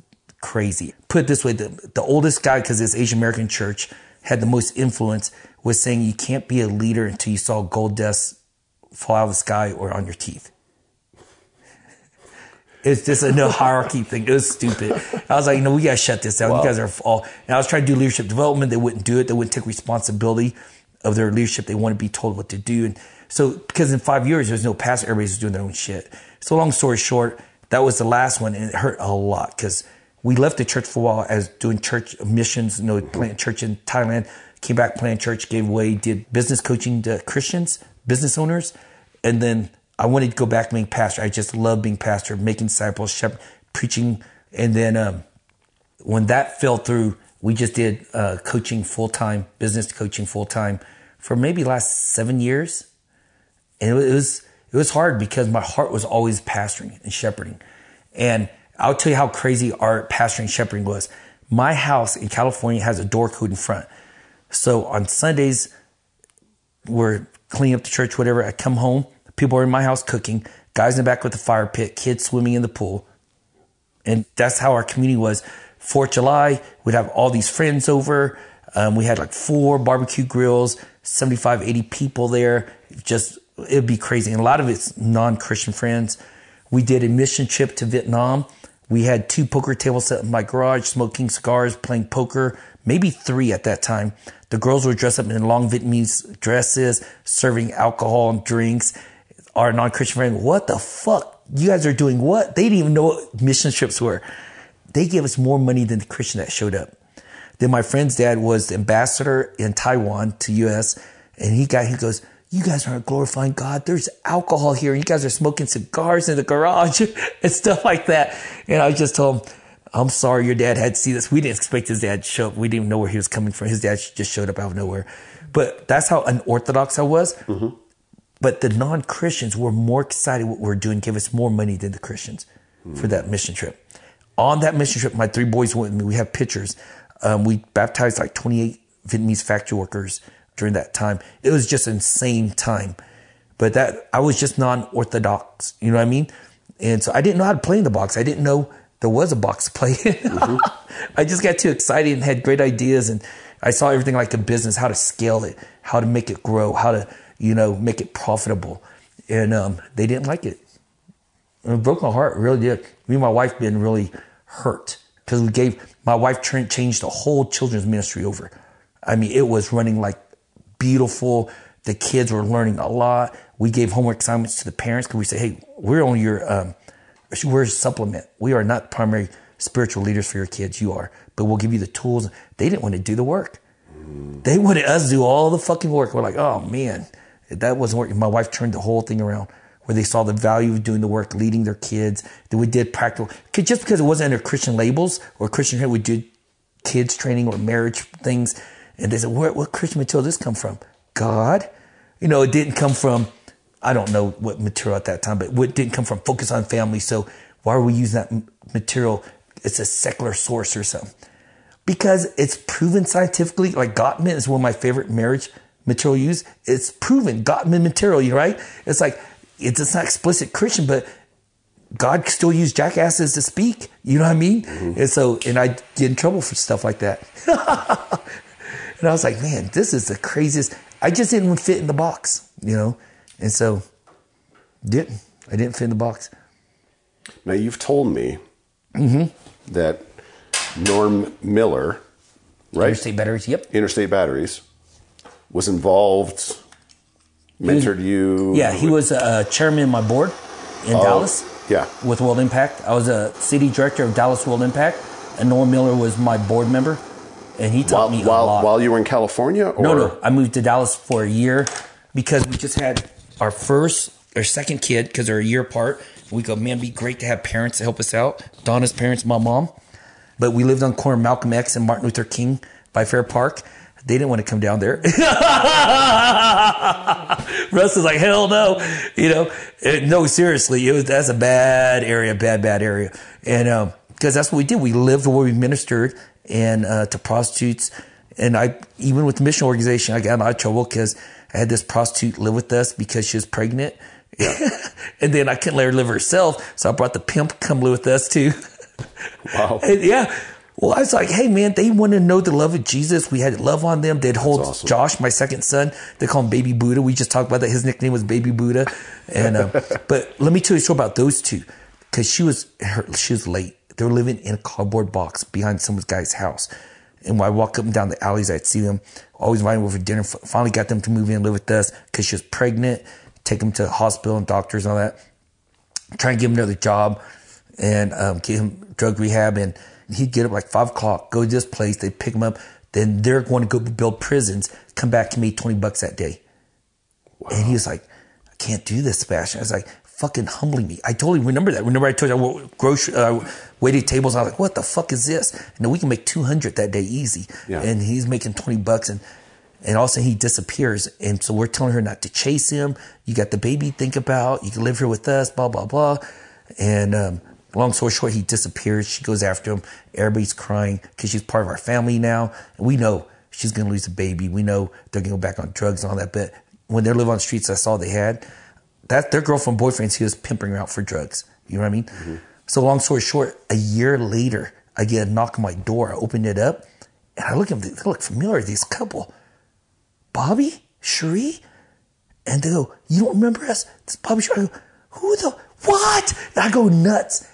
crazy. Put it this way, the, the oldest guy, because it's Asian American church, had the most influence, was saying you can't be a leader until you saw gold dust fall out of the sky or on your teeth. It's just a no hierarchy thing. It was stupid. I was like, you know, we gotta shut this down. Wow. You guys are all. And I was trying to do leadership development. They wouldn't do it. They wouldn't take responsibility of their leadership. They want to be told what to do. And so, because in five years there's no pastor, everybody's doing their own shit. So, long story short, that was the last one, and it hurt a lot because we left the church for a while as doing church missions. You know, church in Thailand. Came back, planted church, gave away, did business coaching to Christians, business owners, and then I wanted to go back being pastor. I just love being pastor, making disciples, shepherd, preaching. And then um, when that fell through, we just did uh, coaching full time, business coaching full time for maybe last seven years. And it was it was hard because my heart was always pastoring and shepherding. And I'll tell you how crazy our pastoring shepherding was. My house in California has a door code in front. So on Sundays, we're cleaning up the church, whatever. I come home, people are in my house cooking, guys in the back with the fire pit, kids swimming in the pool. And that's how our community was. Fourth July, we'd have all these friends over. Um, we had like four barbecue grills, 75, 80 people there. Just, it'd be crazy. And a lot of it's non Christian friends. We did a mission trip to Vietnam. We had two poker tables set in my garage, smoking cigars, playing poker, maybe three at that time. The girls were dressed up in long Vietnamese dresses, serving alcohol and drinks. Our non-Christian friend, what the fuck? You guys are doing what? They didn't even know what mission trips were. They gave us more money than the Christian that showed up. Then my friend's dad was the ambassador in Taiwan to US and he got, he goes, you guys aren't glorifying God. There's alcohol here. You guys are smoking cigars in the garage and stuff like that. And I just told him, I'm sorry your dad had to see this. We didn't expect his dad to show up. We didn't even know where he was coming from. His dad just showed up out of nowhere. But that's how unorthodox I was. Mm-hmm. But the non Christians were more excited what we are doing, gave us more money than the Christians for that mission trip. On that mission trip, my three boys went with me. We have pictures. Um, we baptized like 28 Vietnamese factory workers during that time. It was just insane time. But that I was just non-orthodox, you know what I mean? And so I didn't know how to play in the box. I didn't know there was a box to play. Mm-hmm. I just got too excited and had great ideas and I saw everything like a business, how to scale it, how to make it grow, how to, you know, make it profitable. And um, they didn't like it. And it broke my heart, really did. Me and my wife been really hurt because we gave my wife changed the whole children's ministry over. I mean, it was running like beautiful. The kids were learning a lot. We gave homework assignments to the parents because we said, "Hey, we're on your um, we're a supplement. We are not primary spiritual leaders for your kids. You are, but we'll give you the tools." They didn't want to do the work. They wanted us to do all the fucking work. We're like, "Oh man, that wasn't working." My wife turned the whole thing around where they saw the value of doing the work, leading their kids. That we did practical, just because it wasn't under Christian labels or Christian, we did kids training or marriage things. And they said, where, what Christian material did this come from? God. You know, it didn't come from, I don't know what material at that time, but it didn't come from focus on family. So why are we using that material? It's a secular source or something. Because it's proven scientifically, like Gottman is one of my favorite marriage material used. It's proven Gottman material, right? It's like, it's not explicit Christian, but God still used jackasses to speak. You know what I mean? Mm-hmm. And so, and I get in trouble for stuff like that. and I was like, man, this is the craziest. I just didn't fit in the box, you know? And so, didn't. I didn't fit in the box. Now, you've told me mm-hmm. that Norm Miller, right? Interstate Batteries, yep. Interstate Batteries, was involved, mentored was, you. Yeah, he was uh, chairman of my board in Oh, Dallas. Yeah. with World Impact. I was a city director of Dallas World Impact, and Norm Miller was my board member. and he taught While, me a while, lot. while you were in California? Or? No, no. I moved to Dallas for a year because we just had our first or second kid because they're a year apart. We go, man, it'd be great to have parents to help us out. Donna's parents, my mom. But we lived on corner Malcolm X and Martin Luther King by Fair Park. They didn't want to come down there. Russ was like, hell no. You know, Eh, no, seriously, it was, that's a bad area, bad, bad area. And, um, cause that's what we did. We lived where we ministered and, uh, to prostitutes. And I, even with the mission organization, I got in a lot of trouble because I had this prostitute live with us because she was pregnant. and then I couldn't let her live herself. So I brought the pimp come live with us too. Wow. And yeah. Well, I was like, hey man, they want to know the love of Jesus. We had love on them. They'd hold awesome. Josh, my second son. They call him Baby Buddha. We just talked about that. His nickname was Baby Buddha. And uh, but let me tell you a story about those two, because she was her, she was late. They were living in a cardboard box behind some guy's house. And when I walk up and down the alleys, I'd see them always inviting them over for dinner. Finally got them to move in and live with us because she was pregnant. Take them to the hospital and doctors and all that try and give them another job and um, get him drug rehab. And he'd get up like five o'clock, go to this place, they pick him up. Then they're going to go build prisons, come back to me 20 bucks that day. And he was like, I can't do this, Sebastian. I was like, fucking humbling me. I totally remember that. Remember I told you I grocery, uh, waited tables. I was like, what the fuck is this? And we can make 200 that day easy. Yeah. And he's making 20 bucks and, and all of a sudden he disappears. And so we're telling her not to chase him. You got the baby to think about. You can live here with us, blah, blah, blah. And, um, long story short, he disappears. She goes after him. Everybody's crying because she's part of our family now. We know she's going to lose a baby. We know they're going to go back on drugs and all that. But when they live on the streets, that's all they had. That their girlfriend, boyfriends, he was pimping her out for drugs. You know what I mean? Mm-hmm. So long story short, a year later, I get a knock on my door. I open it up and I look at them. They look familiar. This couple, Bobby, Cherie, and they go, "You don't remember us?" This Bobby Cherie. I go, "Who the what?" And I go nuts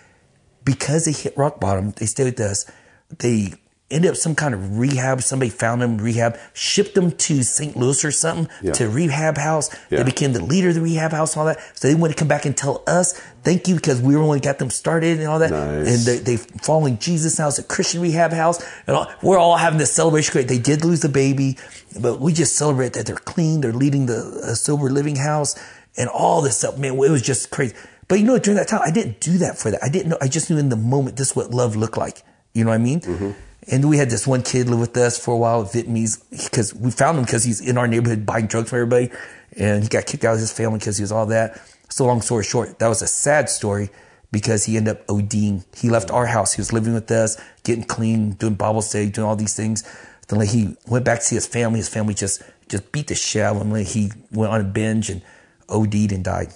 because they hit rock bottom. They stayed with us. They ended up some kind of rehab. Somebody found them rehab, shipped them to St. Louis or something Yeah. to rehab house. Yeah. They became the leader of the rehab house and all that. So they want to come back and tell us thank you because we were who got them started and all that. Nice. And they, they following Jesus now. It's a Christian rehab house. And all, we're all having this celebration. Great. They did lose the baby, but we just celebrate that they're clean. They're leading the uh, sober living house and all this stuff. Man, it was just crazy. But you know, during that time, I didn't do that for that. I didn't know. I just knew in the moment this is what love looked like. You know what I mean? Mm-hmm. And we had this one kid live with us for a while, Vietnamese, because we found him because he's in our neighborhood buying drugs for everybody. And he got kicked out of his family because he was all that. So long story short, that was a sad story because he ended up ODing. He left our house. He was living with us, getting clean, doing Bible study, doing all these things. Then like he went back to see his family. His family just, just beat the shit out of him. Like he went on a binge and OD'd and died.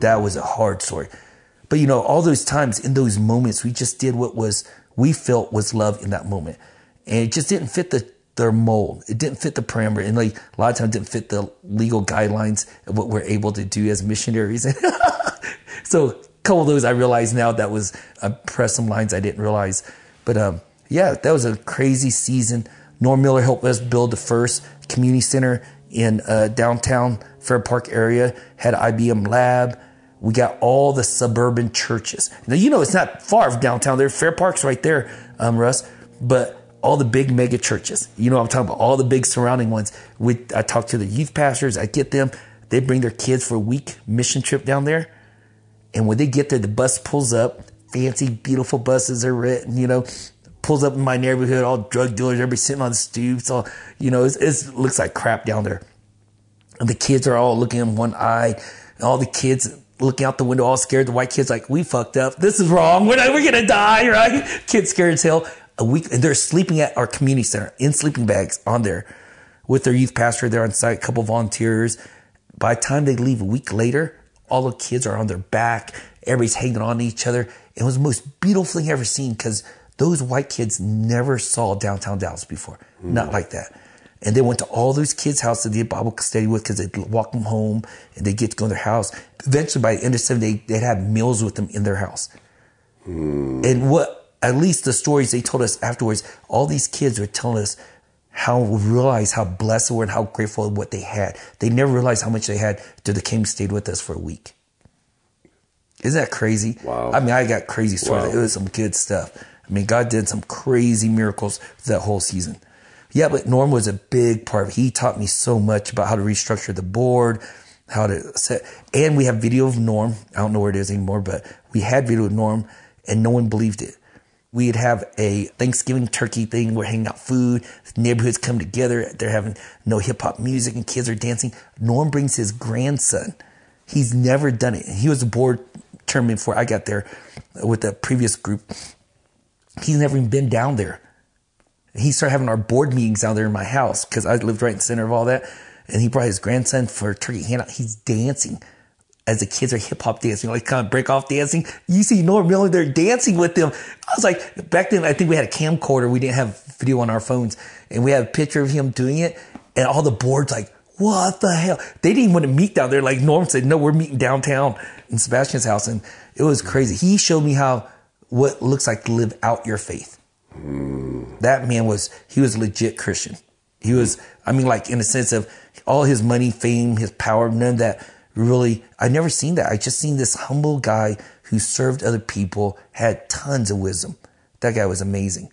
That was a hard story. But you know, all those times in those moments, we just did what was we felt was love in that moment, and it just didn't fit the their mold. It didn't fit the parameter, and like a lot of times, didn't fit the legal guidelines of what we're able to do as missionaries. so a couple of those I realize now that was I pressed some lines I didn't realize, but um, yeah, that was a crazy season. Norm Miller helped us build the first community center in uh, downtown Fair Park area. Had IBM lab. We got all the suburban churches. Now you know it's not far from downtown. There, Fair Park's right there, um, Russ. But all the big mega churches. You know, I'm talking about all the big surrounding ones. We, I talk to the youth pastors. I get them. They bring their kids for a week mission trip down there. And when they get there, the bus pulls up. Fancy, beautiful buses are written, you know, pulls up in my neighborhood, all drug dealers, everybody sitting on the stoops, all, you know, it looks like crap down there. And the kids are all looking in one eye. All the kids looking out the window, all scared. The white kids like, we fucked up. This is wrong. We're, we're going to die, right? Kids scared as hell. A week, and they're sleeping at our community center in sleeping bags on there with their youth pastor there on site, a couple volunteers. By the time they leave a week later, all the kids are on their back. Everybody's hanging on to each other. It was the most beautiful thing I've ever seen because those white kids never saw downtown Dallas before. Not like that. And they went to all those kids' houses they did Bible study with because they'd walk them home and they'd get to go in their house. Eventually, by the end of seven, they, they'd have meals with them in their house. Hmm. And what, at least the stories they told us afterwards, all these kids were telling us how we realized how blessed they were and how grateful what they had. They never realized how much they had till they came and stayed with us for a week. Isn't that crazy? Wow. I mean, I got crazy stories. Wow. It was some good stuff. I mean, God did some crazy miracles that whole season. Yeah, but Norm was a big part. Of it. He taught me so much about how to restructure the board, how to set, and we have video of Norm. I don't know where it is anymore, but we had video of Norm and no one believed it. We'd have a Thanksgiving turkey thing. We're hanging out food. Neighborhoods come together. They're having no hip hop music and kids are dancing. Norm brings his grandson. He's never done it. He was a board chairman before I got there with the previous group. He's never even been down there. He started having our board meetings out there in my house because I lived right in the center of all that. And he brought his grandson for turkey handout. He's dancing as the kids are hip hop dancing, like kind of break off dancing. You see Norm Miller there dancing with them. I was like, back then, I think we had a camcorder. We didn't have video on our phones and we had a picture of him doing it and all the boards like, what the hell? They didn't even want to meet down there. Like Norm said, no, we're meeting downtown in Sebastian's house. And it was crazy. He showed me how, what looks like to live out your faith. Mm. That man was, he was a legit Christian. He was, I mean, like in the sense of all his money, fame, his power, none of that really, I never seen that. I just seen this humble guy who served other people, had tons of wisdom. That guy was amazing.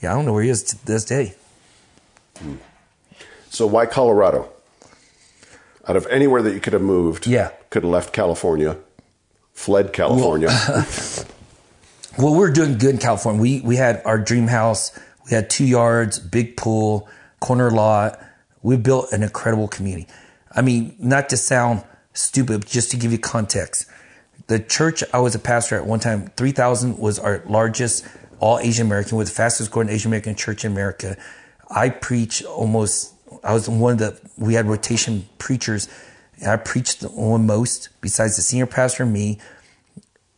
Yeah, I don't know where he is to this day. So why Colorado? Out of anywhere that you could have moved, yeah, could have left California, fled California. Well, well, we we're doing good in California. We we had our dream house. We had two yards, big pool, corner lot. We built an incredible community. I mean, not to sound stupid, just to give you context. The church I was a pastor at one time, 3,000 was our largest all Asian American, was the fastest growing Asian American church in America. I preach almost, I was one of the, we had rotation preachers. I preached on most, besides the senior pastor and me.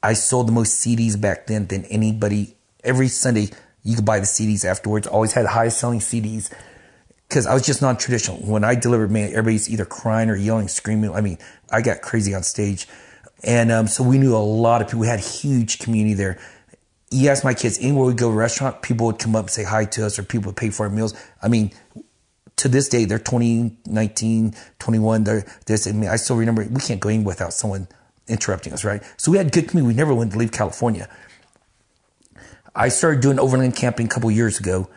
I sold the most CDs back then than anybody. Every Sunday, you could buy the CDs afterwards. Always had the highest selling CDs because I was just non traditional. When I delivered, man, everybody's either crying or yelling, screaming. I mean, I got crazy on stage. And um, so we knew a lot of people. We had huge community there. You ask my kids, anywhere we go to a restaurant, people would come up and say hi to us or people would pay for our meals. I mean, to this day, they're 20, 19, 21. They're this. I mean, I still remember we can't go in without someone interrupting us, right? So we had good community. We never wanted to leave California. I started doing overland camping a couple years ago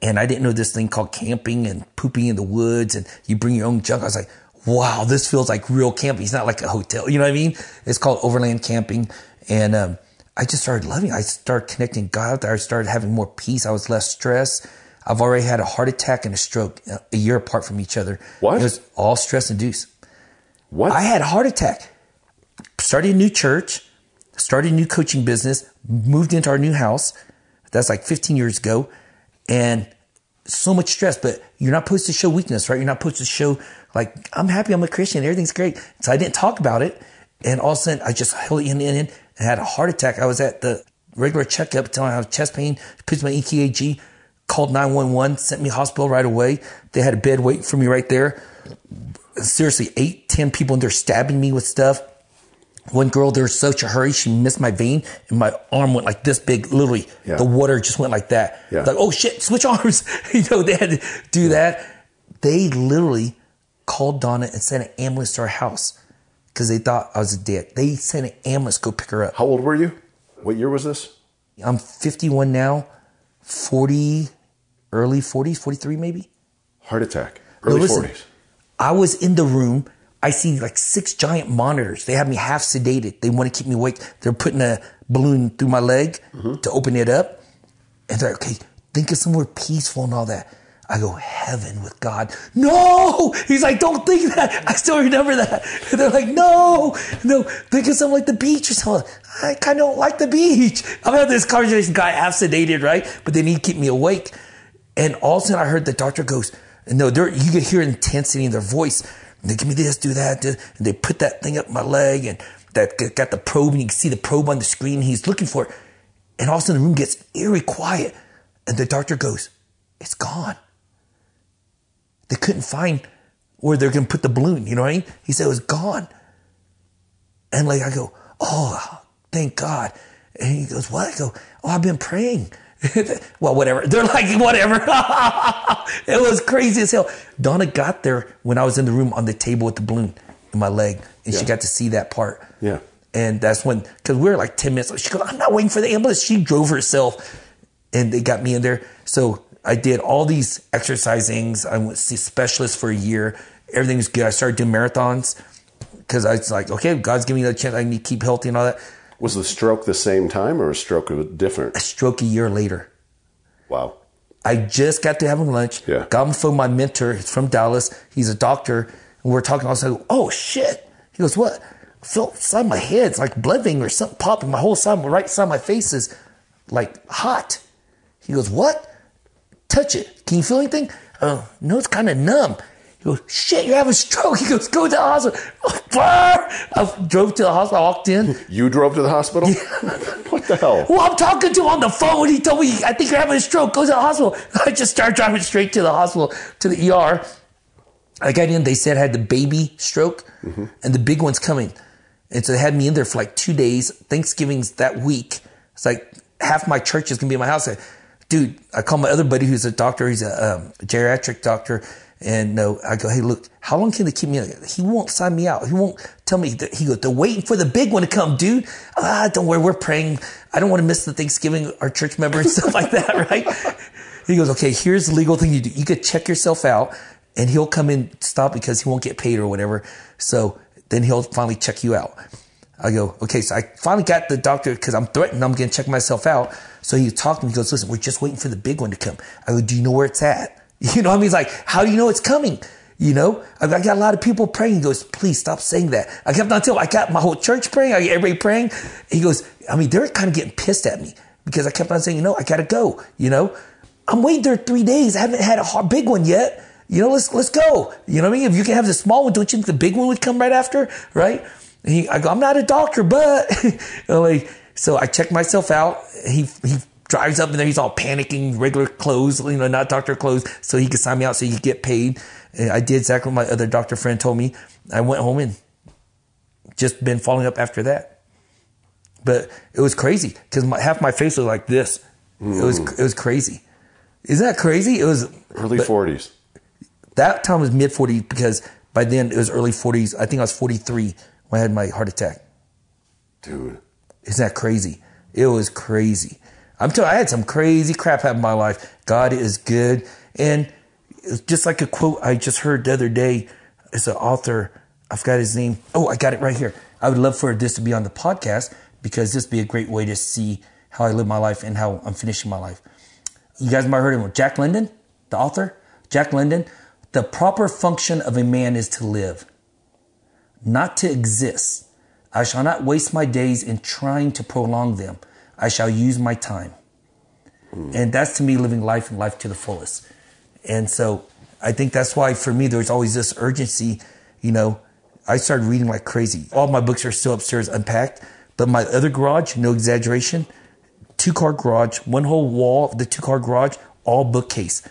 and I didn't know this thing called camping and pooping in the woods and you bring your own junk. I was like, wow, this feels like real camping. It's not like a hotel. You know what I mean? It's called overland camping. And, um, I just started loving it. I started connecting God. out there. I started having more peace. I was less stressed. I've already had a heart attack and a stroke a year apart from each other. What? It was all stress induced. What? I had a heart attack. Started a new church, started a new coaching business, moved into our new house. That's like 15 years ago and so much stress, but you're not supposed to show weakness, right? You're not supposed to show like, I'm happy I'm a Christian. Everything's great. So I didn't talk about it. And all of a sudden I just held in and in and had a heart attack. I was at the regular checkup telling I have chest pain, put my EKG, called 911, sent me to hospital right away. They had a bed waiting for me right there. Seriously, eight, ten people in there stabbing me with stuff. One girl, there was such a hurry, she missed my vein, and my arm went like this big. Literally, yeah. the water just went like that. Yeah. Like, oh shit, switch arms. you know, they had to do yeah. that. They literally called Donna and sent an ambulance to our house because they thought I was dead. They sent an ambulance to go pick her up. How old were you? What year was this? I'm 51 now, 40, early 40s, 43 maybe. Heart attack, early no, listen, 40s. I was in the room I see like six giant monitors. They have me half sedated. They want to keep me awake. They're putting a balloon through my leg mm-hmm. to open it up. And they're like, okay, think of somewhere peaceful and all that. I go, heaven with God. No! He's like, don't think that. I still remember that. And they're like, no, no, think of something like the beach or something. I kind of don't like the beach. I'm having this conversation, guy half sedated, right? But they need to keep me awake. And all of a sudden I heard the doctor goes, no, you could hear intensity in their voice. They give me this, do that, This. and they put that thing up my leg, and that got the probe, and you can see the probe on the screen. He's looking for it, and all of a sudden the room gets eerie quiet, and the doctor goes, "It's gone." They couldn't find where they're going to put the balloon. You know what I mean? He said it was gone, and like I go, "Oh, thank God." And he goes, "What?" I go, "Oh, I've been praying." well, whatever. They're like, whatever. it was crazy as hell. Donna got there when I was in the room on the table with the balloon in my leg, and yeah. she got to see that part. Yeah. And that's when, because we were like 10 minutes, she goes, I'm not waiting for the ambulance. She drove herself. and they got me in there. So I did all these exercisings. I went to see specialists for a year. Everything was good. I started doing marathons because I was like, okay, God's giving me a chance. I need to keep healthy and all that. Was the stroke the same time or a stroke different? A stroke a year later. Wow. I just got to having lunch. Yeah. Got phone with my mentor. He's from Dallas. He's a doctor. And we're talking. I was like, oh shit. He goes, what? I feel side of my head. It's like blood vein or something popping. My whole side, my right side of my face is like hot. He goes, what? Touch it. Can you feel anything? Oh, no, it's kind of numb. He goes, shit, you're having a stroke. He goes, go to the hospital. I drove to the hospital. I walked in. You drove to the hospital? what the hell? Well, I'm talking to him on the phone. He told me, I think you're having a stroke. Go to the hospital. I just started driving straight to the hospital, to the ER. I got in. They said I had the baby stroke and the big one's coming. And so they had me in there for like two days. Thanksgiving's that week. It's like half my church is going to be in my house. I, dude, I call my other buddy who's a doctor. He's a um, geriatric doctor. And no, I go, hey, look, how long can they keep me? He won't sign me out. He won't tell me. That, he goes, they're waiting for the big one to come, dude. Ah, don't worry, we're praying. I don't want to miss the Thanksgiving, our church member and stuff like that, right? He goes, okay, here's the legal thing you do. You could check yourself out and he'll come in, stop because he won't get paid or whatever. So then he'll finally check you out. I go, okay, so I finally got the doctor because I'm threatened. I'm going to check myself out. So he talked to me. He goes, listen, we're just waiting for the big one to come. I go, do you know where it's at? You know what I mean? He's like, how do you know it's coming? You know, I got a lot of people praying. He goes, please stop saying that. I kept on telling I got my whole church praying. I got everybody praying. He goes, I mean, they're kind of getting pissed at me because I kept on saying, you know, I got to go. You know, I'm waiting there three days. I haven't had a hard, big one yet. You know, let's, let's go. You know what I mean? If you can have the small one, don't you think the big one would come right after? Right. He, I go, I'm not a doctor, but like, so I checked myself out. He, he drives up in there. He's all panicking, regular clothes, you know, not doctor clothes, so he could sign me out so he could get paid. And I did exactly what my other doctor friend told me. I went home and just been following up after that. But it was crazy because my, half my face was like this. It was it was crazy. Isn't that crazy? It was Early 40s. that time was mid 40s because by then it was early 40s. I think I was 43 when I had my heart attack. Dude. Isn't that crazy? It was crazy. I'm telling I had some crazy crap happen in my life. God is good. And just like a quote I just heard the other day. It's an author. I forgot his name. Oh, I got it right here. I would love for this to be on the podcast because this would be a great way to see how I live my life and how I'm finishing my life. You guys might have heard of him. Jack London, the author. Jack London. The proper function of a man is to live, not to exist. I shall not waste my days in trying to prolong them. I shall use my time. And that's to me living life and life to the fullest. And so I think that's why for me there's always this urgency, you know. I started reading like crazy. All my books are still upstairs unpacked, but my other garage, no exaggeration, two car garage, one whole wall of the two car garage, all bookcase.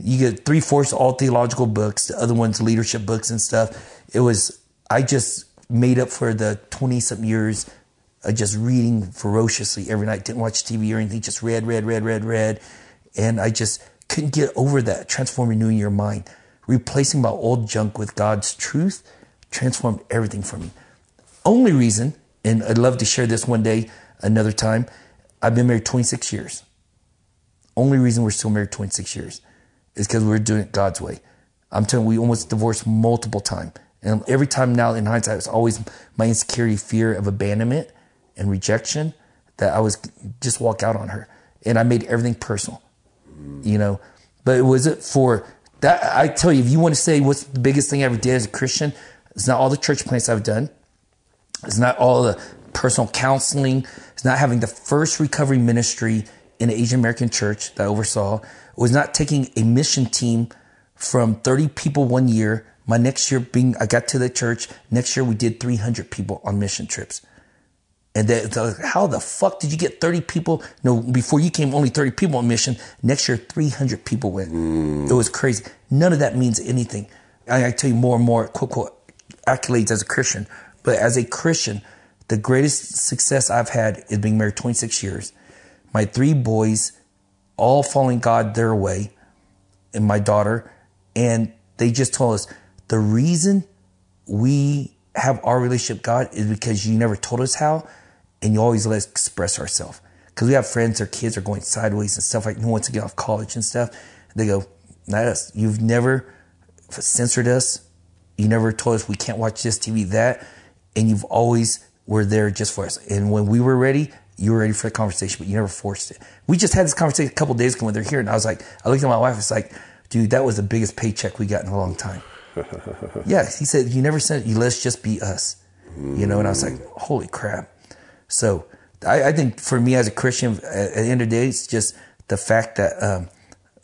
You get three fourths all theological books, the other ones leadership books and stuff. It was I just made up for the twenty something years of just reading ferociously every night. Didn't watch TV or anything, just read, read, read, read, read. And I just couldn't get over that. Transform renewing your mind. Replacing my old junk with God's truth transformed everything for me. Only reason, and I'd love to share this one day, another time, I've been married 26 years. Only reason we're still married 26 years is because we're doing it God's way. I'm telling you, we almost divorced multiple times. And every time now in hindsight, it's always my insecurity, fear of abandonment and rejection that I was just walk out on her. And I made everything personal, you know. But it was it for that? I tell you, if you want to say what's the biggest thing I ever did as a Christian, it's not all the church plants I've done. It's not all the personal counseling. It's not having the first recovery ministry in an Asian American church that I oversaw. It was not taking a mission team from 30 people one year. My next year being, I got to the church. Next year we did 300 people on mission trips. And that, the- how the fuck did you get 30 people? No, before you came, only 30 people on mission. Next year, 300 people went. It was crazy. None of that means anything. I, I tell you more and more, quote, quote, accolades as a Christian. But as a Christian, the greatest success I've had is being married 26 years. My three boys, all following God their way, and my daughter. And they just told us the reason we have our relationship God is because you never told us how and you always let us express ourselves. because we have friends, their kids are going sideways and stuff like who wants to get off college and stuff. They go, not us. You've never censored us. You never told us we can't watch this TV, that, and you've always were there just for us. And when we were ready, you were ready for the conversation, but you never forced it. We just had this conversation a couple days ago when they're here, and I was like, I looked at my wife. It's like, dude, that was the biggest paycheck we got in a long time. yeah, he said, you never said, you let's just be us, you know. And I was like, holy crap. So I, I think for me as a Christian, at, the end of the day, it's just the fact that um,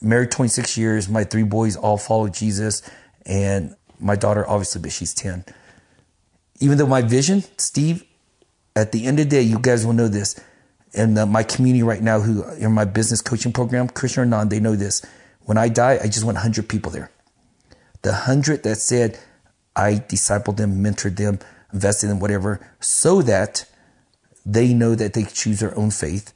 married 26 years, my three boys all follow Jesus, and my daughter obviously, but she's 10. Even though my vision, Steve, at the end of the day, you guys will know this. And uh, my community right now, who in my business coaching program, Christian or non, they know this. When I die, I just want 100 people there. The 100 that said, I discipled them, mentored them, invested in whatever, so that they know that they choose their own faith.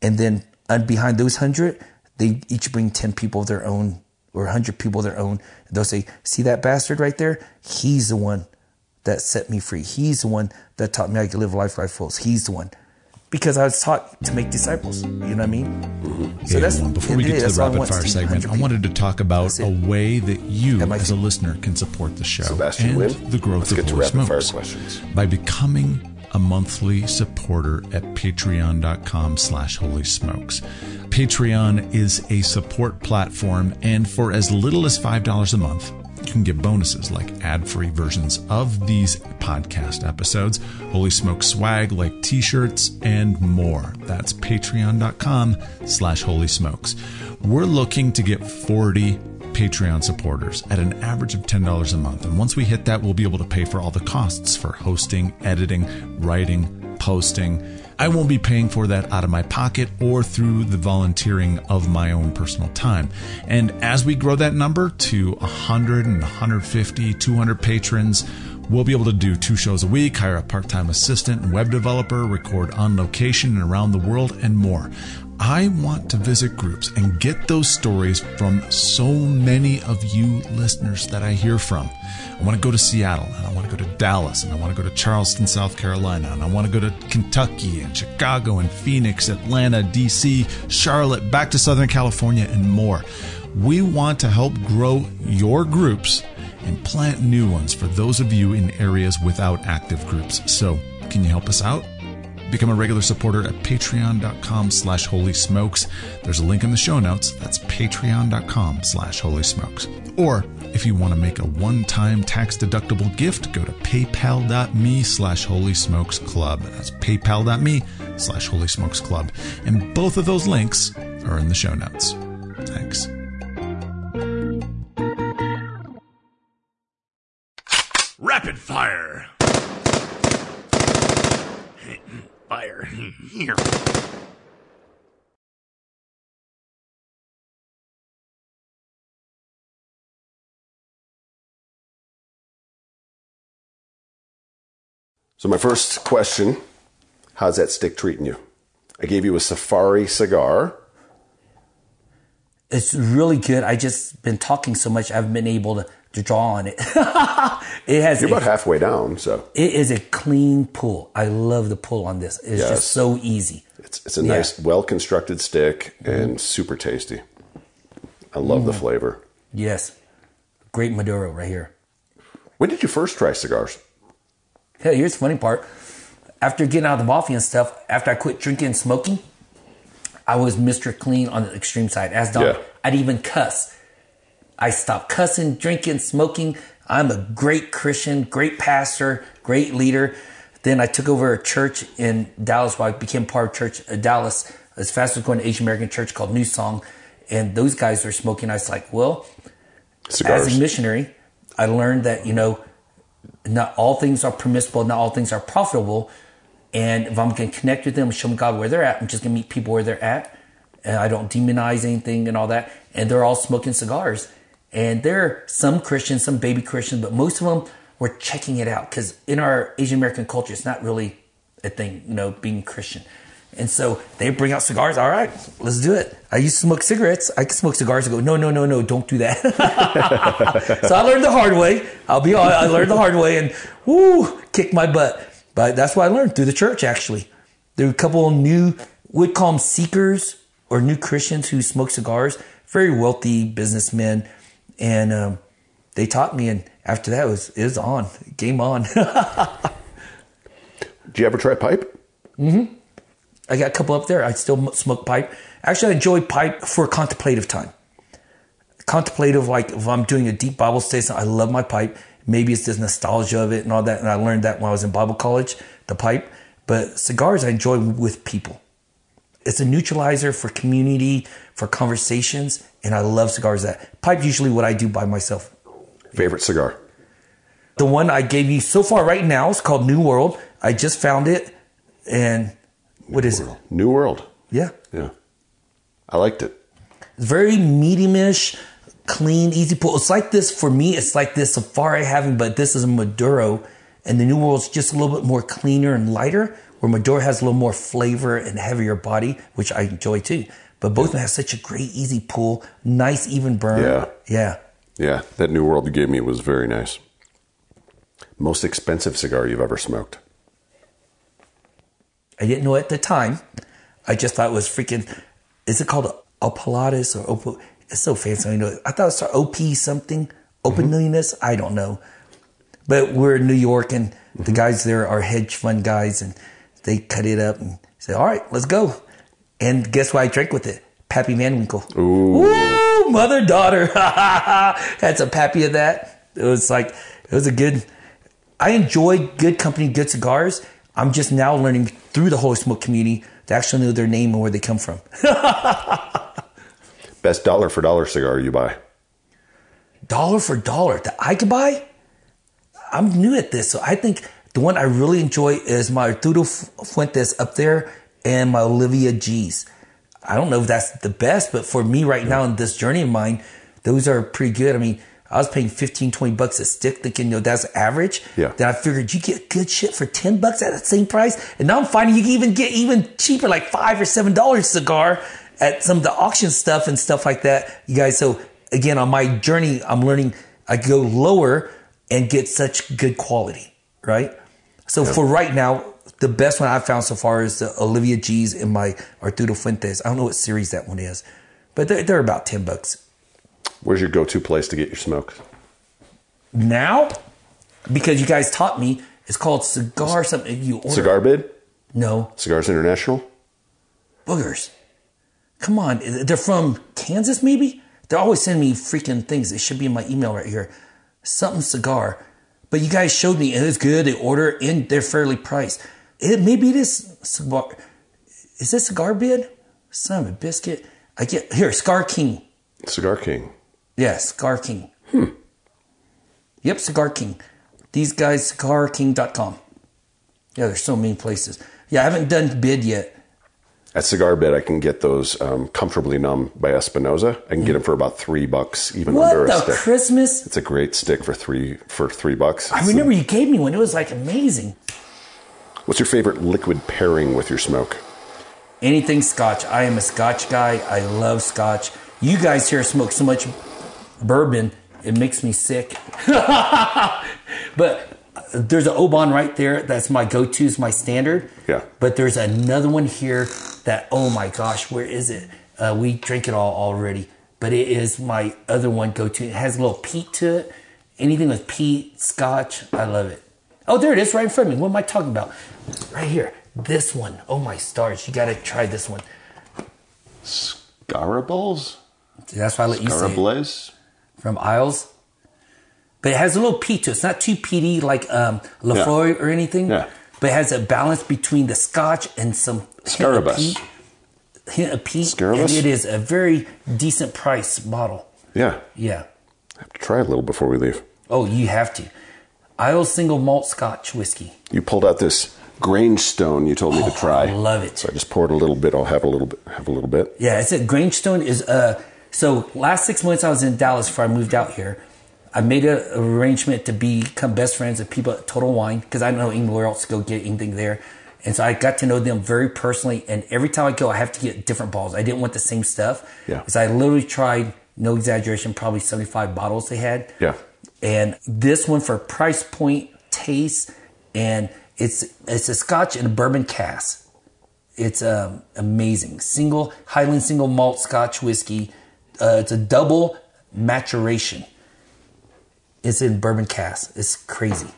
And then and behind those 100, they each bring 10 people of their own or 100 people of their own. They'll say, See that bastard right there? He's the one that set me free. He's the one that taught me I could live life life full. He's the one. Because I was taught to make disciples. You know what I mean? Mm-hmm. So yeah, that's before we get to the rapid fire segment, I wanted to talk about a way that you, as a listener, can support the show Sebastian and Wynn, the growth of Holy Smokes questions. by becoming a monthly supporter at patreon.com slash holy smokes patreon is a support platform and for as little as $5 a month you can get bonuses like ad-free versions of these podcast episodes, Holy Smoke swag like t-shirts, and more. That's patreon.com slash holy smokes. We're looking to get 40 Patreon supporters at an average of $10 a month. And once we hit that, we'll be able to pay for all the costs for hosting, editing, writing, posting, I won't be paying for that out of my pocket or through the volunteering of my own personal time. And as we grow that number to 100 and 150, 200 patrons, we'll be able to do two shows a week, hire a part time assistant and web developer, record on location and around the world, and more. I want to visit groups and get those stories from so many of you listeners that I hear from. I want to go to Seattle and I want to go to Dallas and I want to go to Charleston, South Carolina and I want to go to Kentucky and Chicago and Phoenix, Atlanta, DC, Charlotte, back to Southern California and more. We want to help grow your groups and plant new ones for those of you in areas without active groups. So, can you help us out? Become a regular supporter at patreon.com slash holy smokes. There's a link in the show notes. That's patreon.com slash holy smokes. Or if you want to make a one-time tax-deductible gift, go to paypal.me slash holy smokes club. That's paypal.me slash holy smokes club. And both of those links are in the show notes. Thanks. Rapid fire. Fire. Here. So, my first question How's that stick treating you? I gave you a safari cigar. It's really good. I just been talking so much, I've been able to, to draw on it. it has. You're about halfway down, so it is a clean pull. I love the pull on this. It's yes. just so easy. It's it's a yeah. nice, well constructed stick and mm. super tasty. I love mm. the flavor. Yes, great Maduro right here. When did you first try cigars? Hey, here's the funny part. After getting out of the mafia and stuff, after I quit drinking and smoking, I was Mr. Clean on the extreme side. As Don, yeah. I'd even cuss. I stopped cussing, drinking, smoking. I'm a great Christian, great pastor, great leader. Then I took over a church in Dallas. Where I became part of church uh, Dallas. As fast as going to Asian American church called New Song, and those guys were smoking. I was like, well, Cigars. as a missionary, I learned that you know not all things are permissible, not all things are profitable. And if I'm going to connect with them show them God where they're at, I'm just going to meet people where they're at. And I don't demonize anything and all that. And they're all smoking cigars. And there are some Christians, some baby Christians, but most of them were checking it out because in our Asian American culture, it's not really a thing, you know, being Christian. And so they bring out cigars. All right, let's do it. I used to smoke cigarettes. I could smoke cigars and go, no, no, no, no, don't do that. so I learned the hard way. I'll be honest, I learned the hard way and whoo, kick my butt. But that's what I learned through the church, actually. There were a couple of new would call them seekers or new Christians who smoke cigars. Very wealthy businessmen, and um, they taught me. And after that, it was it was on game on. Do you ever try pipe? Mm-hmm. I got a couple up there. I still smoke pipe. Actually, I enjoy pipe for contemplative time. Contemplative, like if I'm doing a deep Bible study, I love my pipe. Maybe it's just nostalgia of it and all that. And I learned that when I was in Bible college, the pipe. But cigars, I enjoy with people. It's a neutralizer for community, for conversations, and I love cigars. That pipe usually what I do by myself. Favorite cigar? The one I gave you so far right now is called New World. I just found it, and what is it? New World. Yeah, Yeah. I liked it. It's very medium-ish, clean, easy pull. It's like this for me. It's like this Safari having, but this is a Maduro, and the New World's just a little bit more cleaner and lighter. Where Maduro has a little more flavor and heavier body, which I enjoy too. But both of them have such a great easy pull, nice even burn. Yeah. yeah. Yeah, that New World you gave me was very nice. Most expensive cigar you've ever smoked? I didn't know at the time. I just thought it was freaking. Is it called Opalatus or Op? It's so fancy. I know. I thought it was OP mm-hmm. something. Openness. I don't know. But we're in New York, and the mm-hmm. guys there are hedge fund guys, and they cut it up and say, "All right, let's go." And guess what I drank with it? Pappy Van Winkle. Ooh. Woo! Mother daughter. Had some pappy of that. It was like it was a good. I enjoy good company, good cigars. I'm just now learning through the Holy Smoke community to actually know their name and where they come from. Best dollar for dollar cigar you buy? dollar for dollar that I could buy. I'm new at this, so I think the one I really enjoy is my Arturo Fuentes up there and my Olivia G's. I don't know if that's the best, but for me right now in this journey of mine, those are pretty good. I mean, I was paying 15, 20 bucks a stick thinking, you know, that's average. Yeah. Then I figured you get good shit for 10 bucks at the same price. And now I'm finding you can even get even cheaper, like five or seven dollars cigar at some of the auction stuff and stuff like that. You guys, so again, on my journey, I'm learning I go lower and get such good quality, right? So for right now, the best one I've found so far is the Olivia G's and my Arturo Fuentes. I don't know what series that one is, but they're, they're about 10 bucks. Where's your go to place to get your smoke? Now, because you guys taught me, it's called cigar something. You order. Cigar Bid? No, Cigars International? boogers. Come on, they're from Kansas, maybe. They're always sending me freaking things. It should be in my email right here. Something cigar, but you guys showed me and it's good. They order and they're fairly priced. It maybe it is cigar. Is this cigar bid? Son of a biscuit. I get here. Scar King. Cigar King. Yeah, Cigar King. Hmm. Yep, Cigar King. These guys, cigarking.com. Yeah, there's so many places. Yeah, I haven't done bid yet. At Cigar Bid, I can get those um, comfortably numb by Espinosa. I can get them for about three bucks, even What under a the stick. Christmas? it's a great stick for three for three bucks. I remember you gave me one. It was like amazing. What's your favorite liquid pairing with your smoke? Anything Scotch. I am a Scotch guy. I love Scotch. You guys here smoke so much bourbon, it makes me sick. but there's an Oban right there. That's my go-to. Is my standard. Yeah. But there's another one here that oh my gosh, where is it? Uh, we drink it all already, but it is my other one go-to. It has a little peat to it. Anything with peat, Scotch, I love it. Oh, there it is, right in front of me. What am I talking about? Right here. This one. Oh my stars! You got to try this one. Garables? That's why I let you say it. From Islay. But it has a little peat to it. It's not too peaty like um, Laphroaig or anything. Yeah. But it has a balance between the Scotch and some hint of peat. Hint of peat. Scarabus? And it is a very decent price bottle. Yeah. Yeah. I have to try a little before we leave. Oh, you have to. Islay single malt Scotch whiskey. You pulled out this Grangestone you told me to try. I love it. So I just poured a little bit. I'll have a little bit. Have a little bit. Yeah, it's a Grangestone is uh so last six months I was in Dallas before I moved out here. I made an arrangement to become best friends with people at Total Wine because I don't know anywhere else to go get anything there. And so I got to know them very personally. And every time I go, I have to get different bottles. I didn't want the same stuff. Yeah. So I literally tried, no exaggeration, probably 75 bottles they had. Yeah. And this one for price point, taste, and it's it's a Scotch and a bourbon cask. It's um, amazing. Single Highland single malt Scotch whiskey. Uh, it's a double maturation. It's in bourbon cask. It's crazy.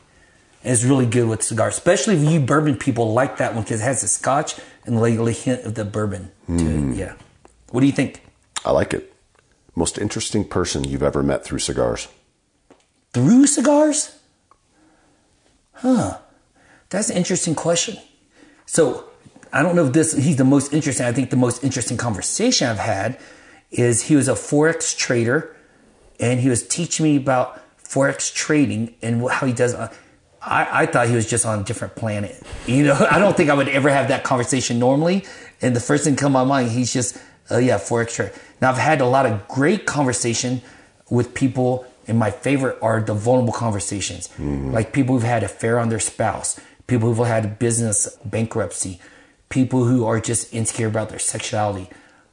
And it's really good with cigars, especially if you bourbon people like that one because it has the Scotch and a little hint of the bourbon to it. Yeah. What do you think? I like it. Most interesting person you've ever met through cigars. Through cigars? Huh. That's an interesting question. So I don't know if this he's the most interesting. I think the most interesting conversation I've had is he was a forex trader, and he was teaching me about forex trading and how he does. Uh, I, I thought he was just on a different planet. You know, I don't think I would ever have that conversation normally. And the first thing come to my mind, he's just, oh yeah, forex trader. Now I've had a lot of great conversation with people, and my favorite are the vulnerable conversations, mm-hmm. like people who've had affair on their spouse, people who've had business bankruptcy, people who are just insecure about their sexuality.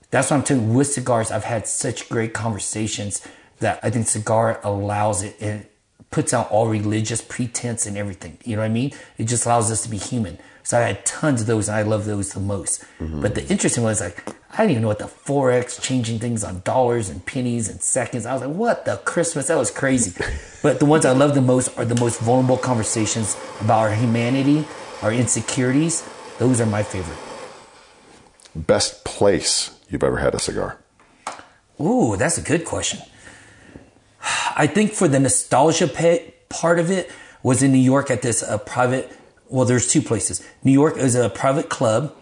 That's what I'm telling you. With cigars, I've had such great conversations that I think cigar allows it and puts out all religious pretense and everything. You know what I mean? It just allows us to be human. So I had tons of those, and I love those the most. But the interesting one is like I didn't even know what the forex changing things on dollars and pennies and seconds. I was like, what the Christmas? That was crazy. but the ones I love the most are the most vulnerable conversations about our humanity, our insecurities. Those are my favorite. Best place you've ever had a cigar. Ooh, that's a good question. I think for the nostalgia pa- part of it was in New York at this uh, private. Well, there's two places. New York is a private club,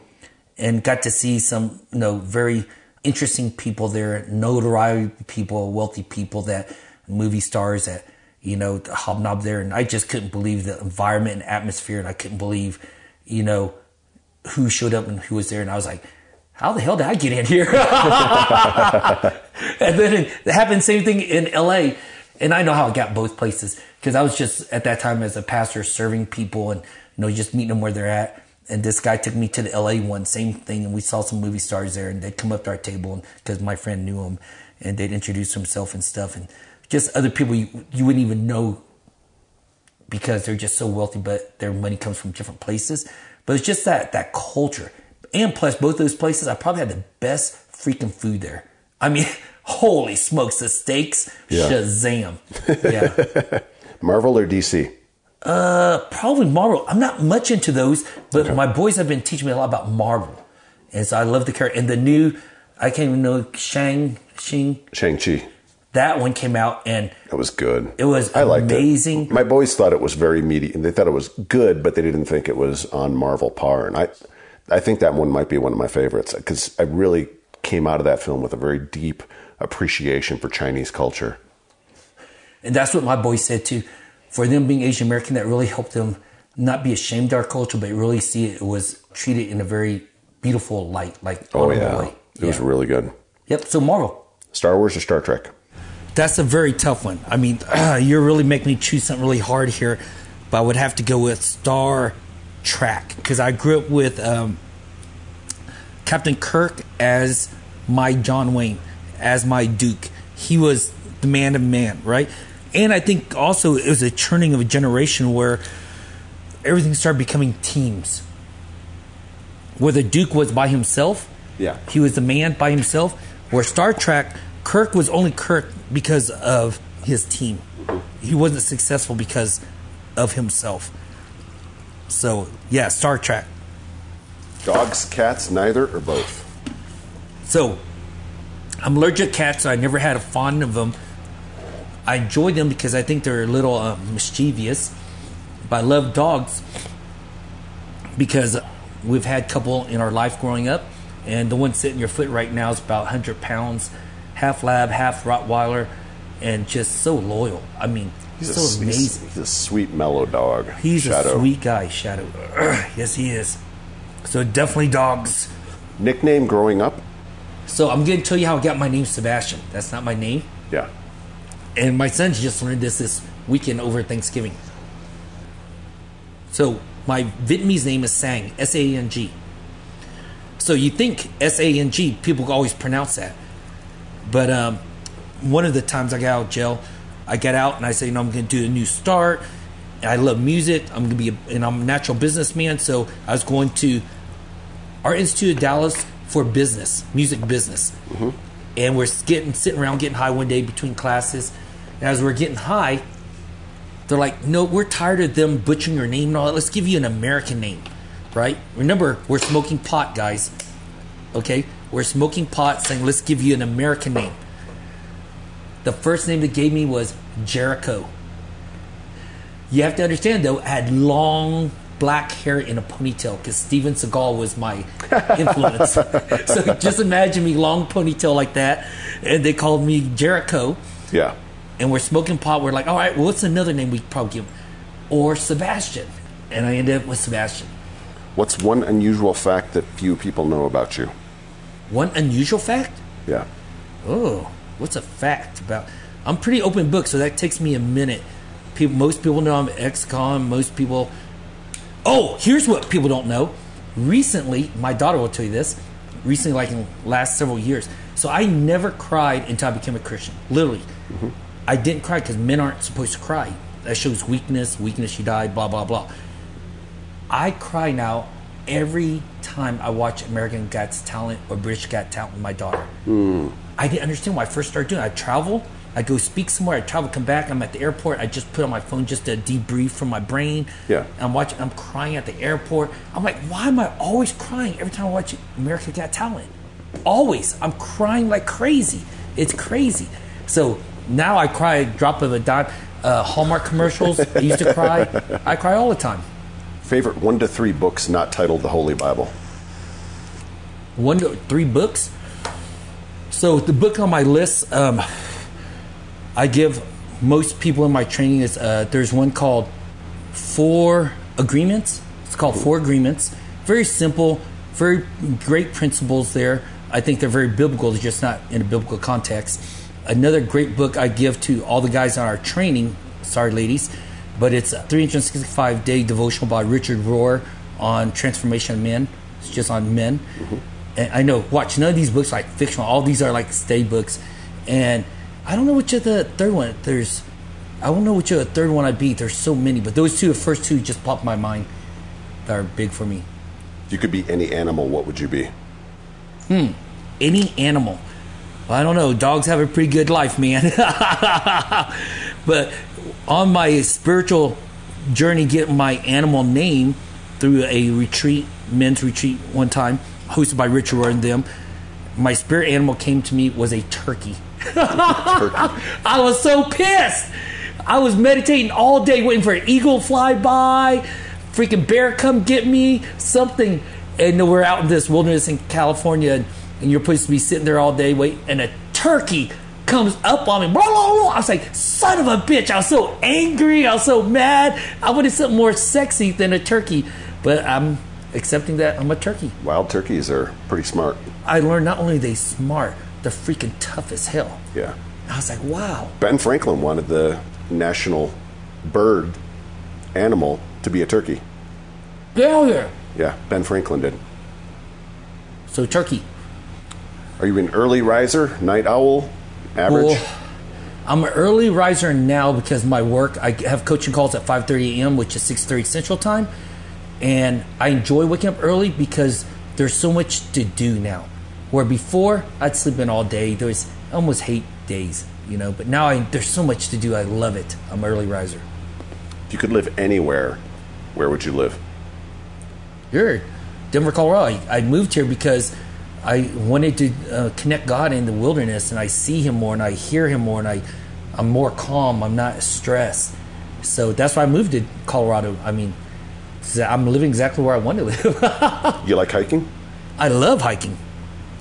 and got to see some you know very interesting people there, notoriety people, wealthy people that movie stars that you know hobnob there, and I just couldn't believe the environment and atmosphere, and I couldn't believe you know who showed up and who was there, and I was like. How the hell did I get in here? and then it happened same thing in LA. And I know how I got both places because I was just at that time as a pastor serving people and you know just meet them where they're at. And this guy took me to the LA one, same thing, and we saw some movie stars there, and they'd come up to our table because my friend knew him, and they'd introduce himself and stuff, and just other people you, you wouldn't even know because they're just so wealthy, but their money comes from different places. But it's just that that culture, and plus both those places, I probably had the best freaking food there. I mean, holy smokes, the steaks, Yeah. Shazam! Yeah, Marvel or DC? Uh, probably Marvel. I'm not much into those, but my boys have been teaching me a lot about Marvel, and so I love the character. And the new, I can't even know Shang Xing. Shang-Chi. That one came out, and That was good. It was I liked amazing. It. My boys thought it was very meaty, and they thought it was good, but they didn't think it was on Marvel par. And I, I think that one might be one of my favorites because I really came out of that film with a very deep appreciation for Chinese culture. And that's what my boys said too. For them being Asian American, that really helped them not be ashamed of our culture, but really see it was treated in a very beautiful light, like Oh honorable yeah, way. it was really good. Yep. So Marvel. Star Wars or Star Trek? That's a very tough one. I mean, you're really making me choose something really hard here, but I would have to go with Star Trek because I grew up with um, Captain Kirk as my John Wayne, as my Duke. He was the man of man, right? And I think also it was a churning of a generation where everything started becoming teams. Where the Duke was by himself, Yeah. he was the man by himself. Where Star Trek, Kirk was only Kirk because of his team. Mm-hmm. He wasn't successful because of himself. So yeah, Star Trek. Dogs, cats, neither or both. So I'm allergic to cats. So I never had a fond of them. I enjoy them because I think they're a little uh, mischievous. But I love dogs because we've had a couple in our life growing up, and the one sitting your foot right now is about 100 pounds, half lab, half Rottweiler, and just so loyal. I mean, He's so a, he's- amazing. He's, a sweet, mellow dog. He's Shadow. a sweet guy, Shadow. yes, he is. So definitely dogs. Nickname growing up? So I'm going to tell you how I got my name, Sebastian. That's not my name. Yeah. And my sons just learned this this weekend over Thanksgiving. So my Vietnamese name is Sang, S A N G. So you think S A N G, people always pronounce that. But um, one of the times I got out of jail, I got out and I said, you know, I'm going to do a new start. I love music. I'm going to be, a, and I'm a natural businessman. So I was going to Art Institute of Dallas for business, music business. And we're getting sitting around getting high one day between classes. And as we're getting high, they're like, no, we're tired of them butchering your name and all that. Let's give you an American name, right? Remember, we're smoking pot, guys. Okay? We're smoking pot, saying, let's give you an American name. The first name they gave me was Jericho. You have to understand, though, I had long black hair in a ponytail because Steven Seagal was my influence. so just imagine me long ponytail like that, and they called me Jericho Yeah. and we're smoking pot. We're like, all right, well, what's another name we could probably give? him? Or Sebastian. And I ended up with Sebastian. What's one unusual fact that few people know about you? One unusual fact? Yeah. Oh, what's a fact about? I'm pretty open book, so that takes me a minute. People, most people know I'm ex-con. Most people. Oh, here's what people don't know. Recently, my daughter will tell you this. Recently, like in the last several years, so I never cried until I became a Christian. Literally, mm-hmm. I didn't cry because men aren't supposed to cry. That shows weakness. Weakness. She died. Blah blah blah. I cry now every time I watch American Got Talent or British Got Talent with my daughter. Hmm. I didn't understand why I first started doing it. I travel, I go speak somewhere, I travel, come back, I'm at the airport, I just put on my phone just to debrief from my brain. Yeah. I'm watching, I'm crying at the airport. I'm like, why am I always crying every time I watch American Got Talent? Always. I'm crying like crazy. It's crazy. So now I cry a drop of a dime. Uh, Hallmark commercials, I used to cry. I cry all the time. Favorite one to three books not titled the Holy Bible? one to three books. So the book on my list, um, I give most people in my training is uh, there's one called Four Agreements. It's called Four Agreements. Very simple, very great principles there. I think they're very biblical. They're just not in a biblical context. Another great book I give to all the guys on our training. Sorry, ladies, but it's a 365 day devotional by Richard Rohr on transformation of men. It's just on men. And I know, watch none of these books like fictional. All these are like stay books, and I don't know which of the third one. There's, I don't know which of the third one I beat. There's so many, but those two, the first two, just popped my mind. That are big for me. If you could be any animal, what would you be? Hmm. Any animal. Well, I don't know. Dogs have a pretty good life, man. but on my spiritual journey, getting my animal name through a retreat, men's retreat one time, hosted by Richard and them, my spirit animal came to me was a turkey. I was so pissed. I was meditating all day, waiting for an eagle to fly by, freaking bear come get me, something. And we're out in this wilderness in California, and, and you're supposed to be sitting there all day waiting, and a turkey comes up on me. Blah, blah, blah. I was like, son of a bitch. I was so angry. I was so mad. I wanted something more sexy than a turkey. But I'm accepting that I'm a turkey. Wild turkeys are pretty smart. I learned not only are they smart, they're freaking tough as hell. Yeah. I was like, wow. Ben Franklin wanted the national bird animal to be a turkey. Hell yeah. Yeah, Ben Franklin did. So turkey. Are you an early riser, night owl, average? Well, I'm an early riser now because my work. I have coaching calls at 5:30 a.m., which is 6:30 Central Time, and I enjoy waking up early because there's so much to do now. Where before I'd sleep in all day. There was I almost hate days, you know. But now I, there's so much to do. I love it. I'm an early riser. If you could live anywhere, where would you live? Here, Denver, Colorado. I, I moved here because I wanted to uh, connect God in the wilderness, and I see Him more, and I hear Him more, and I, I'm more calm. I'm not stressed. So that's why I moved to Colorado. I mean, I'm living exactly where I want to live. You like hiking? I love hiking.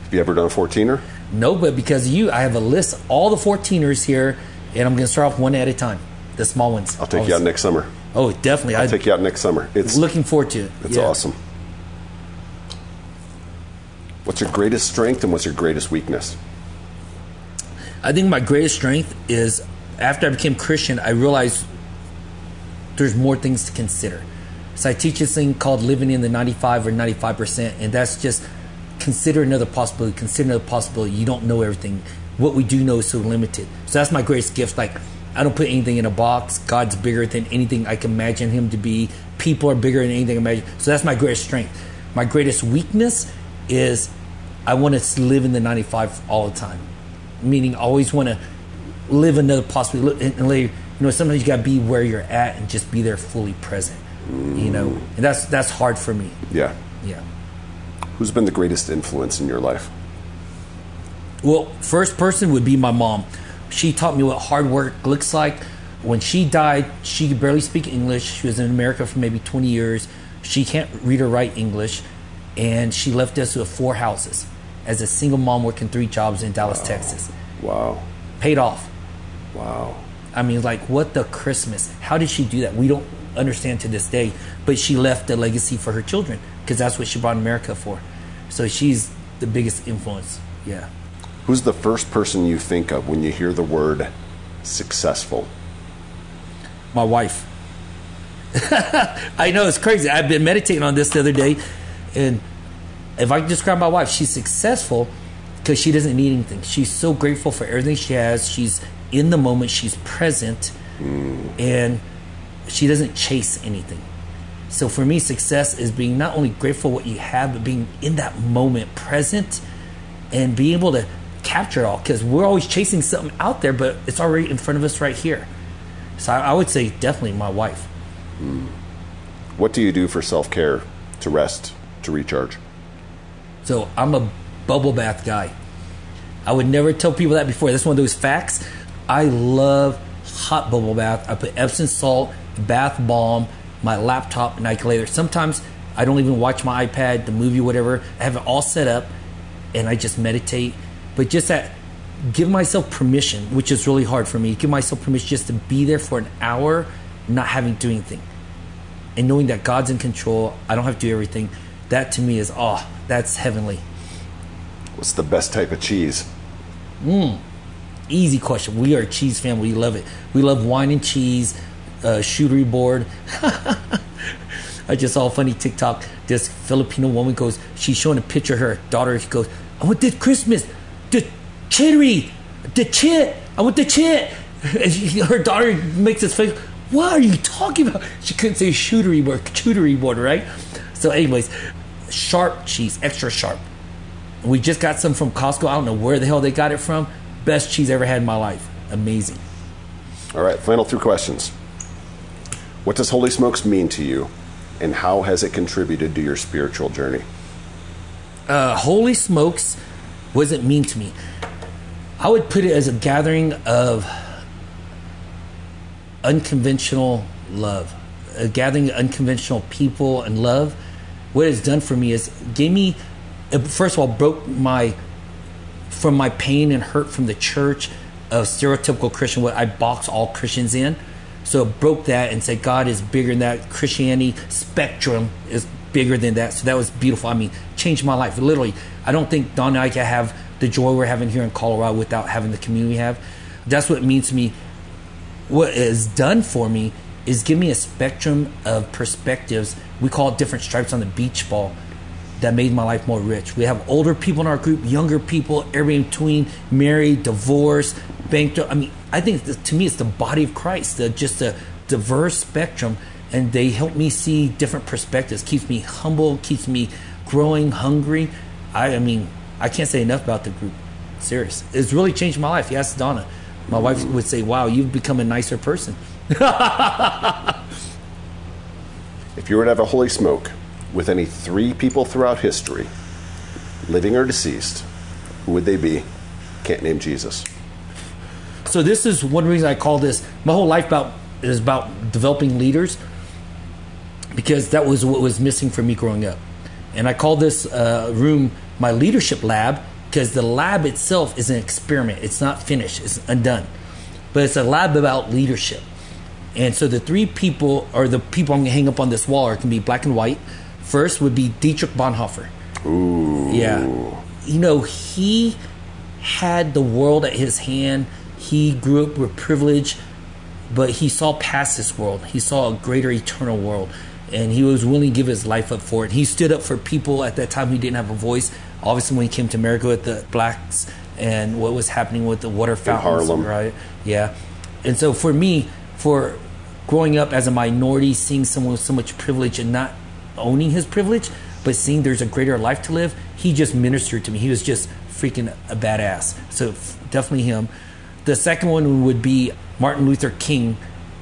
Have you ever done a 14er? No, but because of you, I have a list of all the 14ers here, and I'm going to start off one at a time. The small ones. I'll take you out next summer. Oh, definitely. I'll I'm take you out next summer. It's looking forward to it. it's Yeah. awesome. What's your greatest strength and what's your greatest weakness? I think my greatest strength is after I became Christian, I realized there's more things to consider. So I teach this thing called living in the 95 or 95%, and that's just consider another possibility, consider another possibility. You don't know everything. What we do know is so limited. So that's my greatest gift. Like, I don't put anything in a box. God's bigger than anything I can imagine Him to be. People are bigger than anything I imagine. So that's my greatest strength. My greatest weakness is I want to live in the 95 all the time, meaning I always want to live another possibility. And later, you know, sometimes you got to be where you're at and just be there fully present. You know, and that's that's hard for me. Yeah. Yeah. Who's been the greatest influence in your life? Well, first person would be my mom. She taught me what hard work looks like. When she died, she could barely speak English. She was in America for maybe 20 years. She can't read or write English. And she left us with four houses as a single mom working three jobs in Dallas, Texas. Wow. Paid off. Wow. I mean, like, what the Christmas? How did she do that? We don't understand to this day. But she left a legacy for her children because that's what she brought America for. So she's the biggest influence. Yeah. Who's the first person you think of when you hear the word successful? my wife. I know it's crazy. I've been meditating on this the other day, and if I describe my wife, she's successful because she doesn't need anything. She's so grateful for everything she has. She's in the moment. She's present, mm. and she doesn't chase anything. So for me, success is being not only grateful what you have, but being in that moment, present, and being able to capture it all. Because we're always chasing something out there, but it's already in front of us right here. So I, I would say definitely my wife. Hmm. What do you do for self care, to rest, to recharge? So I'm a bubble bath guy. I would never tell people that before. That's one of those facts. I love hot bubble bath. I put Epsom salt, bath bomb, my laptop, and I can lay there. Sometimes I don't even watch my iPad, the movie, whatever. I have it all set up, and I just meditate. But just that, give myself permission, which is really hard for me. Give myself permission just to be there for an hour, not having to do anything, and knowing that God's in control. I don't have to do everything. That to me is oh, that's heavenly. What's the best type of cheese? Mmm. Easy question. We are a cheese family. We love it. We love wine and cheese, uh, shootery board. I just saw a funny TikTok. This Filipino woman goes, she's showing a picture of her daughter. She goes, I want this Christmas, the chittery, the chit. I want the chit. And she, her daughter makes this face. What are you talking about? She couldn't say shootery board, shootery board, right? So, anyways, sharp cheese, extra sharp. We just got some from Costco. I don't know where the hell they got it from. Best cheese ever had in my life. Amazing. All right, final two questions. What does Holy Smokes mean to you, and how has it contributed to your spiritual journey? uh, holy smokes it mean to me? I would put it as a gathering of unconventional love a gathering of unconventional people and love. What it's done for me is gave me first of all broke my from my pain and hurt from the church of stereotypical christian what i box all christians in so it broke that and said god is bigger than that christianity spectrum is bigger than that so that was beautiful i mean changed my life literally i don't think don and i can have the joy we're having here in colorado without having the community we have that's what it means to me what is done for me is give me a spectrum of perspectives. We call it different stripes on the beach ball that made my life more rich. We have older people in our group, younger people, everybody in between, married, divorced, banked. I mean, I think to me it's the body of Christ, the, just a diverse spectrum, and they help me see different perspectives. Keeps me humble, keeps me growing, hungry. I, I mean, I can't say enough about the group. Serious, it's really changed my life. Yes, Donna. My wife would say, "Wow, you've become a nicer person." If you were to have a holy smoke with any three people throughout history, living or deceased, who would they be? Can't name Jesus. So this is one reason I call this my whole life about is about developing leaders because that was what was missing for me growing up. And I call this uh, room my leadership lab because the lab itself is an experiment. It's not finished. It's undone. But it's a lab about leadership. And so the three people, or the people I'm going to hang up on this wall, are going to be black and white. First would be Dietrich Bonhoeffer. Ooh. Yeah. You know, he had the world at his hand. He grew up with privilege, but he saw past this world. He saw a greater eternal world. And he was willing to give his life up for it. He stood up for people at that time who didn't have a voice. Obviously, when he came to America with the blacks and what was happening with the water fountains, Harlem. right? Yeah. And so for me, for growing up as a minority, seeing someone with so much privilege and not owning his privilege, but seeing there's a greater life to live, he just ministered to me. He was just freaking a badass. So definitely him. The second one would be Martin Luther King.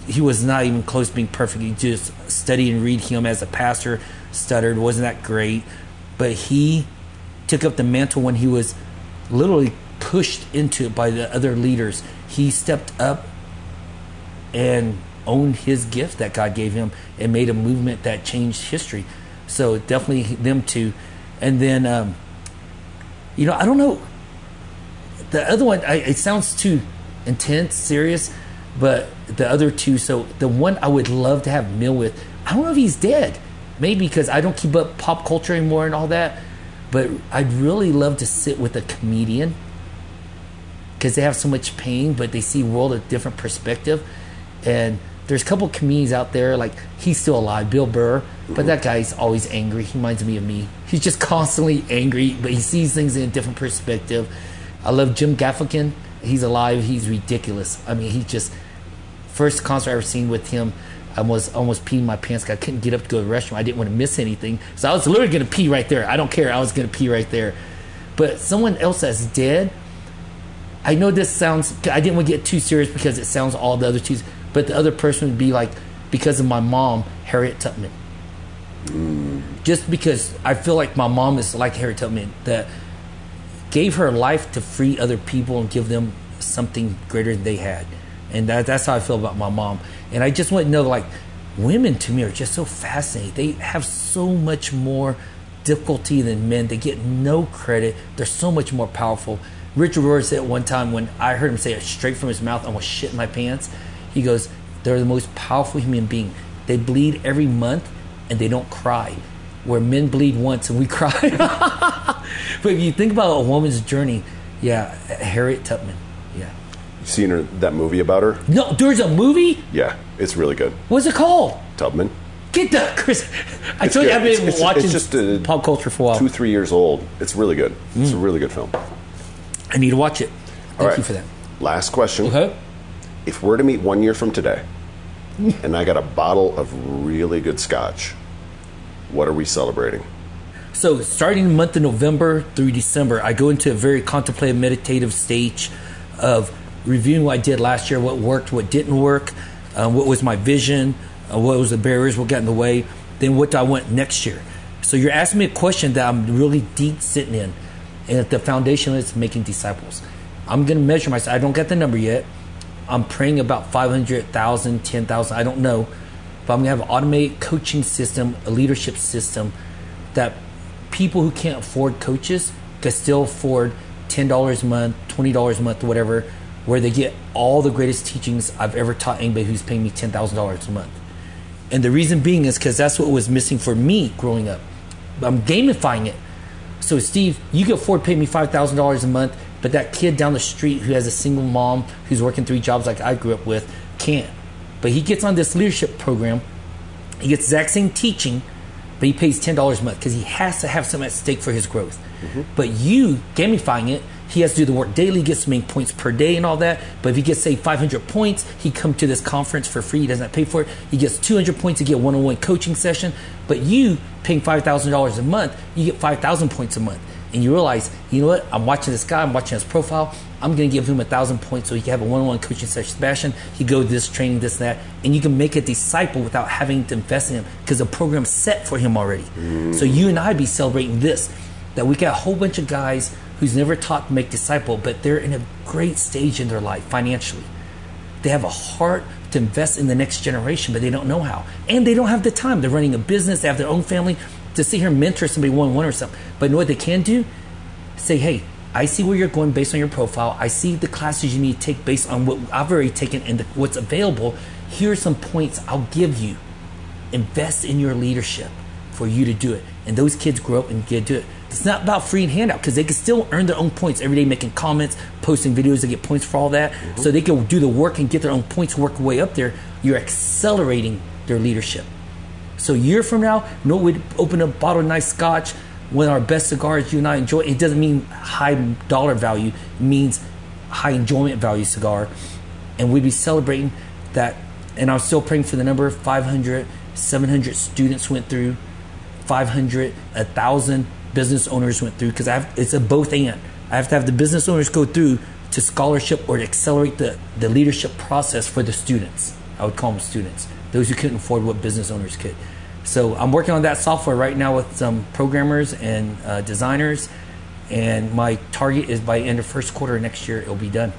He was not even close to being perfect. He just studied and read him as a pastor, stuttered, wasn't that great. But he took up the mantle when he was literally pushed into it by the other leaders. He stepped up and owned his gift that God gave him and made a movement that changed history. So definitely them two. And then, um, you know, I don't know. The other one, I, it sounds too intense, serious, but the other two. So the one I would love to have meal with, I don't know if he's dead. Maybe because I don't keep up pop culture anymore and all that. But I'd really love to sit with a comedian because they have so much pain, but they see world a different perspective. And there's a couple comedians out there, like he's still alive, Bill Burr, but that guy's always angry. He reminds me of me. He's just constantly angry, but he sees things in a different perspective. I love Jim Gaffigan. He's alive. He's ridiculous. I mean, he just first concert I ever seen with him. I was almost peeing my pants. I couldn't get up to go to the restroom. I didn't want to miss anything, so I was literally to pee right there. I don't care. I was to pee right there. But someone else that's dead, I know this sounds. I didn't want to get too serious because it sounds all the other two. But the other person would be like, because of my mom, Harriet Tubman. Mm. Just because I feel like my mom is like Harriet Tubman, that gave her life to free other people and give them something greater than they had. And that, that's how I feel about my mom. And I just want to know, like, women to me are just so fascinating. They have so much more difficulty than men. They get no credit. They're so much more powerful. Richard Rohr said one time when I heard him say it straight from his mouth, I almost shit in my pants. He goes, They're the most powerful human being. They bleed every month and they don't cry. Where men bleed once and we cry. but if you think about a woman's journey, yeah, Harriet Tubman. Yeah. You seen her that movie about her? No, there's a movie? Yeah, it's really good. What's it called? Tubman. Get the Chris. I told you. I've been It's- it's- watching it's just a pop culture for a while. Two, three years old. It's really good. It's Mm. a really good film. I need to watch it. Thank All right. you for that. Last question. Okay. If we're to meet one year from today, and I got a bottle of really good scotch, what are we celebrating? So, starting the month of November through December, I go into a very contemplative, meditative stage of reviewing what I did last year, what worked, what didn't work, uh, what was my vision, uh, what was the barriers, what got in the way, then what do I want next year. So, you're asking me a question that I'm really deep sitting in, and at the foundation is making disciples. I'm going to measure myself. I don't get the number yet. I'm praying about 500,000, 10,000, I don't know. But I'm going to have an automated coaching system, a leadership system that people who can't afford coaches can still afford $10 a month, $20 a month, whatever, where they get all the greatest teachings I've ever taught anybody who's paying me $10,000 a month. And the reason being is because that's what was missing for me growing up. I'm gamifying it. So, Steve, you can afford to pay me $5,000 a month, but that kid down the street who has a single mom who's working three jobs like I grew up with can't. But he gets on this leadership program, he gets the exact same teaching, but he pays $10 a month because he has to have something at stake for his growth. Mm-hmm. But you gamifying it, he has to do the work daily, gets to make points per day and all that. But if he gets, say, 500 points, he come to this conference for free. He doesn't pay for it. He gets 200 points to get one-on-one coaching session. But you paying $5,000 a month, you get 5,000 points a month. And you realize, you know what? I'm watching this guy. I'm watching his profile. I'm going to give him a thousand points so he can have a one-on-one coaching session. Sebastian, he go this training, this, and that, and you can make a disciple without having to invest in him because the program's set for him already. So mm. you and I be celebrating this that we got a whole bunch of guys who's never taught to make disciple, but they're in a great stage in their life financially. They have a heart to invest in the next generation, but they don't know how. And they don't have the time. They're running a business, they have their own family to sit here and mentor somebody one on one or something. But you know what they can do? Say, hey, I see where you're going based on your profile. I see the classes you need to take based on what I've already taken and the, what's available. Here are some points I'll give you. Invest in your leadership for you to do it. And those kids grow up and get to do it. It's not about free and handout because they can still earn their own points every day, making comments, posting videos to get points for all that. Mm-hmm. So they can do the work and get their own points, work way up there. You're accelerating their leadership. So a year from now, know, we'd open a bottle of nice scotch, of our best cigars you and I enjoy. It doesn't mean high dollar value; it means high enjoyment value cigar, and we'd be celebrating that. And I'm still praying for the number 500, 700 students went through 500, 1,000 business owners went through because it's a both and. I have to have the business owners go through to scholarship or to accelerate the, the leadership process for the students. I would call them students, those who couldn't afford what business owners could. So I'm working on that software right now with some programmers and uh, designers, and my target is by end of first quarter next year it'll be done,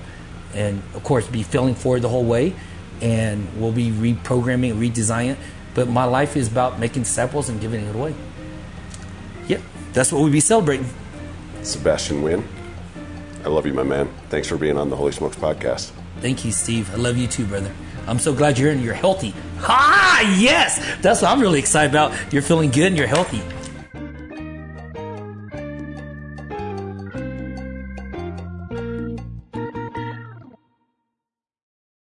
and of course be filling forward the whole way, and we'll be reprogramming, redesigning it. But my life is about making samples and giving it away. Yep, that's what we'll be celebrating. Sebastian Wynn, I love you, my man. Thanks for being on the Holy Smokes podcast. Thank you, Steve. I love you too, brother. I'm so glad you're in. You're healthy. Ha! Yes, that's what I'm really excited about. You're feeling good and you're healthy.